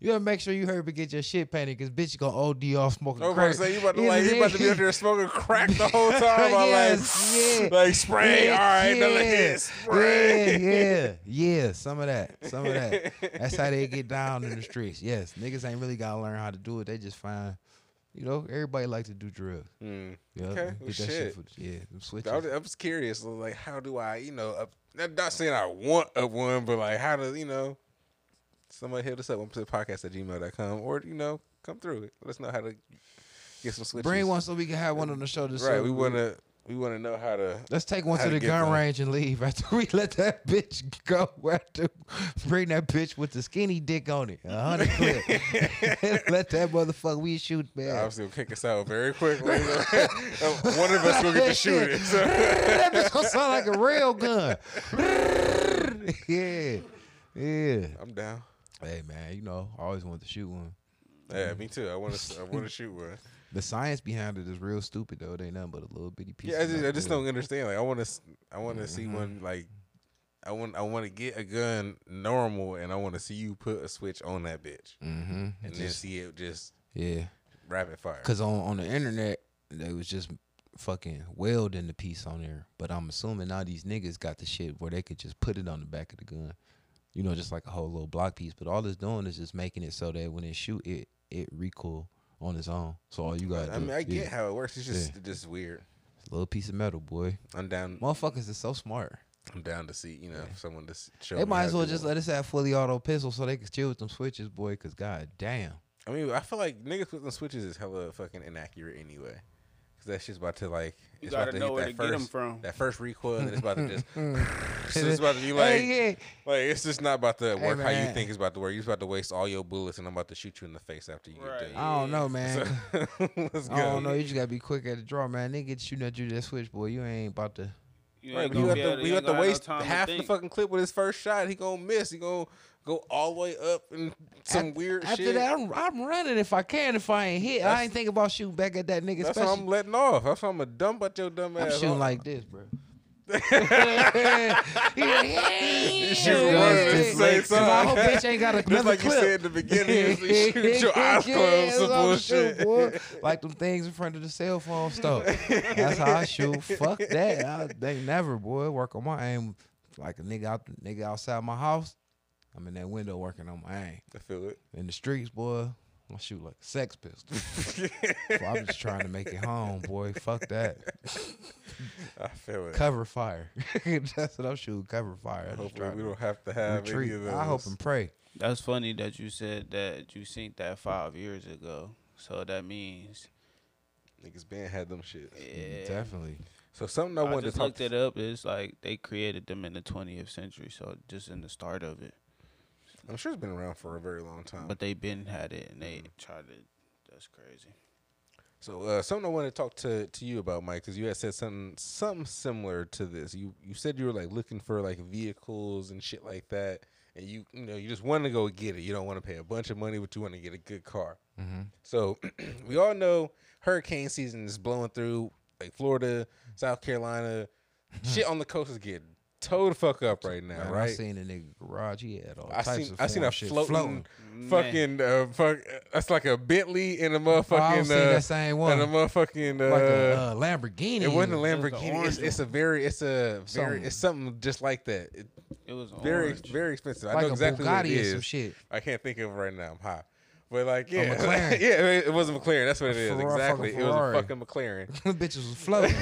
You gotta make sure you hurry up and get your shit painted, cause bitch you gonna OD off smoking I was about crack. to say you about to <laughs> like you about to be up there smoking crack the whole <laughs> time. I'm Yes, like, yeah. like spray. Yeah, all right, now yeah, it spray. Yeah, yeah, <laughs> yeah. Some of that. Some of that. That's how they get down in the streets. Yes, niggas ain't really gotta learn how to do it. They just find, you know, everybody like to do drugs. Mm. Yeah, Okay, well, that shit. for yeah, switches. I was, I was curious, like, how do I, you know, up, not, not saying I want a one, but like, how do you know, somebody hit us up on the podcast at gmail.com or, you know, come through it. Let us know how to get some switches. Bring one so we can have one on the show. This Right, we want to, we want to know how to. Let's take one to the gun them. range and leave after <laughs> we let that bitch go. <laughs> After bring that bitch with the skinny dick on it, a hundred clip. <laughs> let that motherfucker we shoot man. Obviously, will kick us out very quickly. one of us will get to shoot it. So. that bitch gonna sound like a real gun. yeah, yeah. I'm down. Hey man, you know, I always wanted to shoot one. Yeah, me too. I want to. I want to <laughs> shoot one. The science behind it is real stupid though. It ain't nothing but a little bitty piece. Yeah, I just, I just don't understand. Like, I want to. I want to see Mhm. one. Like, I want. I want to get a gun normal, and I want to see you put a switch on that bitch, Mhm. and then see it just yeah. rapid fire. Cause on on the internet they was just fucking welding the piece on there. But I'm assuming now these niggas got the shit where they could just put it on the back of the gun. You know, just like a whole little block piece. But all it's doing is just making it so that when it shoot it, it recoil on its own. So all you gotta I mean, I get yeah, how it works. It's just, Yeah. just weird. a little piece of metal, boy. I'm down. Motherfuckers is so smart. I'm down to see. You know, someone to show. They might as well just let us have fully auto pistol so they can chill with them switches, boy. Cause god damn. I mean, I feel like niggas with them switches is hella fucking inaccurate anyway. Cause that shit's about to like. You it's about gotta to know where that to get 'em first, from. That first recoil, and it's about to just. so <laughs> mm. <laughs> it's about to be like. hey, yeah. Like it's just not about to Hey, work how you think it's about to work. You're about to waste all your bullets, and I'm about to shoot you in the face after you Right. get done. I don't know, man. So, <laughs> let's go. I don't know. You just gotta be quick at the draw, man. Nigga get shooting at you that switch, boy. You ain't about to. You Right, you gonna got to you you got to gonna no waste time to half the fucking clip with his first shot. He gonna miss. He gonna go all the way up and some weird shit. After shit. that, I'm, I'm running if I can. If I ain't hit, I ain't thinking about shooting back at that nigga. That's why I'm letting off. That's why I'm a dumb about your dumb I'm ass. shooting off. like this, bro. <laughs> <laughs> He like, "Hey." shooting Yeah. at the So my whole bitch ain't got <laughs> Just another like you clip. said at the beginning, you shoot your eyes Yeah, closed. that's Some bullshit. shoot. Like them things in front of the cell phone store. That's how I shoot. Fuck that. I, they never, boy. Work on my aim. Like a nigga out, nigga outside my house. I'm in that window working on my aim. I feel it. In the streets, boy, I shoot like a sex pistol. <laughs> so I'm just trying to make it home, boy. Fuck that. <laughs> I feel it. Cover fire. <laughs> That's what I'm shooting. Cover fire. I'm Hopefully we don't have to have retreat. any of those. I hope and pray. That's funny that you said that you seen that five years ago. So that means niggas been had them shit. yeah. Definitely. So something I, I, wanted just to talk. looked it up. It's like they created them in the 20th century, so just in the start of it. I'm sure it's been around for a very long time. But they've been had it, and they tried it. That's crazy. So uh, something I wanted to talk to to you about, Mike, because you had said something something similar to this. You you said you were like looking for like vehicles and shit like that, and you you know you just want to go get it. You don't want to pay a bunch of money, but you want to get a good car. Mm-hmm. So <clears throat> we all know hurricane season is blowing through like Florida, South Carolina. shit on the coast is getting towed the fuck up right now, Man, I seen a nigga garage. He had all I types seen of I seen a shit floating, fucking uh, fuck. That's like a Bentley and a Oh, I motherfucking seen uh, that same one. and a motherfucking uh, like a uh, Lamborghini. it wasn't a was the Lamborghini. It's, it's a very, it's a very, Something. it's something just like that. It, It was very, orange. very expensive. I like know a exactly what it is. Or some shit. I can't think of it right now. I'm high. But like, yeah, McLaren. <laughs> yeah, it it was a McLaren. That's what it is. Ferrari- exactly. It was a fucking McLaren. <laughs> the bitches was floating,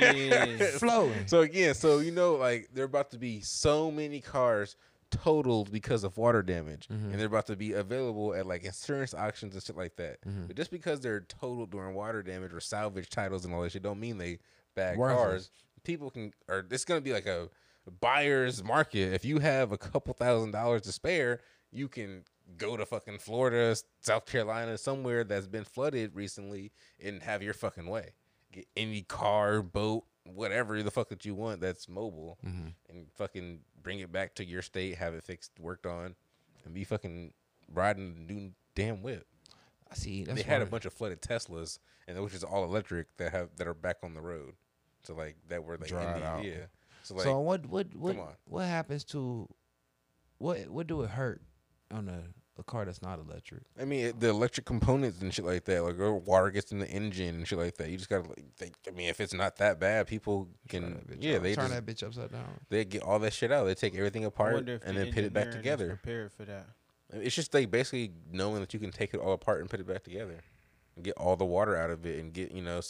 yeah. <laughs> floating. So again, so you know, like there are about to be so many cars totaled because of water damage, Mm-hmm. and they're about to be available at like insurance auctions and shit like that. Mm-hmm. But just because they're totaled during water damage or salvage titles and all that shit, don't mean they bad Worthless. cars. People can, or it's gonna be like a buyer's market. If you have a couple thousand dollars to spare, you can go to fucking Florida, South Carolina, somewhere that's been flooded recently, and have your fucking way. Get any car, boat, whatever the fuck that you want that's mobile, mm-hmm. and fucking bring it back to your state, have it fixed, worked on, and be fucking riding the new damn whip. I see. That's they had a bunch of flooded Teslas, and which is all electric that have that are back on the road. So like that were like Dried out. yeah. So like so what? What? What? What happens to? What? What do it hurt on a, a car that's not electric? I mean, the electric components and shit like that, like or water gets in the engine and shit like that. You just gotta like, think, I mean, if it's not that bad, people can, yeah, off. they turn just, that bitch upside down. they get all that shit out. They take everything apart and the then put it back together. Prepared for that. It's just like basically knowing that you can take it all apart and put it back together, and get all the water out of it, and get you know,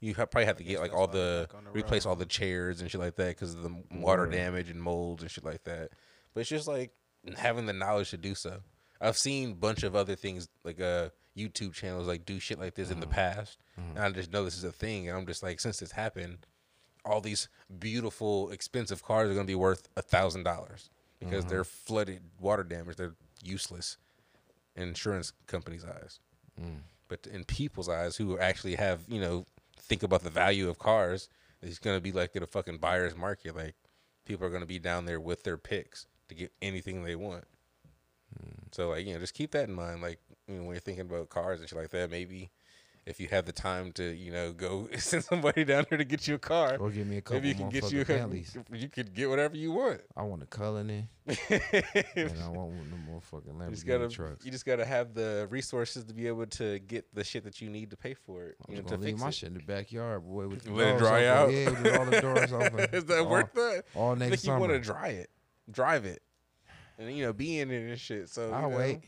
you ha- probably have to get like all the the replace road. all the chairs and shit like that because of the m- water damage and molds and shit like that. But it's just like having the knowledge to do so. I've seen a bunch of other things like uh YouTube channels like do shit like this in the mm-hmm. past, mm-hmm. and I just know this is a thing, and I'm just like, since this happened, all these beautiful, expensive cars are gonna be worth a thousand dollars because they're mm-hmm. flooded, water damage. They're useless in insurance companies' eyes, mm. but in people's eyes who actually have you know think about the value of cars, it's gonna be like in a fucking buyer's market. Like people are gonna be down there with their picks to get anything they want. So like you know, just keep that in mind. Like you know, when you're thinking about cars and shit like that, maybe if you have the time to you know go <laughs> send somebody down there to get you a car, Or give me a couple maybe you can get you a, Bentleys. <laughs> you could get whatever you want. I want a Cullinan <laughs> and I want one of them motherfucking just Lamborghini gotta trucks. you just gotta have the resources to be able to get the shit that you need to pay for it. I'm You know, just to gonna leave fix my it. shit in the backyard, boy. With the Let it dry open. out. Yeah, with all the doors open. Is that all, worth that? All I next think you want to dry it, drive it, and you know be in it and shit. So I'll know, wait.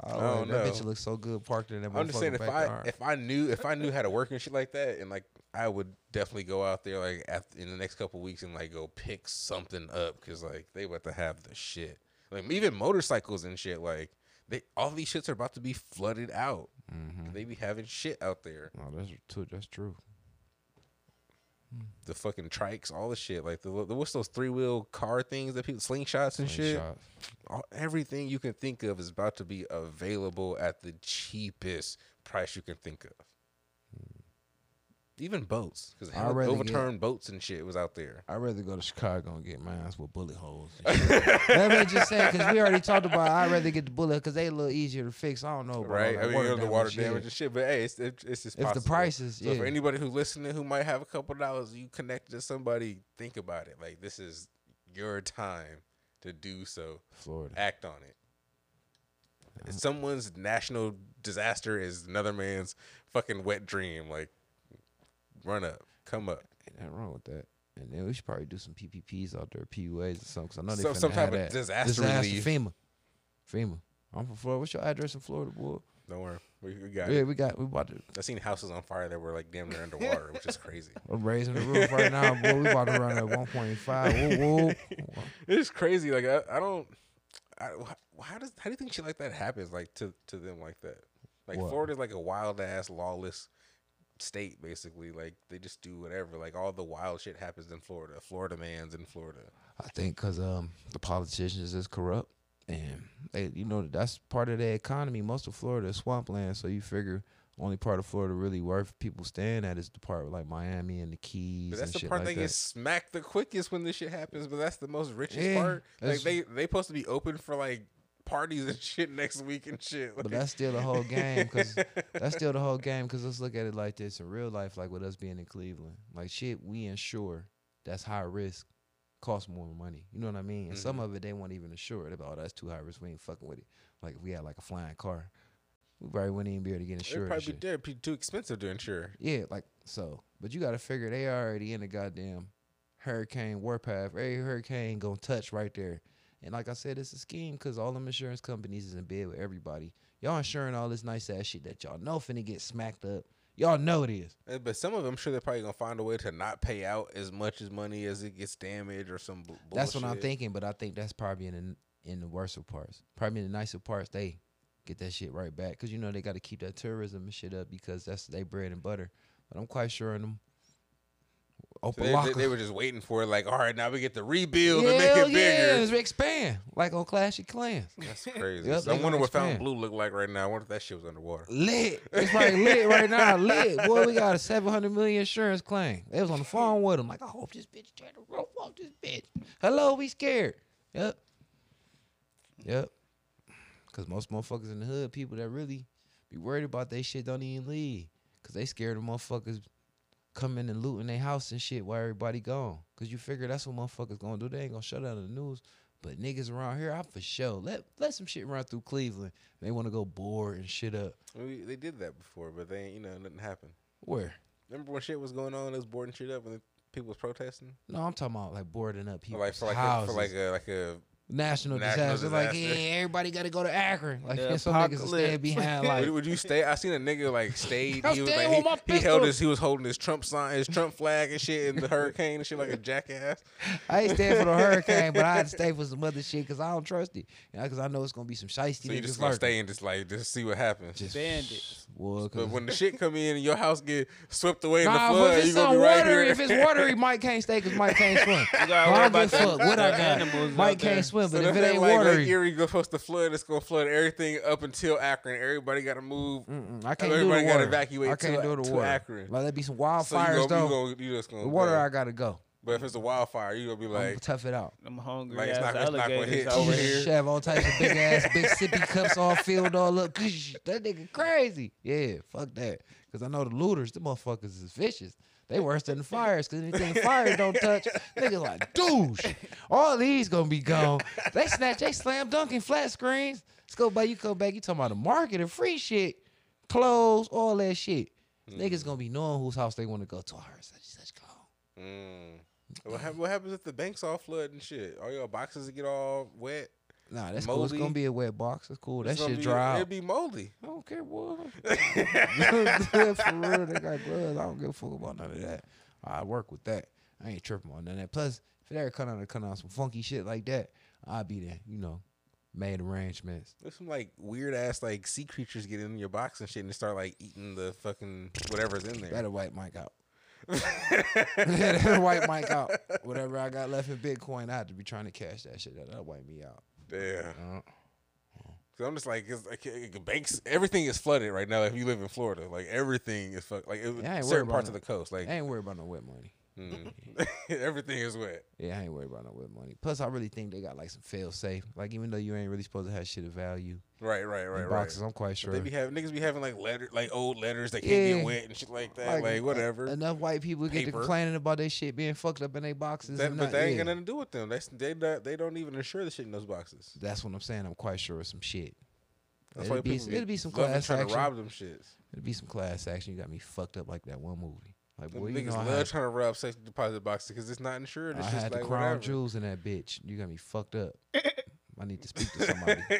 I'll I don't wait. That bitch looks so good parked in that I'm just saying if I if I knew if I knew how to work and shit like that, and like I would definitely go out there like after, in the next couple weeks and like go pick something up because like they about to have the shit. Like even motorcycles and shit. Like they all these shits are about to be flooded out. Mhm. They be having shit out there. Oh, that's true. That's true. The fucking trikes, all the shit. Like the, the what's those three wheel car things that people slingshots and shit. All, everything you can think of is about to be available at the cheapest price you can think of. Even boats, because I'd get- overturned boats and shit was out there. I'd rather go to Chicago and get mines with bullet holes. <laughs> shit. Let me just say, because we already talked about, I'd rather get the bullet because they a little easier to fix. I don't know, about Right, all I mean, the water damage, yeah. damage and shit. But hey, it's it's, it's just If the prices, So for anybody who's listening who might have a couple dollars, you connect to somebody, think about it. Like this is your time to do so. Florida. Act on it. Someone's national disaster is another man's fucking wet dream. Like, run up, come up. Ain't nothing wrong with that. And then we should probably do some PPPs out there, PUAs or something. Cause I know they finna some type of that. disaster relief. FEMA. FEMA. I'm from Florida. What's your address in Florida, boy? Don't worry, we, we got Yeah, it. we got. We about to. I've seen houses on fire that were like damn near underwater, which is crazy. <laughs> I'm raising the roof right now, boy. We about to run at 1.5. Whoa, whoa. <laughs> It's crazy. Like I, I don't. I, how does how do you think shit like that happens? Like to to them like that. Like What? Florida's like a wild ass lawless state basically. Like they just do whatever. Like all the wild shit happens in Florida. Florida man's in Florida. I think because um the politicians is corrupt, and they, you know that's part of their economy. Most of Florida is swampland, so you figure only part of Florida really worth people staying at is the part like Miami and the Keys But that's the part like they that. get smacked the quickest when this shit happens. But that's the most richest Yeah, part. Like they they supposed to be open for like parties and <laughs> shit next week and shit. But that's still the whole game because <laughs> that's still the whole game. Because let's look at it like this in real life, like with us being in Cleveland, like shit we insure that's high risk, costs more money. You know what I mean? And some mm-hmm. of it they won't even insure it. About oh, that's too high risk. We ain't fucking with it. Like if we had like a flying car, we probably wouldn't even be able to get It'd insured. and probably be dead, be too expensive to insure. Yeah, like so. But you got to figure they already in the goddamn hurricane warpath. Every hurricane gonna touch right there. And like I said, it's a scheme because all them insurance companies is in bed with everybody. Y'all insuring all this nice ass shit that y'all know finna get smacked up. Y'all know it is. Uh, But some of them, I'm sure they're probably gonna find a way to not pay out as much as money as it gets damaged or some. Bu- That's what I'm thinking. But I think that's probably in the, in the worser parts. Probably in the nicer parts, they get that shit right back because you know they got to keep that tourism and shit up because that's their bread and butter. But I'm quite sure in them. So they, they, they were just waiting for it, like, all right, now we get to rebuild and make it bigger. yeah, it's expand like on Clash of Clans. That's crazy. Yep, So I wonder what Fountain. Blue look like right now. I wonder if that shit was underwater. Lit. It's like lit right now. <laughs> Lit. Boy, we got a seven hundred million insurance claim. They was on the phone with him. Like, I hope this bitch tear the roof off this bitch. Hello, we scared. Yep. Yep. Cause most motherfuckers in the hood, people that really be worried about they shit don't even leave. Cause they scared of motherfuckers coming and looting their house and shit while everybody gone. Cause you figure that's what motherfuckers gonna do. They ain't gonna shut down the news. But niggas around here, I for sure let let some shit run through Cleveland. They wanna go board and shit up. Mean, they did that before, but they, ain't- you know, nothing happened. Where? Remember when shit was going on? They was boarding shit up and people was protesting. No, I'm talking about like boarding up Or people's like for like a, houses. for like a like a national, national disaster. Like, yeah, disaster. everybody got to go to Akron. Like, The and some niggas will stand behind. Like, would, would you stay? I seen a nigga like stayed. <laughs> He was like he, he held his he was holding his Trump sign, his Trump flag and shit in the hurricane and shit like a jackass. <laughs> I ain't staying for the <laughs> hurricane, but I had to stay for some other shit because I don't trust it. Yeah, Because I know it's gonna be some shiesty So you just gonna lurking. stay and just like just see what happens. Just Bandits. Well, 'cause- but when the shit come in and your house get swept away in Nah, the flood, if you it's gonna be right watery, here. if it's watery, Mike can't stay because Mike can't swim. You gotta I worry don't about fuck what I got. Mike can't swim, So but if that it ain't like watery, Lake Erie go supposed to flood, it's gonna flood everything up until Akron. Everybody got to move. mm-mm, I can't do Everybody the gotta water. evacuate I can't to- do the to water. Akron. Like there be some So you wildfires gonna, you though. gonna, you just gonna the water, go. I gotta go. But if it's a wildfire, you gonna be I'm like, tough it out. I'm hungry Like, it's not- it's not gonna hit out over there. here. Should have all types of big <laughs> ass, big sippy cups all filled all up. <laughs> That nigga crazy. Yeah, fuck that. Cause I know the looters, the motherfuckers is vicious. They worse than <laughs> fires. Cause anything fires don't touch, niggas like douche. All these gonna be gone. They snatch, they slam dunking flat screens. Let's go back. You come back. You talking about the market and free shit, clothes, all that shit. Niggas gonna be knowing whose house they want to go to. Right, such such gone. mm. what, what happens if the banks all flood and shit? All your boxes get all wet. Nah, that's cool. It's gonna be a wet box. That's cool. That It's shit dry. It'd be moldy. I don't care, boy. <laughs> <laughs> For real, they got gloves. I don't give a fuck about none of that. I work with that. I ain't tripping on none of that. Plus, if it ever come out to come out some funky shit like that, I'll be there. You know, made arrangements. There's some like weird ass like sea creatures get in your box and shit and they start like eating the fucking whatever's in there. That'll wipe Mike out. <laughs> That'll wipe Mike out. Whatever I got left in Bitcoin, I have to be trying to cash that shit. That'll wipe me out. Damn. Uh, Cause I'm just like, it's like banks, everything is flooded right now. If you live in Florida, like everything is fuck, like it, Yeah, I ain't worried certain parts of the coast, like I ain't worried about no wet money. Mm, <laughs> everything is wet. Yeah, I ain't worried about no wet money. Plus, I really think they got like some fail safe. Like even though you ain't really supposed to have shit of value Right, right, right, right. boxes, I'm quite But sure. They be having niggas be having like letter, like old letters that can't get wet and shit like that. Like, uh, whatever. Enough white people get to complaining about their shit being fucked up in their boxes. That, and but not- that ain't yeah. got nothing to do with them. That's they not, they don't even insure the shit in those boxes. That's what I'm saying. I'm quite sure of some shit. That's It'll why be- people it'll be some class trying action. to rob them shits. It'd be some class action. You got me fucked up like that one movie. Like Them boy, you niggas love had, trying to rob safety deposit boxes because it's not insured. I It's had just the like crown whatever. jewels in that bitch. You got me fucked up. <laughs> I need to speak to somebody. <laughs>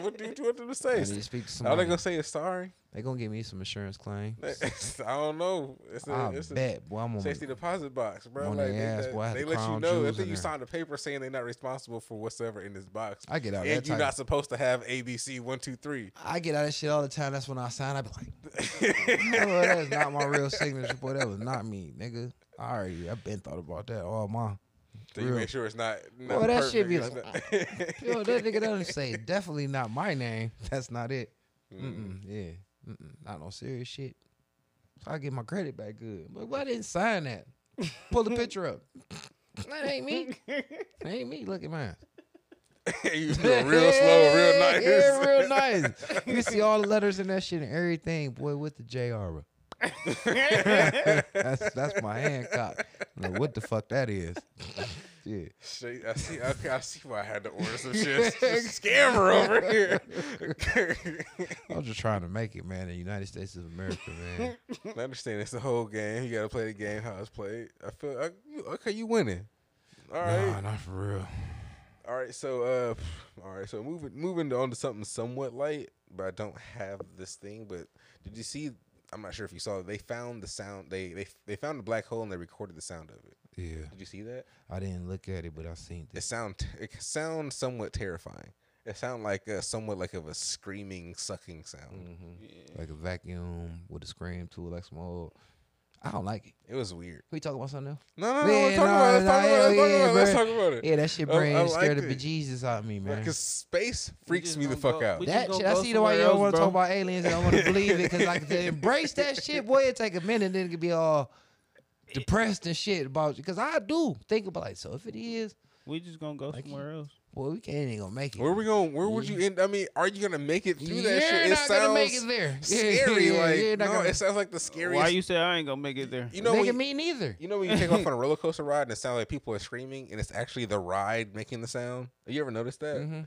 what do you want them to say? I need to speak to All somebody. they gonna say is sorry. They gonna give me some insurance claim. <laughs> I don't know. It's a, I it's a bet. Boy, I'm on. safety deposit box, bro. on Like, they, ass, boy, they the let you know. I think you signed a paper saying they're not responsible for whatsoever in this box. I get out and that you're not supposed to have ABC one two three. I get out of shit all the time. That's when I sign. I be like, <laughs> no, that's not my real signature, boy. That was not me, nigga. I already, I've been thought about that all my. So you Real. make sure it's not. not Boy, that should be perfect. like, It's Yo, that <laughs> nigga doesn't say definitely not my name. <laughs> That's not it. Mm. Mm-mm, yeah, Mm-mm, not no serious shit. So I get my credit back good. But why didn't sign that? Pull the picture up. <laughs> That ain't me. That ain't me. Look at mine. you doing real slow, real nice. Yeah, real nice. You see all the letters in that shit and everything, boy, with the JR. bro. <laughs> that's that's my Hancock. I don't what the fuck that is. Yeah. Shit, I see. Okay, I see why I had to order some shit. <laughs> Scammer over here. I'm just trying to make it, man. The United States of America, man. I understand it's the whole game. You gotta play the game how it's played. I feel I, you, okay. You winning. All right. Nah, not for real. All right. So uh, all right. So moving moving on to something somewhat light, but I don't have this thing. But did you see? I'm not sure if you saw. it. They found the sound. They they they found a black hole and they recorded the sound of it. Yeah. Did you see that? I didn't look at it, but I seen It this. sound it sounds somewhat terrifying. It sound like uh, somewhat like of a screaming, sucking sound. Like a vacuum with a scream tool, like some old. I don't like it. It was weird. We talking about something else? No, no, no. Yeah, let's talk nah, about it. Let's nah, talk about it. Let's talk yeah, about it. Let's bro. talk about it. Yeah, that shit I- brain I scared liked the it. bejesus out of me, man. Because space freaks me the gonna fuck go- out. That shit, I see the why y'all else, want to talk about aliens and I want to <laughs> believe it because like to embrace that shit, boy, it take a minute, then it could be all depressed and shit about because I do think about like, so if it is, We just gonna go somewhere else. Boy, we can't even gonna make it. Where we going? Where would you end? I mean, are you gonna make it through that You're shit? It not sounds gonna make it there. <laughs> Scary. yeah, like you're not no, gonna- it sounds like the scariest. Why you say I ain't gonna make it there? you know Nigga, when you, me neither. you know when you take off on a roller coaster ride and it sounds like people are screaming and it's actually the ride making the sound. Have you ever noticed that? Mm-hmm.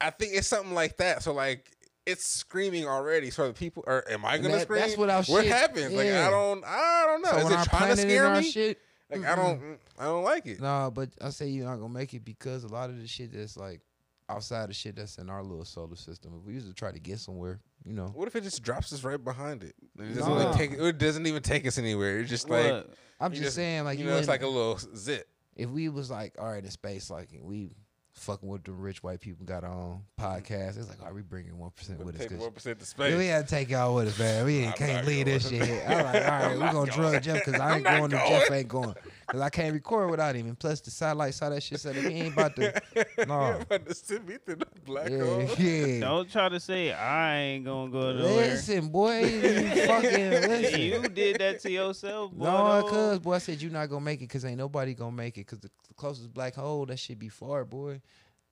I think it's something like that. So like. It's screaming already. So the people are. Am I gonna that- scream? that's what our What shit- What happens? Like yeah. I don't. I don't know. So Is when it trying to planted in scare our me? shit, Like I don't. I don't like it. Nah, but I say you're not gonna make it because a lot of the shit that's like outside of shit that's in our little solar system. If we used to try to get somewhere, you know, What if it just drops us right behind it? It doesn't, Nah. really take, it doesn't even take us anywhere. It's just like I'm you just, saying, like you you, know, it's like a little zip. if we was like, all right, in space, like we fucking with the rich white people got on mm-hmm. podcast, it's like, are we bringing one percent with us? One percent to we space. had to take y'all with us, man. We <laughs> ain't, can't leave this shit. I'm like, all right, we're <laughs> gonna going. drug Jeff because I <laughs> ain't going. and Jeff ain't going because I can't record without him. And plus, the satellite saw that shit, said he ain't about to. <laughs> No. about to send me through the black Yeah, hole. yeah. Don't try to say I ain't gonna go nowhere. Listen, boy, you fucking <laughs> listen. you did that to yourself, boy. No, though. cuz boy, I said you not gonna make it because ain't nobody gonna make it because the closest black hole that should be far, boy.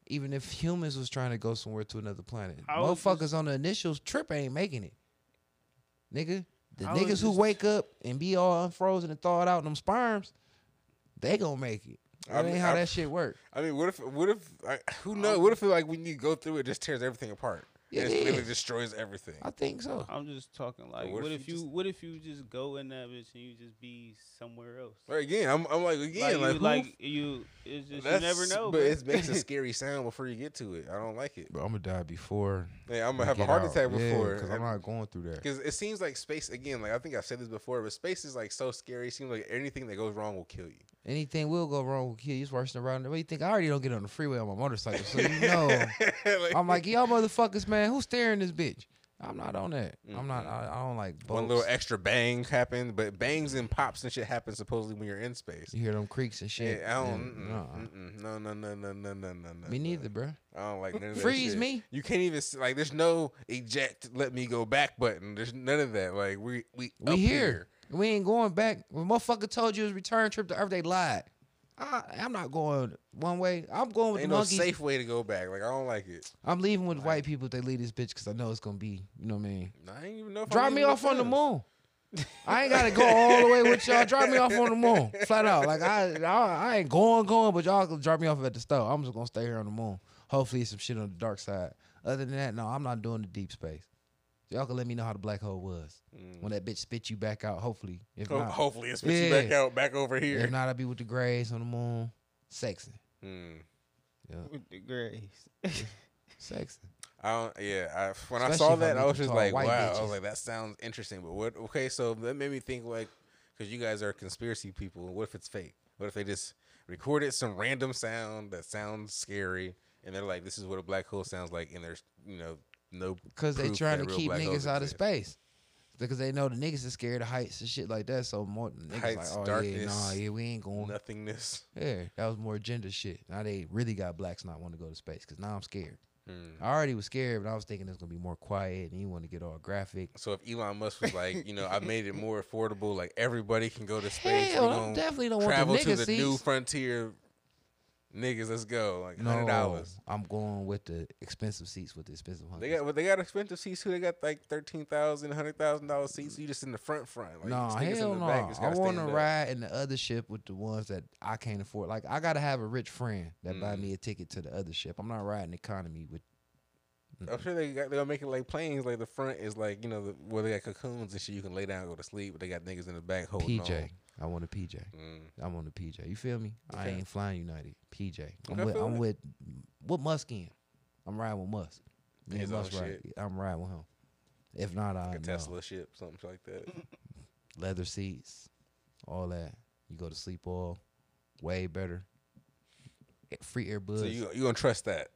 Even if humans was trying to go somewhere to another planet, I was motherfuckers on the initial trip ain't making it, nigga. The I was niggas who wake up and be all unfrozen and thawed out in them sperms, they gonna make it. That I'm- ain't how I'm- that shit work. I mean, what if? What if? I, who knows? What if like when you go through it, just tears everything apart? Yeah, and it it literally destroys everything. I think so. I'm just talking like, what what, if if you you, just- what if you just go in that bitch and you just be somewhere else? Right, again, I'm, I'm like again, like, you, who- like you, it's just you never know. But it makes a <laughs> scary sound before you get to it. I don't like it. Bro, I'm gonna die before. Yeah, I'm gonna have a heart out. attack before. because I'm not going through that. Because it seems like space again. Like I think I've said this before, but space is like so scary. It seems like anything that goes wrong will kill you. Anything will go wrong with kids worse than around. What you think? I already don't get on the freeway on my motorcycle, so you know. <laughs> Like- I'm like, y'all motherfuckers, man, who's steering this bitch? I'm not on that. I'm not. Mm-hmm. I, I don't like boats. One little extra bang happened, but bangs and pops and shit happen supposedly when you're in space. You hear them creaks and shit. Yeah, I don't. and- mm-mm, uh-uh. mm-mm, No, no, no, no, no, no, no, no. Me neither, bro. I don't like none of that. Freeze shit. me. You can't even like. There's no eject. Let me go back button. There's none of that. Like we we We up here. We ain't going back. When motherfucker told you it was return trip to Earth, they lied. I, I'm not going one way. I'm going with Ain't the no monkeys. safe way to go back. Like I don't like it. I'm leaving with white people if they leave this bitch because I know it's gonna be. You know what I mean? I ain't even know. If Drop me off on the moon. <laughs> I ain't gotta go all the way with y'all. Drop me off on the moon, flat out. Like I, I, I ain't going, going, but y'all can drop me off at the stove. I'm just gonna stay here on the moon. Hopefully, it's some shit on the dark side. Other than that, no, I'm not doing the deep space. Y'all can let me know how the black hole was when that bitch spit you back out. Hopefully, if Ho- not, hopefully it spits you back out, back over here. if not, I'll be with the grays on the moon, sexy, Hmm. yeah, With the grace. <laughs> sexy. I don't. Yeah. I, when I Especially saw I'm that, I was just like, wow. white I was like, that sounds interesting. But what? Okay, so that made me think like, because you guys are conspiracy people. What if it's fake? What if they just recorded some random sound that sounds scary, and they're like, this is what a black hole sounds like, and there's you know no Because they trying to keep niggas out of space. Because they know the niggas is scared of heights and shit like that. So more niggas Heights, like, oh yeah, darkness, nah, yeah, we ain't going. Nothingness. Yeah, that was more agenda shit. Now they really got blacks not want to go to space. Because now I'm scared. Hmm. I already was scared, but I was thinking it's gonna be more quiet and you want to get all graphic. So if Elon Musk was like, you know, I made it more affordable, like everybody can go to <laughs> space. Hell, we definitely don't want the travel to the seats. new frontier. Niggas, let's go. Like hundred No, dollars. I'm going with the expensive seats with the expensive They got, but they got expensive seats too. They got like thirteen thousand, hundred thousand dollars seats. You just in the front, front. Like, no, hell no. back I want to ride in the other ship with the ones that I can't afford. Like I gotta have a rich friend that buy Mm. me a ticket to the other ship. I'm not riding economy with I'm sure they got they'll make it like planes. Like the front is like you know the, where they got cocoons and shit. You can lay down and go to sleep. But they got niggas in the back holding PJ. on. I want a PJ. Mm. I want a PJ. You feel me? I ain't flying United. PJ. I'm Okay, with I'm it. with what Musk in. I'm riding with Musk. And His own Musk ride. shit. I'm riding with him. If not, I Like a know. Tesla ship, something like that. <laughs> leather seats, all that. You go to sleep all way better. Free earbuds. so you you gonna trust that?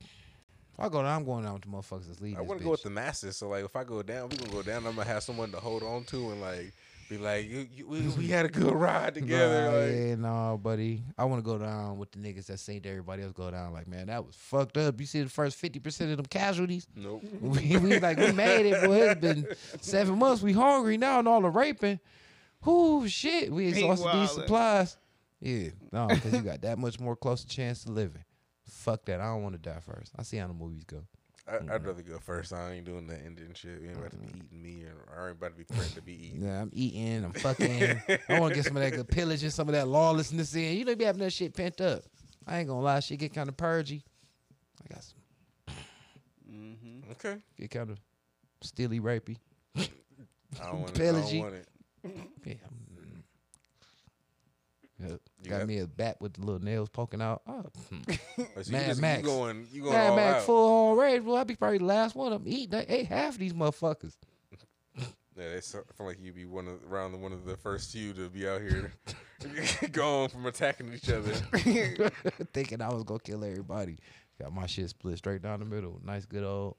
if I go down, I'm going down with the motherfuckers that's leading. I want to go with the masses. So like, if I go down, we gonna go down. I'm gonna have someone to hold on to and like be like, you, you, we, we <laughs> had a good ride together. Nah, like, yeah, no, buddy. I want to go down with the niggas that seen everybody else go down. Like, man, that was fucked up. You see the first fifty percent of them casualties. Nope. <laughs> we, we like we made it, boy. It's been seven months. We hungry now and all the raping. Whoo shit. We exhausted these supplies. Yeah, no, because you got that much more closer chance to living. Fuck that. I don't want to die first. I see how the movies go. I, I'd rather go first. I ain't doing the Indian shit. You ain't about to be eating me, or I ain't about to be threatened to be eaten. Yeah, I'm eating. I'm fucking. I want to get some of that good pillage and some of that lawlessness in. You know, be having that shit pent up. I ain't gonna lie, shit get kind of purgy. I got some Mm-hmm. Okay. get kind of steely rapey. I don't want it. I don't want it. Yeah. mm. You Got got- me a bat with the little nails poking out. Oh, hmm. <laughs> So Mad just, Max. You going? You going Mad Max out? full on rage. Well, I'll be probably the last one of them eating. I ate half of these motherfuckers. Yeah, they so- feel like you'd be one of around the, one of the first few to be out here <laughs> going from attacking each other. <laughs> Thinking I was gonna kill everybody. Got my shit split straight down the middle. Nice good old.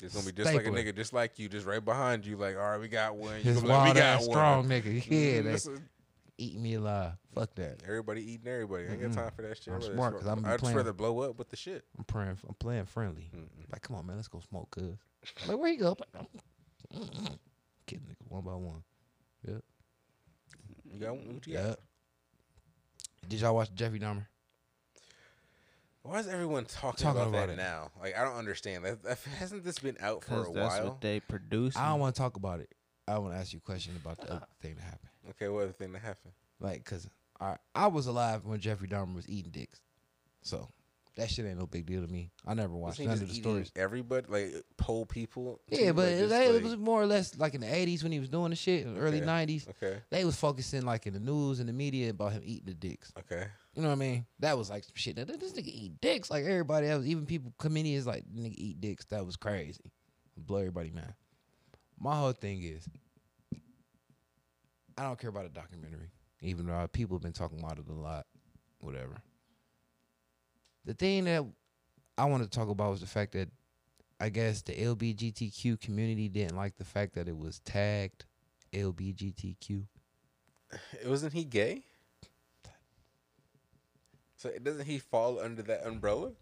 It's gonna be just like a nigga, just like you, just right behind you. Like, all right, we got one. You His be like, we wild got ass one. strong nigga. Yeah, they this is- eating me alive. Fuck that. everybody eating everybody. I ain't got Mm-mm. time for that shit. I'm I'd rather smart 'cause I'm I'd just playing- rather blow up with the shit. I'm praying. I'm playing friendly. Mm-mm. Like, come on, man, let's go smoke, cuz. Like, where you go? Killing niggas one by one. You got one? What you got? Yeah. Did y'all watch Jeffrey Dahmer? Why is everyone talking, Talking about, about that it. now? Like, I don't understand. That, that hasn't this been out for Because a that's while? what they produce. I don't want to talk about it. I want to ask you a question about the other thing that happened. Okay, what other thing that happened? Like, cause I I was alive when Jeffrey Dahmer was eating dicks, so that shit ain't no big deal to me. I never watched none of the stories. Everybody, like poll people. Yeah, too? but Like, it, just, it like- was more or less like in the '80s when he was doing the shit, early '90s. okay, They was focusing like in the news and the media about him eating the dicks. okay. You know what I mean? That was like some shit. That this nigga eat dicks like everybody else. Even people, comedians like nigga eat dicks. That was crazy. Blow everybody man. My whole thing is, I don't care about a documentary, even though people have been talking about it a lot. Whatever. The thing that I wanted to talk about was the fact that I guess the LBGTQ community didn't like the fact that it was tagged LBGTQ. <sighs> Wasn't he gay? So doesn't he fall under that umbrella?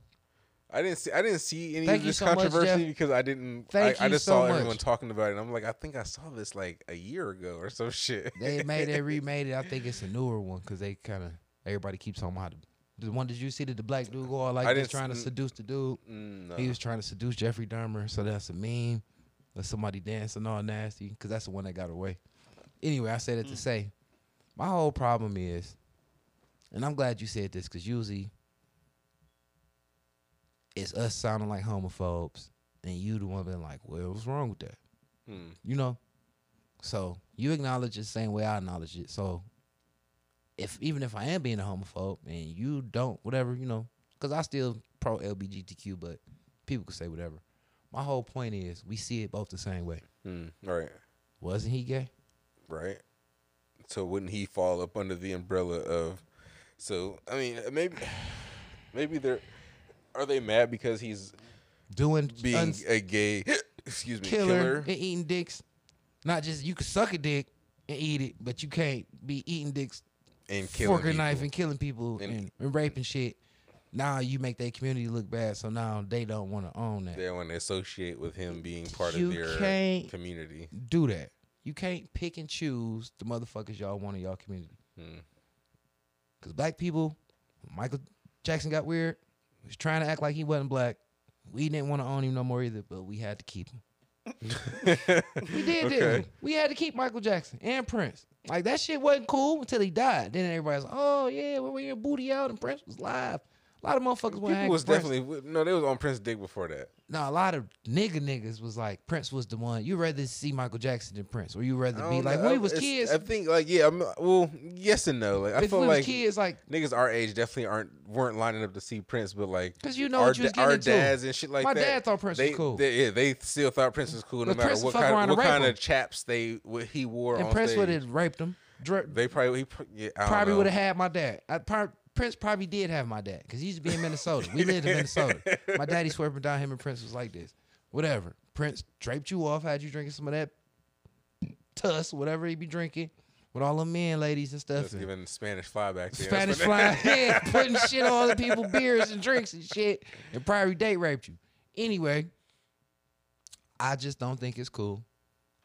I didn't see. I didn't see any Thank of this so controversy Jeff. because I didn't. Thank I, I just so saw much. everyone talking about it, and I'm like, I think I saw this like a year ago or some shit. They made it, <laughs> remade it. I think it's a newer one because they kind of everybody keeps on about it. The one did you see that the black dude go all like this trying to seduce the dude? Mm, no. He was trying to seduce Jeffrey Dahmer, so that's a meme. Or somebody dancing all nasty, because that's the one that got away. Anyway, I said it to say, my whole problem is, and I'm glad you said this, because usually it's us sounding like homophobes, and you the one being like, well, what's wrong with that? Hmm. You know? So you acknowledge it the same way I acknowledge it. So if even if I am being a homophobe and you don't, whatever, you know, because I still pro LBGTQ, but people can say whatever. My whole point is we see it both the same way. Hmm. Right. Wasn't he gay? Right. So wouldn't he fall up under the umbrella of? So I mean, maybe, <sighs> maybe they're are they mad because he's Doing being uns- a gay, <coughs> excuse me, killer, killer? and eating dicks. Not just you can suck a dick and eat it, but you can't be eating dicks, and killing fork and knife, and killing people and, And- and raping shit. Now you make their community look bad, so now they don't want to own that. They don't want to associate with him being part You of their can't- community. do that. You can't pick and choose the motherfuckers y'all want in y'all community. Hmm. Cause black people, Michael Jackson got weird. He was trying to act like he wasn't black. We didn't want to own him no more either, but we had to keep him. <laughs> We did, Okay. we? We had to keep Michael Jackson and Prince. Like that shit wasn't cool until he died. Then everybody's like, "Oh yeah, we were in booty out and Prince was live." A lot of motherfuckers went People was Prince. definitely no. They was on Prince Dick before that. No, a lot of nigga niggas was like Prince was the one. You rather see Michael Jackson than Prince, or you rather be like know. when we was kids. I think like yeah. I'm, well, yes and no. Like I if feel we like was kids, like niggas our age definitely aren't weren't lining up to see Prince, but like because you know our, what you our dads and shit like My that. dad thought Prince they, was cool. They, yeah, they still thought Prince was cool, no But matter Prince what kind, what kind him. of chaps they what he wore and Prince would have raped him. Dra- They probably he yeah, probably would have had my dad. I, prob- Prince probably did have my dad because he used to be in Minnesota. We <laughs> lived in Minnesota. My daddy swerving down him and Prince was like this. Whatever. Prince draped you off, had you drinking some of that tuss, whatever he be drinking, with all the men, ladies, and stuff. Just and giving Spanish <laughs> fly back there. Spanish flying, yeah, putting shit on other people beers and drinks and shit, and probably date raped you. Anyway, I just don't think it's cool.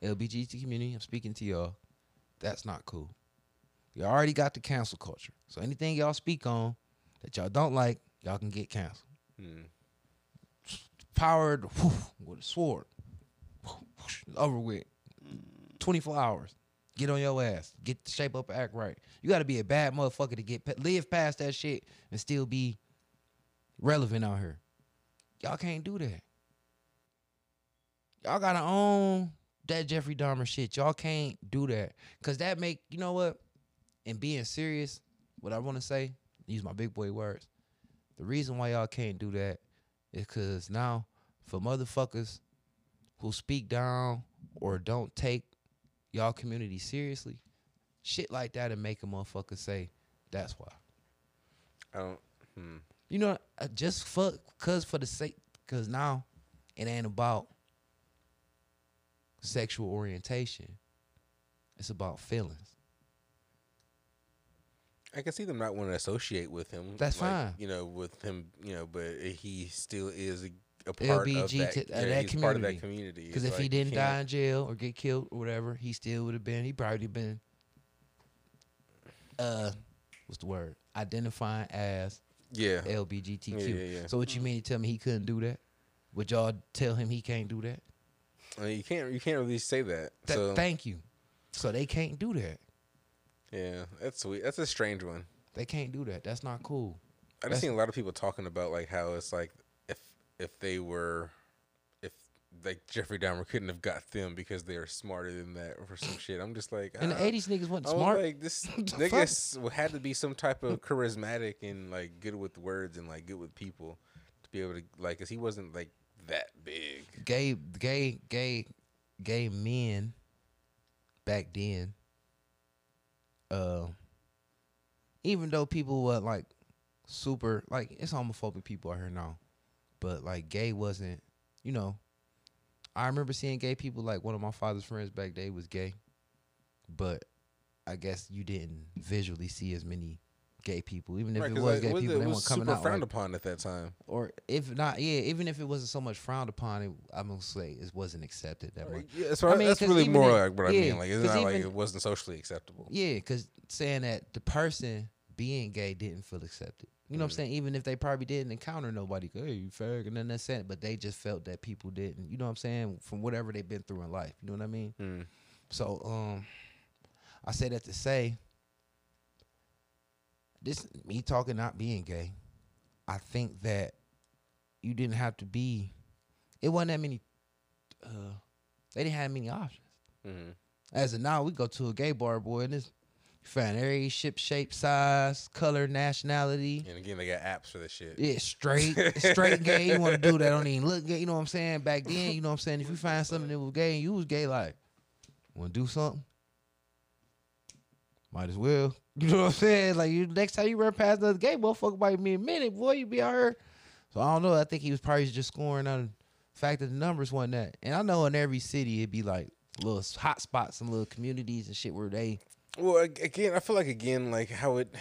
LBGT community, I'm speaking to y'all. That's not cool. You already got the cancel culture. So anything y'all speak on that y'all don't like, y'all can get canceled. Hmm. Powered whew, with a sword. Whoosh, over with. 24 hours. Get on your ass. Get the shape up, act right. You got to be a bad motherfucker to get live past that shit and still be relevant out here. Y'all can't do that. Y'all gotta own that Jeffrey Dahmer shit. Y'all can't do that because that make you know what. And being serious, what I want to say, use my big boy words. The reason why y'all can't do that is because now for motherfuckers who speak down or don't take y'all community seriously, shit like that and make a motherfucker say, "That's why." I don't. Hmm. You know, uh, just fuck, cause for the sake, cause now it ain't about sexual orientation. It's about feelings. I can see them not wanting to associate with him. That's like, fine. You know, with him. You know, but he still is a, part of that. to- uh, yeah, that he's part of that community. community. Because if he like, you didn't die in jail or get killed or whatever, he still would have been. He probably been. Uh, what's the word? Identifying as yeah, LBGTQ. Yeah, yeah, yeah. So what you mean to tell me he couldn't do that? Would y'all tell him he can't do that? I mean, you can't. You can't really say that. Th- so thank you. So they can't do that. Yeah, that's sweet. That's a strange one. They can't do that. That's not cool. I just seen a lot of people talking about like how it's like if if they were if like Jeffrey Dahmer couldn't have got them because they are smarter than that or some shit. I'm just like In the ah. '80s, niggas wasn't I was smart. like this <laughs> niggas had to be some type of charismatic and like good with words and like good with people to be able to like cuz he wasn't like that big. gay, gay, gay, gay men back then. Uh, even though people were like super, like it's homophobic people out here now, but like gay wasn't, you know, I remember seeing gay people. Like one of my father's friends back day was gay, but I guess you didn't visually see as many gay people. Even if Right, it was like, gay was people, it, they weren't coming super out. frowned like- upon at that time. or if not, yeah, even if it wasn't so much frowned upon, it, I'm gonna say it wasn't accepted that much. Yeah, that's, I mean, that's really more like what I mean. Like it's not like it wasn't socially acceptable. Yeah, because saying that the person being gay didn't feel accepted. You know what I'm saying? Even if they probably didn't encounter nobody, hey, you fag, and then that's it. But they just felt that people didn't. You know what I'm saying? From whatever they've been through in life. You know what I mean? Mm. So, um, I say that to say, this me talking not being gay. I think that you didn't have to be. It wasn't that many. Uh, they didn't have many options. hmm As of now, we go to a gay bar, boy, and it's you find every ship, shape, size, color, nationality. And again, they got apps for this shit. Yeah, straight, <laughs> straight gay. You want to do that? Don't even look gay. You know what I'm saying? Back then, you know what I'm saying. If you find something that was gay and you was gay, like, want to do something? Might as well. <laughs> You know what I'm saying? Like, you next time you run past another gay motherfucker, might be a minute, boy. You be out here. So I don't know. I think he was probably just scoring on the fact that the numbers wasn't that. And I know in every city it'd be like little hot spots and little communities and shit where they Well, again, I feel like again, like how it,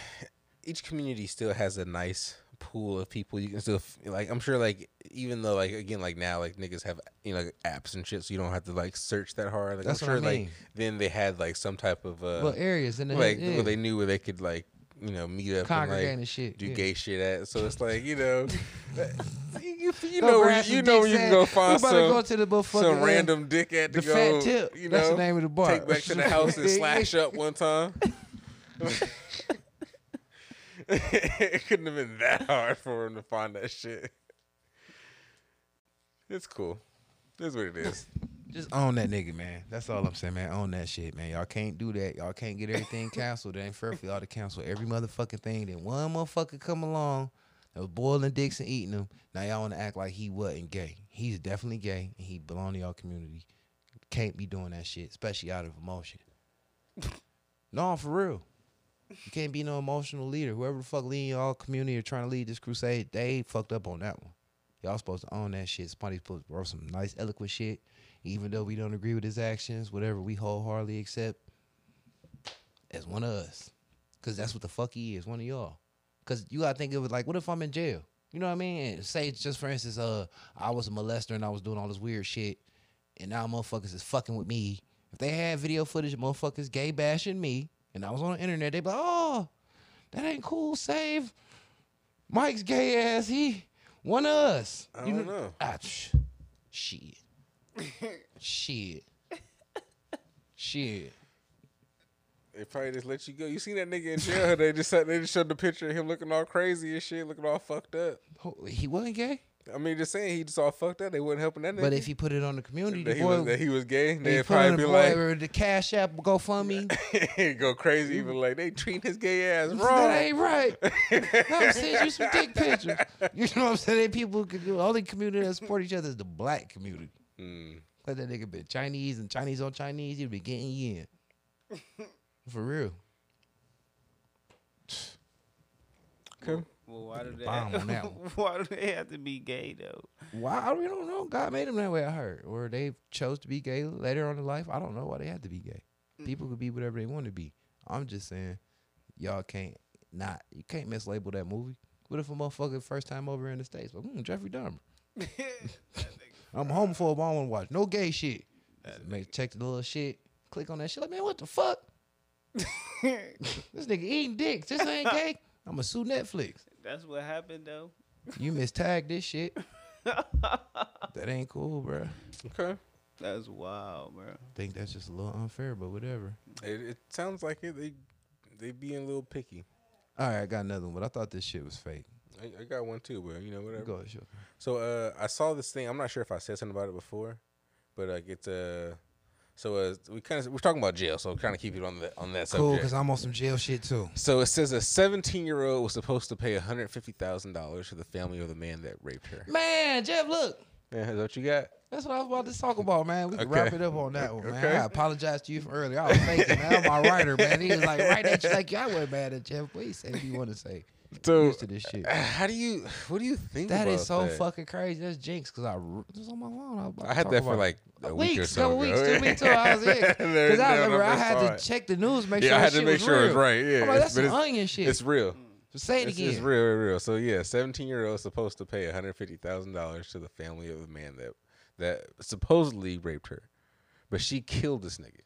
each community still has a nice pool of people you can still like. I'm sure, like even though, like again, like now, like niggas have you know like, apps and shit, so you don't have to like search that hard. Like That's I'm what I sure, mean. like then they had like some type of uh, well areas and like yeah, where they knew where they could like you know meet up and like and shit. do yeah. gay shit at. So it's like you know, <laughs> you, you know where you, you know where you can go find to go some to the some uh, random dick at to the go. fat tip. You That's the name of the bar. take back to the <laughs> house and slash up one time. <laughs> <laughs> it couldn't have been that hard for him to find that shit. It's cool. That's what it is. <laughs> Just own that nigga, man. That's all I'm saying, man. Own that shit, man. Y'all can't do that. Y'all can't get everything canceled. It ain't fair for y'all to cancel every motherfucking thing. Then one motherfucker come along that was boiling dicks and eating them. Now y'all want to act like he wasn't gay. He's definitely gay and he belong to y'all community. Can't be doing that shit, especially out of emotion. <laughs> no, for real. You can't be no emotional leader. Whoever the fuck leading y'all community or trying to lead this crusade, they fucked up on that one. Y'all supposed to own that shit. Somebody supposed to wrote some nice, eloquent shit. Even though we don't agree with his actions, whatever we wholeheartedly accept as one of us. Cause that's what the fuck he is, one of y'all. Cause you gotta think of it like, what if I'm in jail? You know what I mean? Say just for instance, uh, I was a molester and I was doing all this weird shit, and now motherfuckers is fucking with me. If they had video footage of motherfuckers gay bashing me, and I was on the internet, they'd be like, oh, that ain't cool. Save Mike's gay ass. He one of us. I You don't know. Ah, sh- shit. <laughs> shit. Shit. They probably just let you go. You seen that nigga in jail? They just sat, they just showed the picture of him looking all crazy and shit, looking all fucked up. He wasn't gay, I mean, just saying he just all fucked up. They wasn't helping that nigga. but if he put it on the community, that the he boy, was that he was gay, they'd probably be like, or the Cash App go fund me. <laughs> go crazy, even like they treat his gay ass wrong. That ain't right. <laughs> I'm sending you some dick pictures. You know what I'm saying? People can do. Only community that support each other is the black community. Mm. Let that nigga be Chinese and Chinese on Chinese, he'd be getting you in. <laughs> For real. Okay. Well, why do they? Bomb on that <laughs> one. why do they have to be gay though? Why? We don't know. God made them that way, I heard. Or they chose to be gay later on in life. I don't know why they had to be gay. People could be whatever they want to be. I'm just saying, y'all can't not. You can't mislabel that movie. What if a motherfucker first time over in the States? Like, mm, Jeffrey Dahmer. <laughs> <laughs> I'm home for a while and watch. No gay shit. Make check the little shit. Click on that shit. Like, man, what the fuck? this nigga eating dicks. This ain't gay. I'ma sue Netflix. That's what happened though. You mistagged this shit. <laughs> that ain't cool, bro. Okay. That's wild, bro. I think that's just a little unfair, but whatever. It, it sounds like it. They they being a little picky. All right, I got another one, but I thought this shit was fake. I, I got one too, but you know whatever. Go ahead, sure. So uh, I saw this thing. I'm not sure if I said something about it before, but like it's uh, so uh, we kind of we're talking about jail, so kind of keep it on the on that Cool, subject. because I'm on some jail shit too. So it says a 17 year old was supposed to pay 150 thousand dollars to the family of the man that raped her. Man, Jeff, look. Yeah, is that what you got? That's what I was about to talk about, man. We can Okay. wrap it up on that one, man. Okay. I apologize to you from earlier. I was faking, man. I'm my writer, man. He was like, right at you, like, I wasn't mad at Jeff. What he said you want to say. So used to this shit. Uh, how do you? What do you think? That is so that? fucking crazy. That's jinx because I was on my phone. I, I had that for like a week or weeks, so couple weeks. To me too. I was There- because I remember I had to it. check the news, make Yeah, sure I had to shit make was sure real. it's right. Yeah, like, that's some onion shit. It's real. so say it It's, again. it's real, real, real. So yeah, seventeen year old supposed to pay one hundred fifty thousand dollars to the family of the man that that supposedly raped her, but she killed this nigga.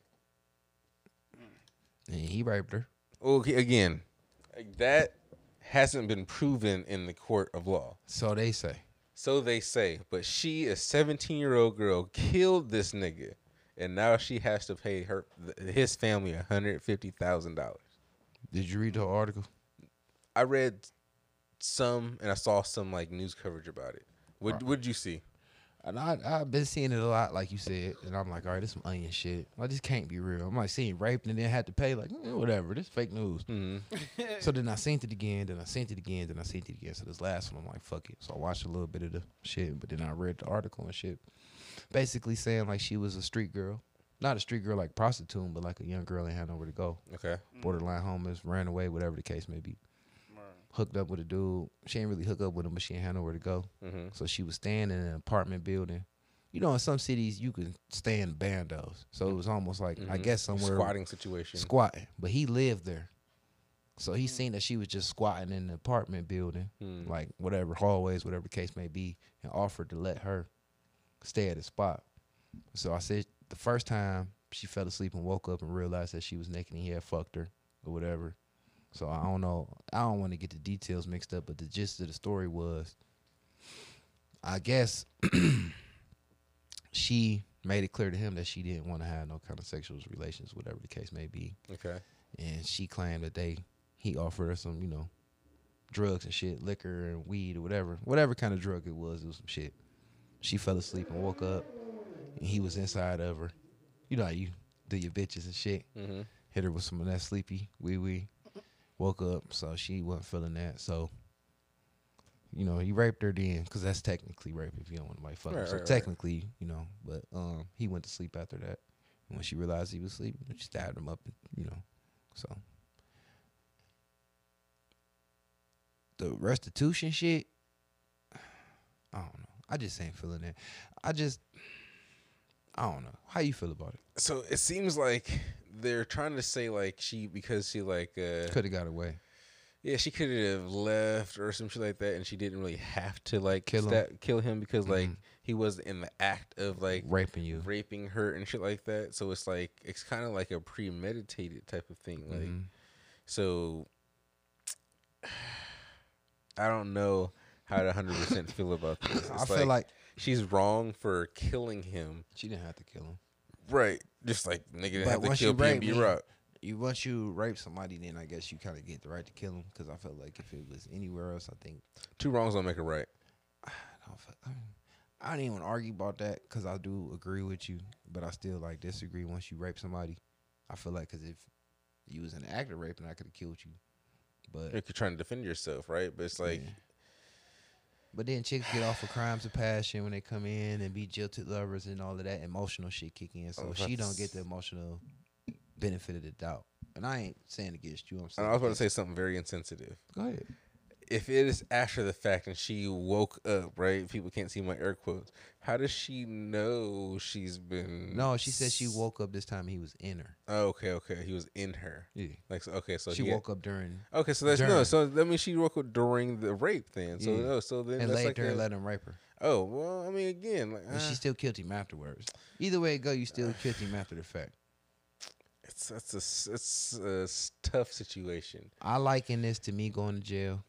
And he raped her. Okay, again, like, that hasn't been proven in the court of law. So they say. So they say, but she, a 17 year old girl, killed this nigga, and now she has to pay her his family $150,000. Did you read the article? I read some and I saw some like news coverage about it. What what did you see? And I I've been seeing it a lot, like you said, and I'm like, all right, this some onion shit. I just can't be real. I'm like seeing rape and then had to pay, like eh, whatever. This fake news. Mhm. so <laughs> then I seen it again, then I seen it again, then I seen it again. So this last one, I'm like, fuck it. So I watched a little bit of the shit, but then I read the article and shit, basically saying like she was a street girl, not a street girl like prostitute, but like a young girl and had nowhere to go, Okay. borderline homeless, ran away, whatever the case may be. Hooked up with a dude. She ain't really hook up with him, but she ain't had nowhere to go. Mm-hmm. So she was staying in an apartment building. You know, in some cities you can stay in bandos. So it was almost like I Mhm. guess somewhere Squatting situation. squatting. But he lived there. So he seen that she was just squatting in the apartment building, Mm. like whatever hallways, whatever the case may be, and offered to let her stay at the spot. So I said the first time she fell asleep and woke up and realized that she was naked and he had fucked her or whatever. So I don't know. I don't want to get the details mixed up, but the gist of the story was I guess <clears throat> she made it clear to him that she didn't want to have no kind of sexual relations, whatever the case may be. Okay. And she claimed that they he offered her some, you know, drugs and shit, liquor and weed or whatever. Whatever kind of drug it was, it was some shit. She fell asleep and woke up and he was inside of her. You know how you do your bitches and shit. Mm-hmm. Hit her with some of that sleepy wee wee. Woke up, so she wasn't feeling that. So, you know, he raped her then, because that's technically rape if you don't want to fuck her. Right, So right, right. technically, you know, but um, he went to sleep after that. And when she realized he was sleeping, she stabbed him up. and, You know, so the restitution shit. I don't know. I just ain't feeling that. I just, I don't know. How you feel about it? So it seems like they're trying to say like she because she like uh Could have got away. yeah she could have left or some shit like that and she didn't really have to like Kill him. kill him because like Mhm. he was in the act of like Raping you. raping her and shit like that. So it's like it's kind of like a premeditated type of thing. Like Mhm. so, <sighs> I don't know how to hundred percent feel about this. <laughs> I It's feel like she's wrong for killing him. she didn't have to kill him. Right, just like nigga didn't have to once kill you rape PNB Rock. You once you rape somebody, then I guess you kind of get the right to kill them. Because I felt like if it was anywhere else, I think Two wrongs don't make a right. I don't. feel- I, mean, I don't even argue about that because I do agree with you, but I still like disagree. Once you rape somebody, I feel like because if you was an act of raping, I could have killed you. But You're trying to defend yourself, right? But it's like yeah. But then chicks get off of crimes of passion when they come in and be jilted lovers and all of that emotional shit kick in. So was she don't get the emotional benefit of the doubt. And I ain't saying against you. I'm saying I was about to say something very insensitive. Go ahead. If it is after the fact and she woke up, right? People can't see my air quotes. How does she know she's been? No, she said she woke up this time. He was in her. Oh, okay, okay. He was in her. Yeah. Like so, okay, so she he had- woke up during Okay, so that's no. So that means she woke up during the rape. Then, so Yeah. no, so then and that's laid like a- let him rape her. Oh well, I mean, again, like, ah, she still killed him afterwards. Either way it go, you still killed him after the fact. it's that's a it's a tough situation. I liken this to me going to jail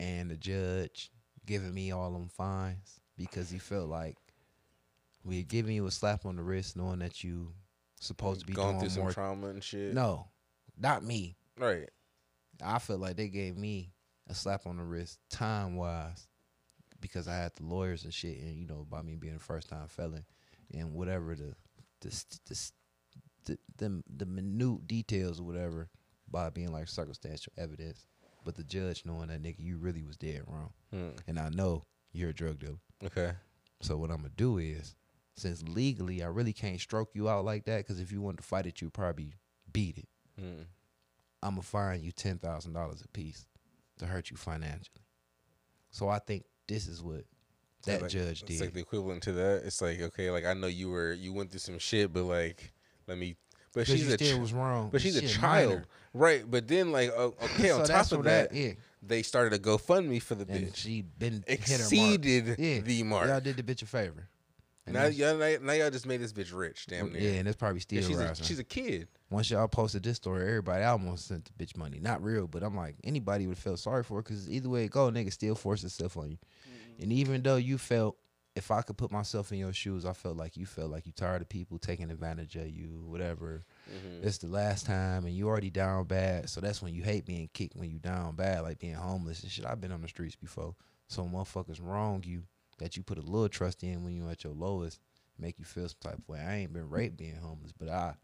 and the judge giving me all them fines because he felt like we giving you a slap on the wrist knowing that you supposed to be Going through some more. trauma and shit. no, not me. right. I feel like they gave me a slap on the wrist time wise because I had the lawyers and shit, and you know, by me being a first time felon and whatever the the the the, the, the minute details or whatever by being like circumstantial evidence, but the judge knowing that nigga you really was dead wrong, Hmm. and I know you're a drug dealer. Okay. So what I'm gonna do is, since legally I really can't stroke you out like that, because if you wanted to fight it, you'd probably beat it. Hmm. I'm gonna fine you ten thousand dollars a piece. to hurt you financially. So I think this is what So, that like, judge did. It's like the equivalent to that. It's like okay, like I know you were you went through some shit, but like let me. But she's a still ch- was wrong. but she's a child, minor. right? But then like <laughs> okay, so on top of where that, yeah, they started a GoFundMe for the and bitch. she been hit her mark. Exceeded Yeah, the mark. Y'all did the bitch a favor. And now, y'all, now, y'all just made this bitch rich. Damn near. yeah, and it's probably Yeah, still she's a, she's a kid. Once y'all posted this story, everybody almost sent the bitch money. Not real, but I'm like anybody would feel sorry for her because either way it go, nigga still force itself on you. Mm-hmm. And even though you felt, if I could put myself in your shoes, I felt like you felt like you tired of people taking advantage of you, whatever. Mm-hmm. It's the last time, and you already down bad. So that's when you hate being kicked when you down bad, like being homeless and shit. I've been on the streets before. So motherfuckers wrong you that you put a little trust in when you at your lowest, make you feel some type of way. I ain't been raped being homeless, but I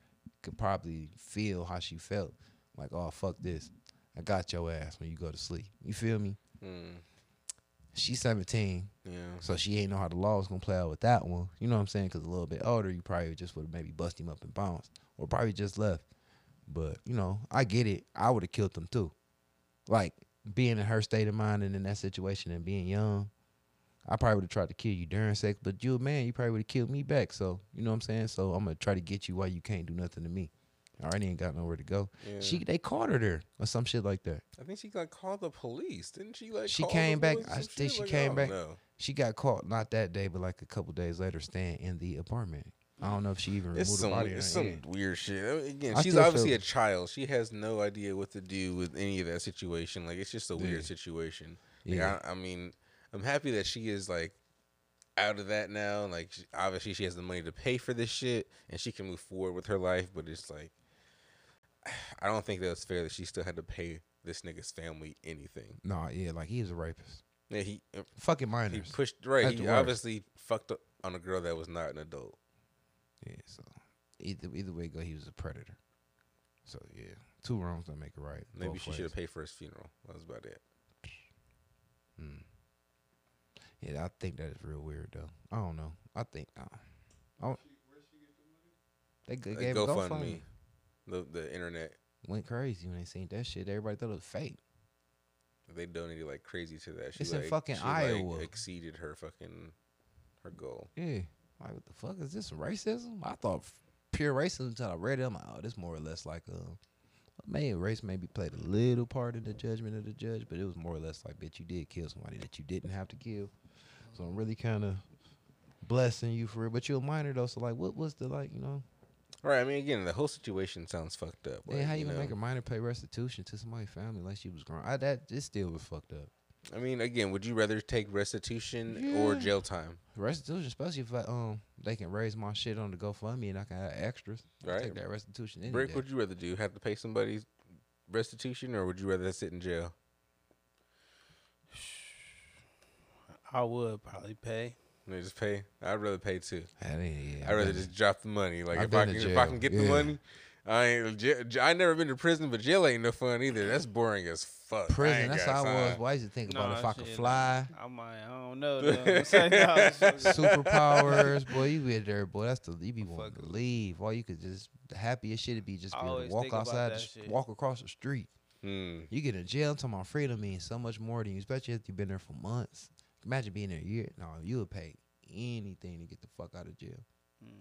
could probably feel how she felt. Like, oh fuck this. I got your ass when you go to sleep. You feel me? Mm, She's 17, yeah. so she ain't know how the law was gonna play out with that one. You know what I'm saying? Because a little bit older, you probably just would have maybe bust him up and bounced, or probably just left. But you know, I get it. I would have killed them too. Like being in her state of mind and in that situation and being young, I probably would have tried to kill you during sex. But you a man, you probably would have killed me back. So you know what I'm saying? So I'm gonna try to get you while you can't do nothing to me. Already ain't got nowhere to go. Yeah. She they caught her there or some shit like that. I think she like called the police. Didn't she like? She the came back- I think she Like, came back- know. She got caught not that day, but like a couple days later, staying in the apartment. I don't know if she even removed It's the some, body. or it's some Yeah. weird shit. I mean, again, I she's obviously feel- a child. She has no idea what to do with any of that situation. Like it's just a Yeah. weird situation. Like, Yeah. I, I mean, I'm happy that she is like out of that now. Like obviously she has the money to pay for this shit and she can move forward with her life. But it's like <sighs> I don't think that it's fair that she still had to pay this nigga's family anything. Nah, yeah, like he was a rapist. Yeah, he uh, Fucking he pushed right. That's He obviously fucked up on a girl that was not an adult. Yeah, so either either way go, he was a predator. So yeah, two wrongs don't make it right. Maybe both she should have paid for his funeral. That was about it. Mm. Yeah, I think that is real weird though. I don't know. I think uh, I don't, they g- Like, gave a GoFundMe, GoFundMe. The the internet. Went crazy when they seen that shit. Everybody thought it was fake. They donated like crazy to that. She It's in fucking she, like, Iowa. exceeded her fucking her goal. Yeah, like what the fuck is this racism? I thought pure racism until I read it. I'm like, oh, this more or less like uh, maybe race maybe played a little part in the judgment of the judge, but it was more or less like, bitch, you did kill somebody that you didn't have to kill. So I'm really kind of blessing you for it. But you're a minor though, so like, what was the like, you know? Right. I mean, again, the whole situation sounds fucked up. Yeah, how you, gonna know. make a minor pay restitution to somebody's family like she was grown? I that it still was fucked up. I mean, again, would you rather take restitution or jail time? Restitution, especially if I, um they can raise my shit on the GoFundMe and I can have extras. I'll Right. Take that restitution. Any Brick, day. would you rather do? Have to pay somebody restitution, or would you rather sit in jail? I would probably pay. They just pay. I'd rather pay too. That ain't- yeah, I'd rather been- just drop the money. Like I've if I can, if I can get the money, I ain't. j- j- I never been to prison, but jail ain't no fun either. That's boring as fuck. Prison. That's That's how I was. Why I used to think about Nah, if I could fly, I might. I don't know. Though. <laughs> Say, nah, shit. superpowers, boy. You get there, boy. That's the you be wanting to leave. All you could just the happiest shit would be just I be able to walk outside, that just walk across the street. Hmm. You get in jail. Talking about freedom means so much more than you, especially if you've been there for months. Imagine being there a year. No, you would pay anything to get the fuck out of jail.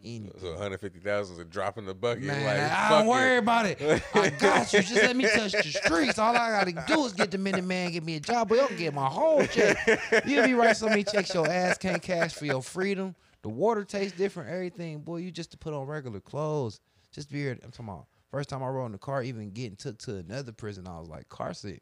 Anything. So 150,000 is a drop in the bucket. Man, like, I fuck don't worry it. about it. I <laughs> got you. Just let me touch the streets. All I gotta do is get the minute man, get me a job, but you'll get my whole check. You'll be right so many checks your ass can't cash for your freedom. The water tastes different, everything. Boy, you just to put on regular clothes. Just be here. I'm talking about first time I rode in the car, even getting took to another prison, I was like car sick.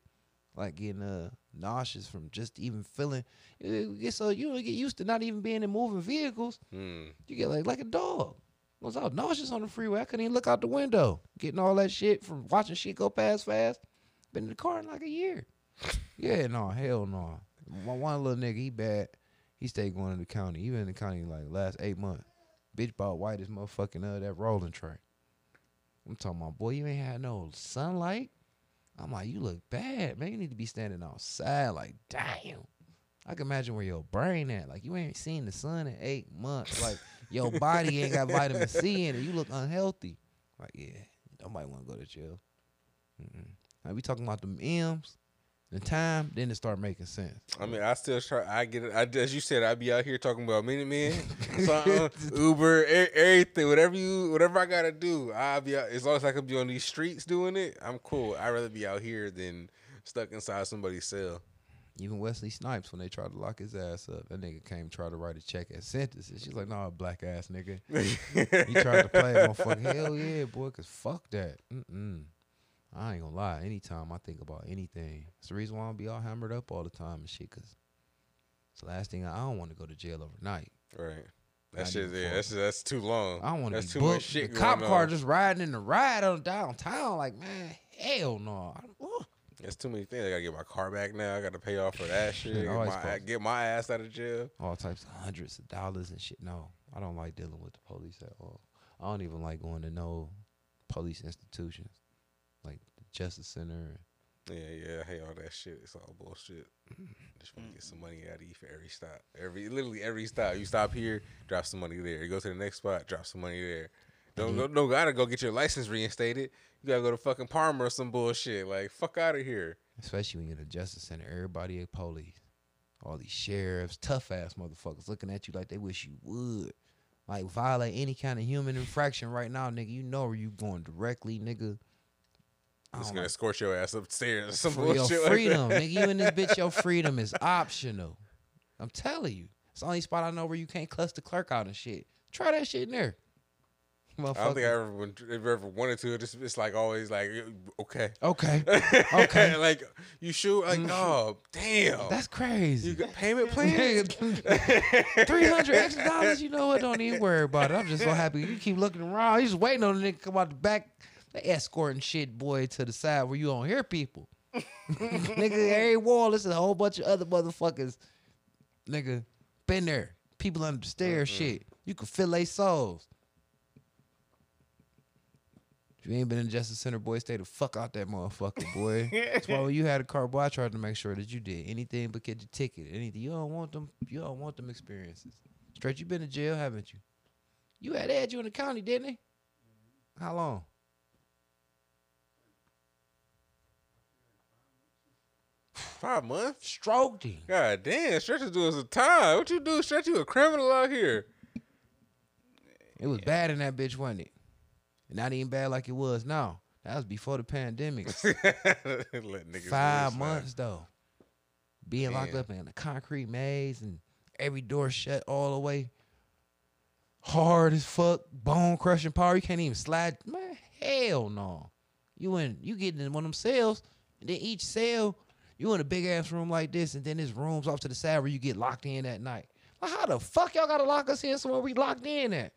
Like getting uh nauseous from just even feeling you get so you don't get used to not even being in moving vehicles. Hmm. You get like like a dog. I was all nauseous on the freeway. I couldn't even look out the window. Getting all that shit from watching shit go past fast. Been in the car in like a year. <laughs> Yeah, no, hell no. One, one little nigga, he bad. He stayed going to the county. He been in the county like last eight months. Bitch bought white as motherfucking uh that rolling tray. I'm talking about boy, you ain't had no sunlight. I'm like, you look bad, man. You need to be standing outside. Like, damn. I can imagine where your brain at. Like you ain't seen the sun in eight months. Like your <laughs> body ain't got vitamin C in it. You look unhealthy. Like yeah, nobody want to go to jail. Mm-mm. Now we talking about the M's. The time, then it start making sense. I mean, I still try. I get it. I, as you said, I be out here talking about Minute Man, <laughs> something, Uber, everything, whatever you, whatever I gotta do. I be out, as long as I can be on these streets doing it. I'm cool. I'd rather be out here than stuck inside somebody's cell. Even Wesley Snipes, when they tried to lock his ass up, that nigga came try to write a check as sentences. She's like, "Nah, black ass nigga." <laughs> He tried to play it, motherfucker. Hell yeah, boy, cause fuck that. Mm-mm. I ain't gonna lie. Anytime I think about anything, it's the reason why I be all hammered up all the time and shit. Cause it's the last thing I, I don't want to go to jail overnight. Right. That shit, yeah, that's that's too long. I don't want to That's be too much shit the cop going car just riding in the ride on downtown. Like man, hell no. I-. There's too many things. I gotta get my car back now. I gotta pay off for that <laughs> shit. Get my, get my ass out of jail. all types of hundreds of dollars and shit. No, I don't like dealing with the police at all. I don't even like going to no police institutions Justice Center. Yeah, yeah, I hate all that shit. It's all bullshit. Just want to get some money out of you for every stop. Every literally every stop. You stop here, drop some money there. You go to the next spot, drop some money there. Don't mm-hmm. no, no gotta go get your license reinstated. You gotta go to fucking Palmer or some bullshit. Like fuck out of here. Especially when you're in the Justice Center, everybody at police, all these sheriffs, tough ass motherfuckers looking at you like they wish you would. Like violate any kind of human infraction right now, nigga. You know where you going directly, nigga. I Just don't gonna escort your ass upstairs. Some for your bullshit like freedom, nigga. You in this <laughs> bitch, your freedom is optional. I'm telling you. It's the only spot I know where you can't cuss the clerk out and shit. Try that shit in there. <laughs> I don't think I ever, went- ever wanted to. It's, it's like always like uh, okay, Okay. <laughs> Okay. like you sure? Like mm. no, damn. That's crazy. you got payment plan? Three hundred extra dollars. You know what? Don't even worry about it. I'm just so happy. You keep looking around. You just waiting on the nigga to come out the back. They escorting shit, boy, to the side where you don't hear people. <laughs> nigga, every wall is a whole bunch of other motherfuckers. Nigga, been there. People under the stairs, mm-hmm. shit. You can feel they souls. If you ain't been in Justice Center, boy, stay the fuck out that motherfucker, boy. <laughs> That's why when you had a car, boy, I tried to make sure that you did anything but get your ticket. Anything you don't want them, you don't want them experiences. Straight, you been to jail, haven't you? You had had you in the county, didn't they? How long? Five months. Stroked him. God damn, Stretch is doing some time. What you do, Stretch? You a criminal out here. It was bad in that bitch, wasn't it? Not even bad like it was now. That was before the pandemic. <laughs> Five months though. Being locked up in a concrete maze and every door shut all the way. Hard as fuck, bone crushing power. You can't even slide. Man, hell no. You in you getting in one of them cells, and then each cell, you in a big ass room like this, and then this rooms off to the side where you get locked in at night. Like how the fuck y'all gotta lock us in somewhere we locked in at?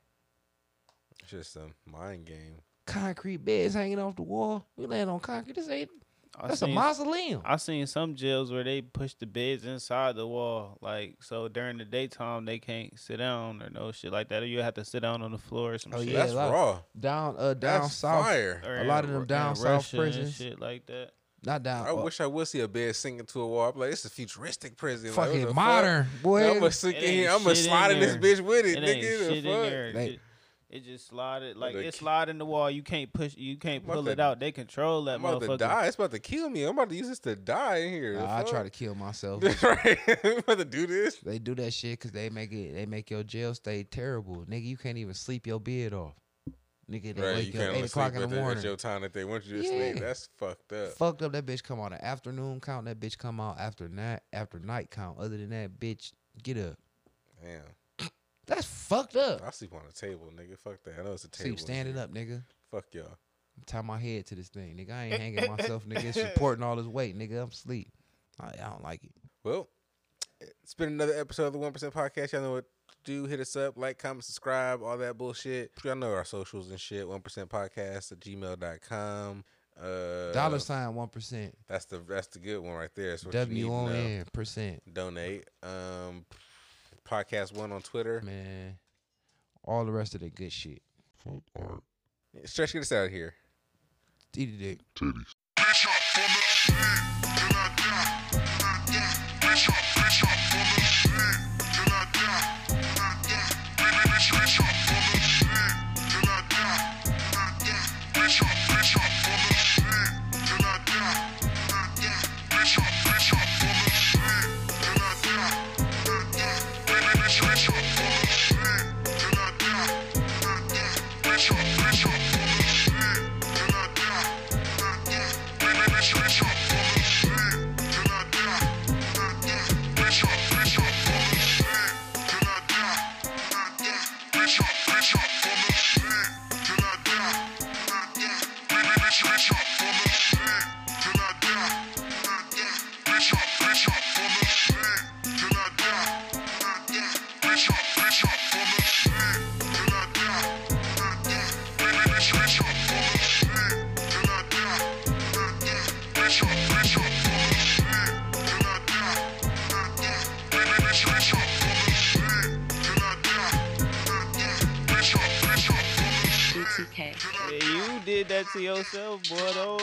It's just a mind game. Concrete beds hanging off the wall. We laying on concrete. This ain't I that's a mausoleum. I seen some jails where they push the beds inside the wall, like so during the daytime they can't sit down or no shit like that. Or you have to sit down on the floor or some Oh, shit. Yeah, That's raw. down uh down That's south. fire. A lot of them down south Russia and prisons. shit like that. Not down. I uh, wish I would see a bed sinking to a wall. I'm like, it's a futuristic prison. Like, what fucking fuck? modern boy. I'm gonna sink in here. I'm gonna slide in this bitch with it, It ain't nigga. The shit in fuck? there. They- It, it just slided like Like- it slide in the wall. You can't push. You can't pull to- it out. They control that I'm about to motherfucker. die. It's about to kill me. I'm about to use this to die in here. The Nah, I try to kill myself. <laughs> right. <laughs> I'm about to do this. they do that shit because they make it. They make your jail stay terrible, nigga. You can't even sleep your bed off, nigga. They Right. wake You up eight o'clock sleep in the the, at your time that they want you to Yeah. sleep. That's fucked up. Fucked up. That bitch come on an afternoon count. That bitch come out after night after night count. Other than that, bitch, get up. Damn. <clears throat> That's fucked up. I sleep on a table, nigga. Fuck that. I know it's a table. Sleep standing shit. up, nigga. Fuck y'all. Tie my head to this thing, nigga. I ain't hanging myself, nigga. It's <laughs> supporting all this weight, nigga. I'm asleep. I, I don't like it. Well, it's been another episode of the One Percent Podcast. Y'all know what do. Hit us up, like, comment, subscribe, all that bullshit. Y'all know our socials and shit. One Percent Podcast at gmail.com. Uh, Dollar sign one percent. That's the that's the good one right there. That's W on in percent. Donate. Um, podcast one on Twitter. Man, all the rest of the good shit. Stretch, get us out of here. Eat it, dick. Bitch did that